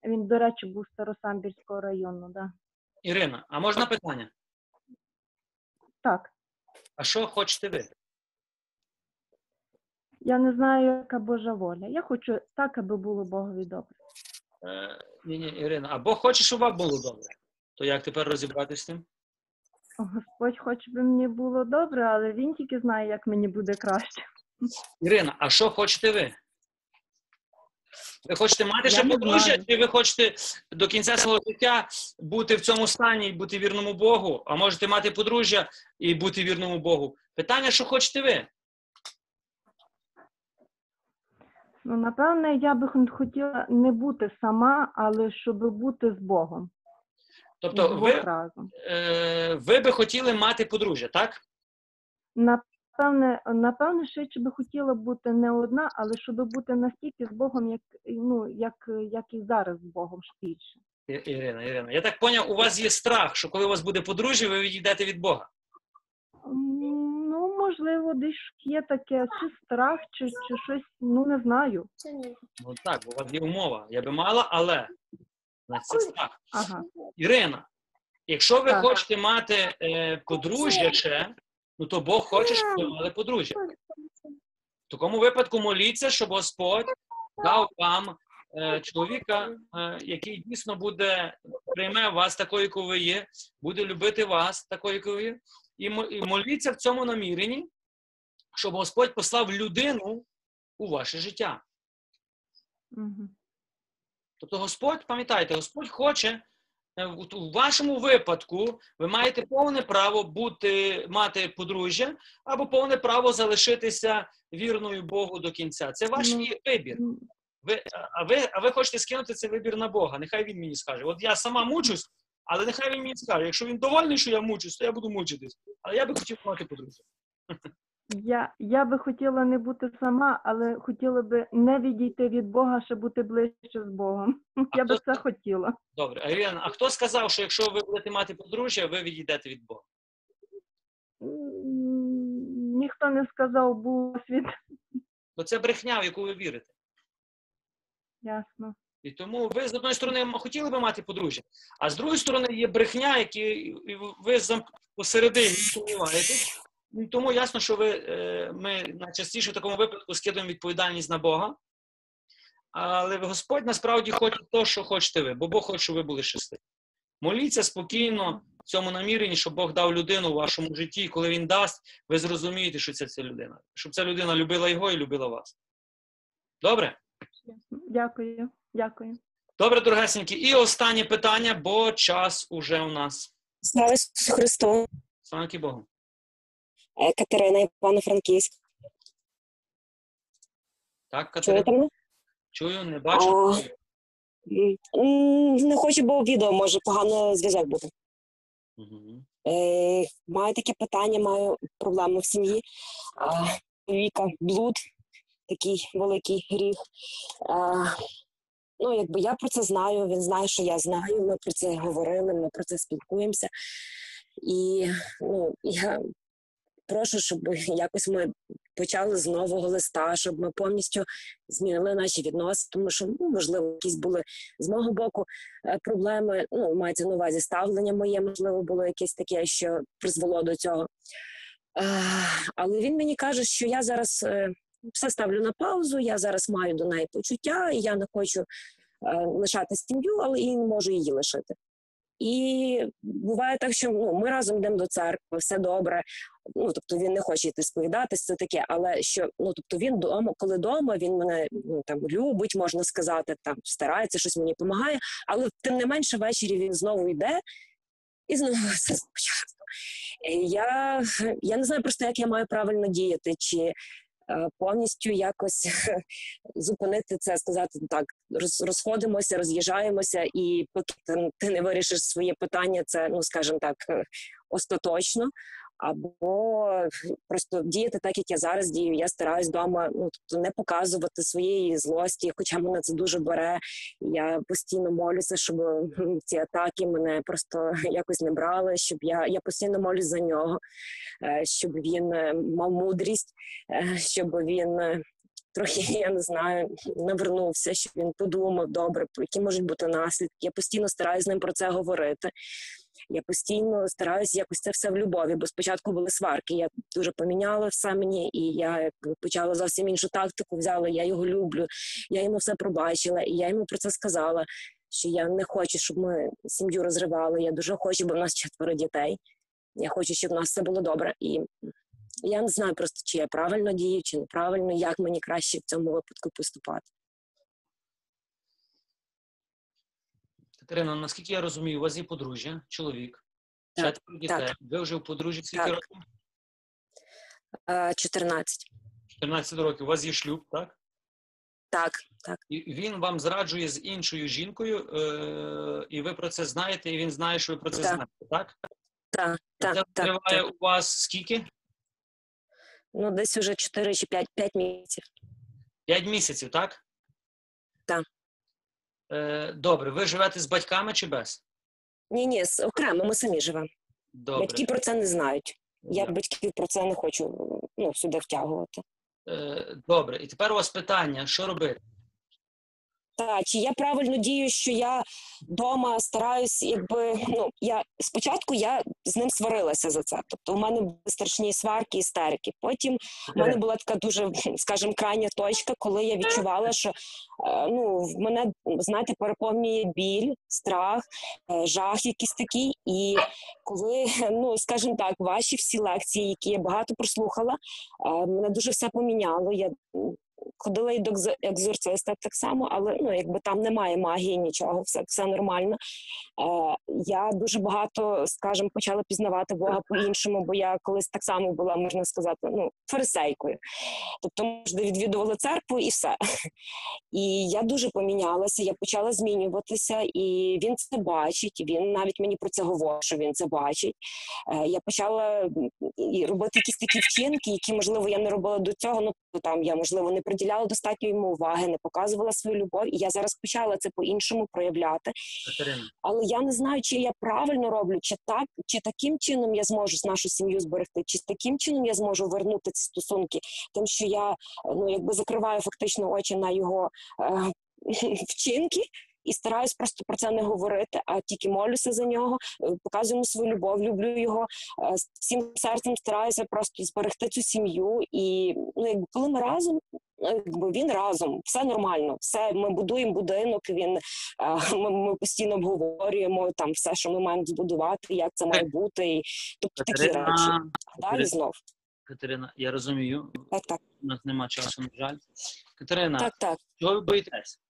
Він, до речі, був Старосамбірського району. Да. Ірина, а можна питання? Так, А що хочете ви? Я не знаю, яка Божа воля. Я хочу так, аби було Богові добре. Е, ні, ні, Ірина, а Бог хоче, щоб вам було добре. То як тепер розібратися з тим? Господь хоче, би мені було добре, але він тільки знає, як мені буде краще. Ірина, а що хочете ви? Ви хочете мати ще не подружжя, знаю. чи ви хочете до кінця свого життя бути в цьому стані і бути вірному Богу, а можете мати подружжя і бути вірному Богу? Питання, що хочете ви? Ну, напевне, я би хотіла не бути сама, але щоб бути з Богом. Тобто ви, разом. е, ви би хотіли мати подружжя, так? напевне, напевне, швидше би хотіла бути не одна, але щоб бути настільки з Богом, як ну як, як і зараз з Богом більше. Ірина, Ірина, я так поняв, у вас є страх, що коли у вас буде подружжя, ви відійдете від Бога. Ну, можливо, десь є таке, чи страх, чи, чи щось, ну не знаю. Ну так, бо у вас є умова. Я би мала, але значить, це страх. Ага. Ірина, якщо ви Так. хочете мати е, подружжя ще, ну то Бог хоче, щоб ви мали подружжя. В такому випадку моліться, щоб Господь дав вам е, чоловіка, е, який дійсно буде прийме вас такою, якою ви є, буде любити вас такою, якою ви є. І, мо- і моліться в цьому наміренні, щоб Господь послав людину у ваше життя. Угу. Тобто Господь, пам'ятайте, Господь хоче е, у вашому випадку ви маєте повне право бути, мати подружжя або повне право залишитися вірною Богу до кінця. Це ваш Ну, вибір. Ви, а, ви, а ви хочете скинути цей вибір на Бога. Нехай він мені скаже. От я сама мучусь, але нехай він мені скаже. Якщо він довольний, що я мучусь, то я буду мучитись. Але я би хотів мати подружжя. Я, я би хотіла не бути сама, але хотіла би не відійти від Бога, щоб бути ближче з Богом. Я би це хотіла. Добре, а Ірина, а хто сказав, що якщо ви будете мати подружжя, ви відійдете від Бога? Ніхто не сказав, був світ. Бо це брехня, в яку ви вірите. Ясно. І тому ви з одної сторони хотіли би мати подружжя, а з другої сторони є брехня, які ви посередині сумніваєтесь. Тому ясно, що ви, е, ми найчастіше в такому випадку скидаємо відповідальність на Бога. Але Господь насправді хоче те, що хочете ви, бо Бог хоче, щоб ви були щасливі. Моліться спокійно в цьому наміренні, щоб Бог дав людину у вашому житті, і коли він дасть, ви зрозумієте, що це ця людина. Щоб ця людина любила його і любила вас. Добре? Дякую, дякую. Добре, дорогесенькі. І останнє питання, бо час уже у нас. Слава Ісусу Христу! Слава Богу. Е, Катерина Івано-Франківськ. Так, Чуєте Катерина? мене? Чую, не бачу. А, Не хочу, бо відео може погано зв'язок буде. Е, Маю таке питання, маю проблеми в сім'ї. Віка, блуд, такий великий гріх. Ну, якби я про це знаю, він знає, що я знаю. Ми про це говорили, ми про це спілкуємося. І ну, я прошу, щоб якось ми почали з нового листа, щоб ми повністю змінили наші відносини, тому що ну, можливо якісь були з мого боку е, проблеми. Ну, мається на увазі ставлення моє, можливо, було якесь таке, що призвело до цього. Але він мені каже, що я зараз е, все ставлю на паузу, я зараз маю до неї почуття, і я не хочу е, лишати сім'ю, але і не можу її лишити. І буває так, що ну, ми разом йдемо до церкви, все добре. Ну тобто він не хоче йти сповідатись, це таке, але що ну тобто він дома, коли вдома, він мене ну там любить, можна сказати, там старається, щось мені допомагає. Але тим не менше ввечері він знову йде і знову все спочатку. Я, я не знаю просто, як я маю правильно діяти, чи е, повністю якось зупинити це, сказати так, роз, розходимося, роз'їжджаємося, і поки ти не вирішиш своє питання, це ну скажімо так, е, остаточно. Або просто діяти так, як я зараз дію. Я стараюсь вдома ну, тобто не показувати своєї злості, хоча мене це дуже бере. Я постійно молюся, щоб ці атаки мене просто якось не брали. Щоб я, я постійно молюсь за нього, е, щоб він е, мав мудрість, е, щоб він. Трохи я не знаю, навернувся, щоб він подумав добре, які можуть бути наслідки. Я постійно стараюся з ним про це говорити. Я постійно стараюся якось це все в любові, бо спочатку були сварки. Я дуже поміняла все мені, і я почала зовсім іншу тактику. Взяла. Я його люблю, я йому все пробачила, і я йому про це сказала. Що я не хочу, щоб ми сім'ю розривали. Я дуже хочу, бо в нас четверо дітей. Я хочу, щоб в нас все було добре. І я не знаю просто, чи я правильно дію, чи неправильно, як мені краще в цьому випадку поступати. Катерина, наскільки я розумію, у вас є подружжя, чоловік, Так, четверо дітей. так. Ви вже в подружжі скільки Так. років? Е, 14. 14 років. У вас є шлюб, так? Так, так. І він вам зраджує з іншою жінкою, е- і ви про це знаєте, і він знає, що ви про це Так. знаєте, так? Так, Це так, так, триває так. у вас скільки? Ну, десь уже 4 чи 5, 5 місяців. П'ять місяців, так? Так. Е, добре, ви живете з батьками чи без? Ні, ні, окремо, ми самі живемо. Добре. Батьки про це не знають. Я батьків про це не хочу ну, сюди втягувати. Е, добре, і тепер у вас питання: що робити? Так, чи я правильно дію, що я вдома стараюсь, якби ну я спочатку я з ним сварилася за це. Тобто, у мене були страшні сварки, істерики. Потім у мене була така дуже, скажімо, крайня точка, коли я відчувала, що е, ну в мене знаєте, переповнює біль, страх, е, жах, якийсь такий. І коли ну скажімо так, ваші всі лекції, які я багато прослухала, е, мене дуже все поміняло. Я ходила і до екзорциста так само, але ну якби там немає магії, нічого, все, все нормально. Е, я дуже багато, скажімо, почала пізнавати Бога по-іншому, бо я колись так само була, можна сказати, ну, фарисейкою. Тобто, можна відвідувала церкву і все. І я дуже помінялася, я почала змінюватися, і він це бачить. Він навіть мені про це говорить, що він це бачить. Е, Я почала робити якісь такі вчинки, які, можливо, я не робила до цього. Ну там я, можливо, не приділяла достатньо йому уваги, не показувала свою любов. І я зараз почала це по-іншому проявляти. Катерина. Але я не знаю, чи я правильно роблю, чи так, чи таким чином я зможу нашу сім'ю зберегти, чи таким чином я зможу вернути ці стосунки, тим, що я ну якби закриваю фактично очі на його е, вчинки. І стараюсь просто про це не говорити, а тільки молюся за нього, е, показую йому свою любов, люблю його е, всім серцем стараюся просто зберегти цю сім'ю. І ну, якби коли ми разом, ну, якби він разом, все нормально, все ми будуємо будинок. Він е, ми, ми постійно обговорюємо там все, що ми маємо збудувати, як це має бути, і тобто такі речі. А далі знов. Катерина, я розумію. Так, так. У нас нема часу, на жаль. Катерина, Так, так. чого ви боїтесь?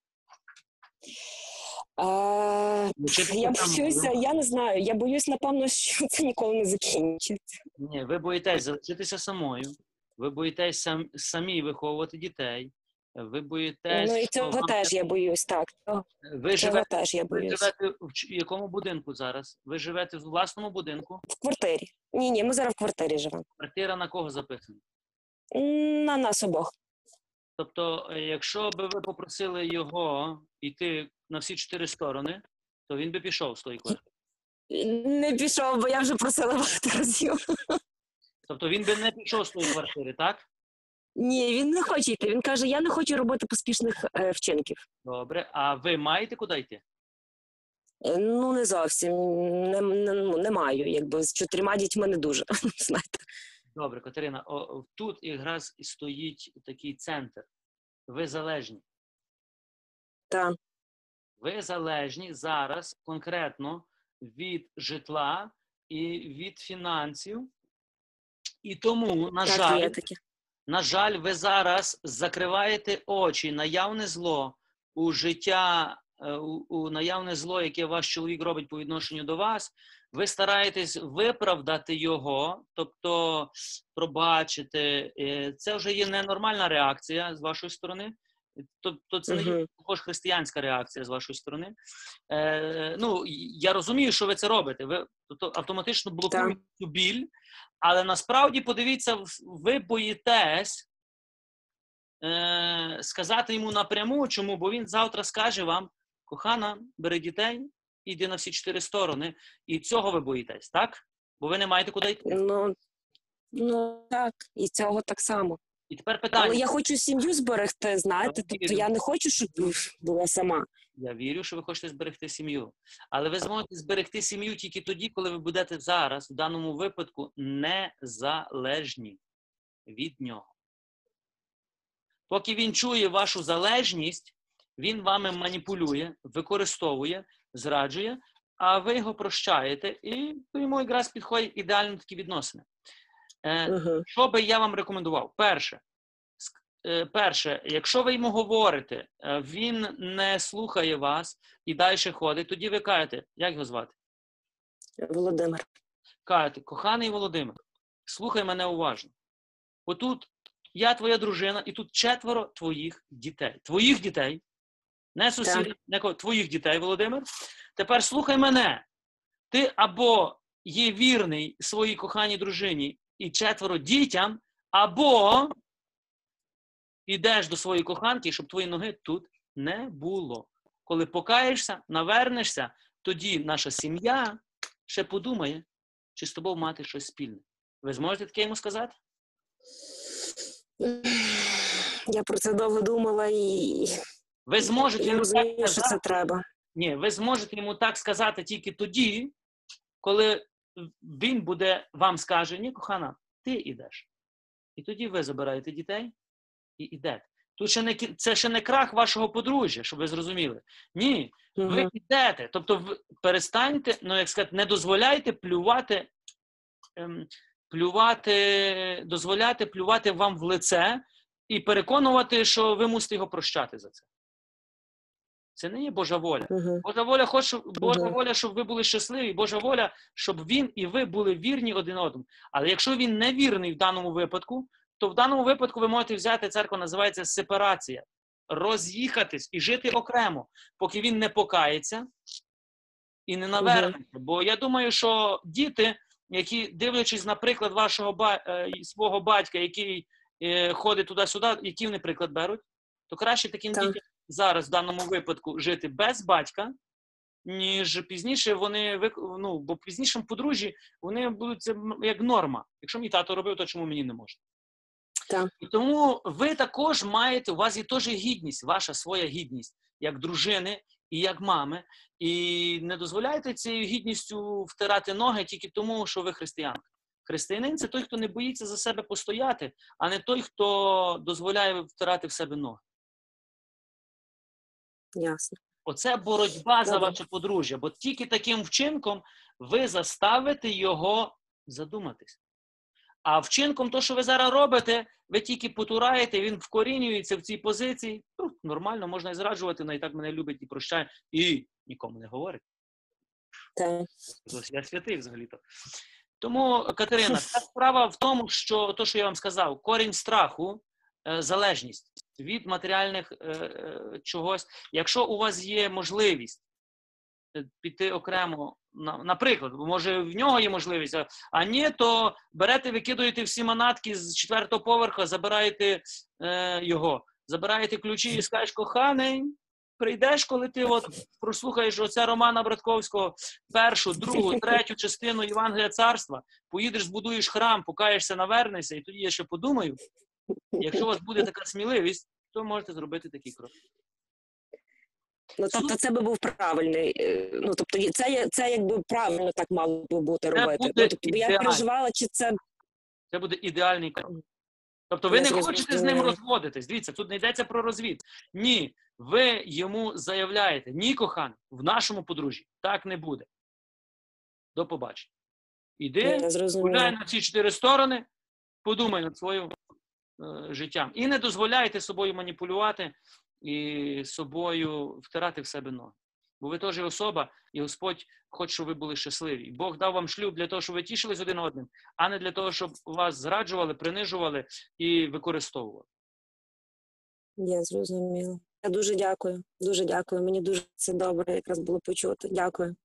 Вчитися я там, боюся, я не знаю. Я боюсь, напевно, що це ніколи не закінчиться. Ні, ви боїтесь залишитися самою, ви боїтесь сам, самі виховувати дітей, ви боїтесь. Ну і цього вам теж я боюсь. Так Ви живете, теж я ви живете в якому будинку зараз? Ви живете в власному будинку? В квартирі. Ні, ні, ми зараз в квартирі живемо. Квартира на кого записана? На нас обох. Тобто, е, якщо би ви попросили його йти на всі чотири сторони, то він би пішов з тої квартири. Не пішов, бо я вже просила багато разів. Тобто він би не пішов з тої квартири, так? Ні, він не хоче йти. Він каже: я не хочу робити поспішних е, вчинків. Добре. А ви маєте куди йти? Е, Ну, не зовсім. Не, не, ну, не маю. Якби з чотирма дітьми не дуже. Знаєте. Добре, Катерина, о, тут якраз стоїть такий центр. Ви залежні. Так. Ви залежні зараз конкретно від житла і від фінансів. І тому, на Так, жаль, на жаль, ви зараз закриваєте очі на явне зло у життя, е, у, у наявне зло, яке ваш чоловік робить по відношенню до вас. Ви стараєтесь виправдати його, тобто пробачити. Е, Це вже є ненормальна реакція з вашої сторони. Тобто це не є також християнська реакція з вашої сторони. Е, ну, я розумію, що ви це робите. Ви тобто, автоматично блокуєте цю біль, але насправді подивіться, ви боїтесь е, сказати йому напряму, чому, бо він завтра скаже вам: кохана, бери дітей, іди на всі чотири сторони, і цього ви боїтесь, так? Бо ви не маєте куди йти. Ну, ну так, і цього так само. І тепер питання. Але я хочу сім'ю зберегти, знаєте, тобто я не хочу, щоб була сама. Я вірю, що ви хочете зберегти сім'ю. Але ви зможете зберегти сім'ю тільки тоді, коли ви будете зараз, в даному випадку, незалежні від нього. Поки він чує вашу залежність, він вами маніпулює, використовує, зраджує, а ви його прощаєте, і йому якраз підходять ідеально такі відносини. Е, Що би я вам рекомендував? Перше, е, перше, якщо ви йому говорите, е, він не слухає вас і далі ходить, тоді ви кажете, як його звати? Володимир. Кажете, коханий Володимир, слухай мене уважно. Отут я твоя дружина, і тут четверо твоїх дітей. Твоїх дітей, не сусідів, не твоїх дітей, Володимир. Тепер слухай мене. Ти або є вірний своїй коханій дружині і четверо дітям, Або йдеш до своєї коханки, щоб твої ноги тут не було. Коли покаєшся, навернешся, тоді наша сім'я ще подумає, чи з тобою мати щось спільне. Ви зможете таке йому сказати? Я про це довго думала і Ви зможете йому розумію, так що це сказати? треба. Ні, ви зможете йому так сказати тільки тоді, коли він буде вам скаже, ні, кохана, ти йдеш. І тоді ви забираєте дітей і йдете. Тут ще не це ще не крах вашого подружжя, щоб ви зрозуміли. Ні, ви Мгм. йдете. Тобто ви перестаньте, ну як сказати, не дозволяйте плювати, ем, плювати, дозволяти плювати вам в лице і переконувати, що ви мусите його прощати за це. Це не є Божа воля. Божа воля хоче, Божа Мгм. воля, щоб ви були щасливі, Божа воля, щоб він і ви були вірні один одному. Але якщо він не вірний в даному випадку, то в даному випадку ви можете взяти церква, називається сепарація, роз'їхатись і жити окремо, поки він не покається і не навернеться. Бо я думаю, що діти, які дивлячись на приклад вашого ба- е, свого батька, який е, ходить туди-сюди, який вони приклад беруть, то краще таким Так. дітям зараз в даному випадку жити без батька, ніж пізніше вони ну, бо в пізнішому подружжі вони будуть це як норма. Якщо мій тато робив, то чому мені не можна? Так. І тому ви також маєте, у вас є теж гідність, ваша своя гідність, як дружини і як мами. І не дозволяйте цією гідністю втирати ноги тільки тому, що ви християнка. Християнин це той, хто не боїться за себе постояти, а не той, хто дозволяє втирати в себе ноги. Ясно. Оце боротьба за ваше подружжя, бо тільки таким вчинком ви заставите його задуматись. А вчинком, то, що ви зараз робите, ви тільки потураєте, він вкорінюється в цій позиції. Ну, нормально, можна і зраджувати, але і так мене любить і прощає, і нікому не говорить. Так. Я святий взагалі-то. Тому, Катерина, ця справа в тому, що то, що я вам сказав, корінь страху, е, залежність від матеріальних е, е, чогось. Якщо у вас є можливість е, піти окремо, на- наприклад, може в нього є можливість, а- а ні, то берете, викидуєте всі манатки з четвертого поверха, забираєте е, його, забираєте ключі і скажеш, коханий, прийдеш, коли ти от прослухаєш оця Романа Братковського першу, другу, третю частину Євангелія царства, поїдеш, збудуєш храм, покаєшся, навернешся, і тоді я ще подумаю. Якщо у вас буде така сміливість, то можете зробити такий крок. Ну, тобто це би був правильний. е, Ну, тобто, це, це якби правильно так мало би бути Це робити. буде Ну, тобто, я переживала, чи це Це буде ідеальний крок. Тобто ви не хочете з ним розводитись. Дивіться, тут не йдеться про розвід. Ні, ви йому заявляєте, ні, коханий, в нашому подружжі так не буде. До побачення. Іди, гуляй на ці чотири сторони, подумай над своїм життям. І не дозволяйте собою маніпулювати і собою втирати в себе ноги. Бо ви теж особа, і Господь хоче, щоб ви були щасливі. Бог дав вам шлюб для того, щоб ви тішились один одним, а не для того, щоб вас зраджували, принижували і використовували. я зрозуміла. Я дуже дякую. Дуже дякую. Мені дуже це добре якраз було почути. Дякую.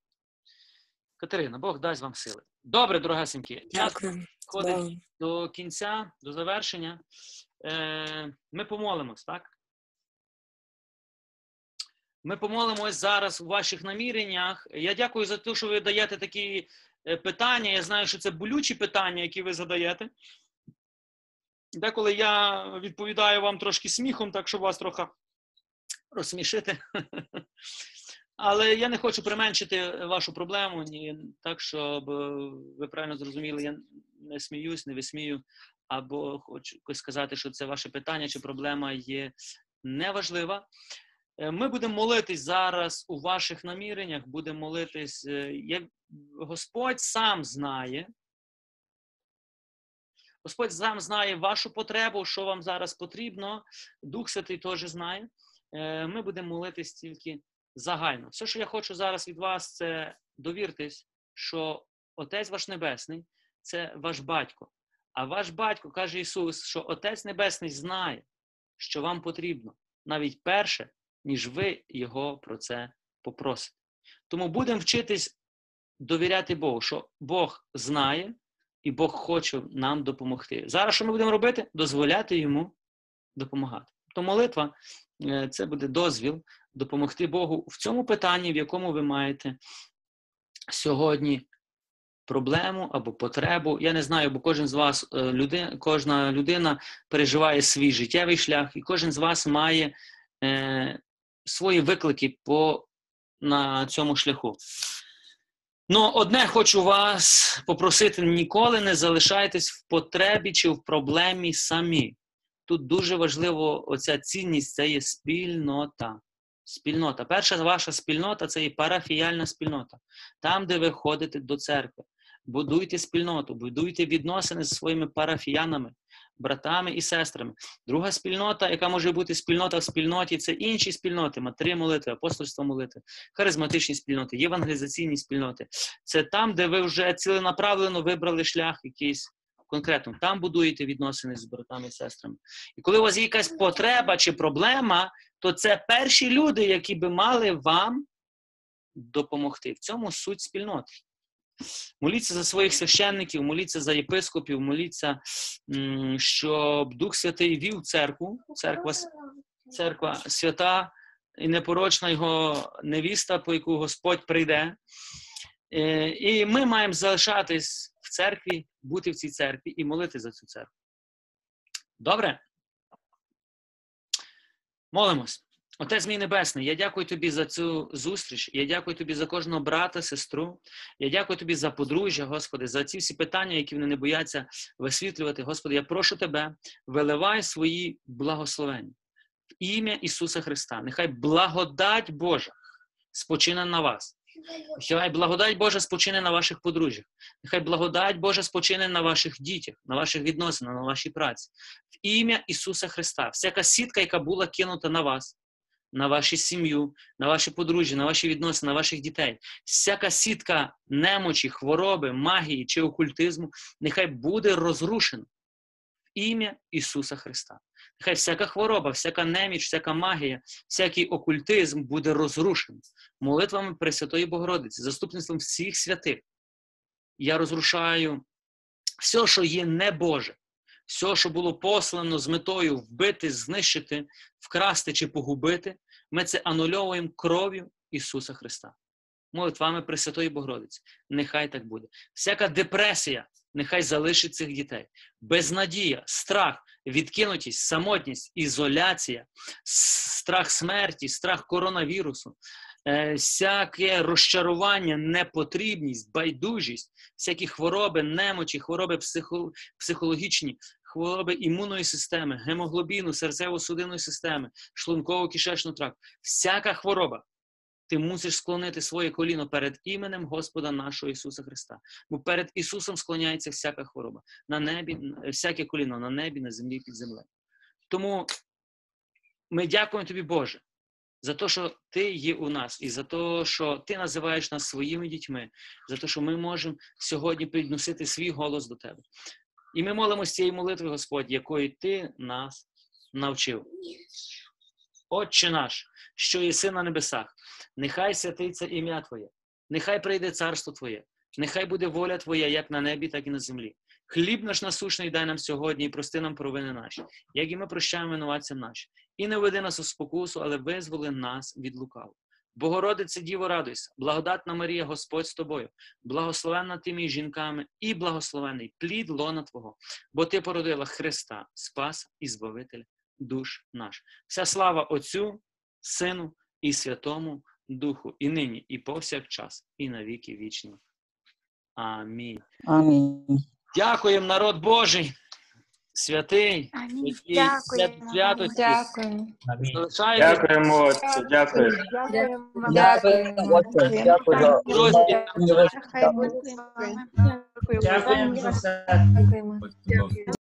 Катерина, Бог дасть вам сили. Добре, дорогасенькі. Дякую. підходить до кінця, до завершення. Е, ми помолимось, так? Ми помолимось зараз у ваших наміреннях. Я дякую за те, що ви даєте такі е, питання. Я знаю, що це болючі питання, які ви задаєте. Деколи я відповідаю вам трошки сміхом, так щоб вас трохи розсмішити. Але я не хочу применшити вашу проблему, ні, так, щоб е, ви правильно зрозуміли, я не сміюсь, не висмію, або хочу сказати, що це ваше питання чи проблема є неважлива. Е, Ми будемо молитись зараз у ваших наміреннях, будемо молитись, е, Господь сам знає. Господь сам знає вашу потребу, що вам зараз потрібно. Дух Святий теж знає. Ми будемо молитись тільки загально. Все, що я хочу зараз від вас, це довіртесь, що Отець ваш Небесний це ваш батько. А ваш батько, каже Ісус, що Отець Небесний знає, що вам потрібно навіть перше, ніж ви Його про це попросите. Тому будемо вчитись довіряти Богу, що Бог знає, і Бог хоче нам допомогти. Зараз що ми будемо робити? Дозволяти йому допомагати. То молитва е, це буде дозвіл допомогти Богу в цьому питанні, в якому ви маєте сьогодні проблему або потребу. Я не знаю, бо кожен з вас е, людина, кожна людина переживає свій життєвий шлях, і кожен з вас має е, свої виклики по, на цьому шляху. Ну, одне хочу вас попросити: ніколи не залишайтесь в потребі чи в проблемі самі. Тут дуже важливо оця цінність це є спільнота. Спільнота. Перша ваша спільнота це і парафіяльна спільнота. Там, де ви ходите до церкви. Будуйте спільноту, будуйте відносини зі своїми парафіянами, братами і сестрами. Друга спільнота, яка може бути спільнота в спільноті, це інші спільноти, матері молитви, апостольство молитви, харизматичні спільноти, євангелізаційні спільноти. Це там, де ви вже ціленаправлено вибрали шлях якийсь конкретно. Там будуєте відносини з братами і сестрами. І коли у вас є якась потреба чи проблема, то це перші люди, які би мали вам допомогти. В цьому суть спільноти. Моліться за своїх священників, моліться за єпископів, моліться, щоб Дух Святий вів церкву, церква, церква свята і непорочна його невіста, по яку Господь прийде. Е, І ми маємо залишатись в церкві, бути в цій церкві і молити за цю церкву. Добре? Молимось. Отець мій Небесний, я дякую тобі за цю зустріч. Я дякую тобі за кожного брата, сестру. Я дякую тобі за подружжя, Господи, за ці всі питання, які вони не бояться висвітлювати. Господи, я прошу тебе, виливай свої благословення в ім'я Ісуса Христа. Нехай благодать Божа спочине на вас. Нехай благодать Божа спочине на ваших подружжях. Нехай благодать Божа спочине на ваших дітях, на ваших відносинах, на вашій праці. В ім'я Ісуса Христа. Всяка сітка, яка була кинута на вас, на вашу сім'ю, на ваші подружжя, на ваші відносини, на ваших дітей. Всяка сітка немочі, хвороби, магії чи окультизму, нехай буде розрушена ім'я Ісуса Христа. Нехай всяка хвороба, всяка неміч, всяка магія, всякий окультизм буде розрушений молитвами Пресвятої Богородиці, заступництвом всіх святих. Я розрушаю все, що є небоже, все, що було послано з метою вбити, знищити, вкрасти чи погубити, ми це анульовуємо кров'ю Ісуса Христа. Молитвами Пресвятої Богородиці. Нехай так буде. Всяка депресія, нехай залишить цих дітей. Безнадія, страх, відкинутість, самотність, ізоляція, страх смерті, страх коронавірусу, е, всяке розчарування, непотрібність, байдужість, всякі хвороби, немочі, хвороби психологічні, хвороби імунної системи, гемоглобіну, серцево-судинної системи, шлунково-кишечного тракту. Всяка хвороба. Ти мусиш склонити своє коліно перед іменем Господа нашого Ісуса Христа. Бо перед Ісусом склоняється всяка хвороба. На небі, всяке коліно на небі, на землі, під землею. Тому ми дякуємо тобі, Боже, за те, що ти є у нас, і за те, що ти називаєш нас своїми дітьми, за те, що ми можемо сьогодні підносити свій голос до тебе. І ми молимося цієї молитви, Господь, якої ти нас навчив. Отче наш, що єси на небесах, нехай святиться ім'я Твоє, нехай прийде царство Твоє, нехай буде воля Твоя, як на небі, так і на землі. Хліб наш насущний дай нам сьогодні і прости нам провини наші, як і ми прощаємо винуватцям наші. І не веди нас у спокусу, але визволи нас від лукаву. Богородице Діво, радуйся, благодатна Марія, Господь з тобою, благословенна ти між жінками і благословений плід лона Твого, бо ти породила Христа, Спаса і Збавителя душ наш. Вся слава Отцю, Сину і Святому Духу, і нині, і повсякчас, і на віки вічні. Амінь. Амінь. Дякуємо, народ Божий, святий, Амінь. Дякуємо свят- святості. Дякуємо. Дякуємо, Отче, дякую. Дякуємо. Отче, дякую за. Дякуємо все. Дякуємо.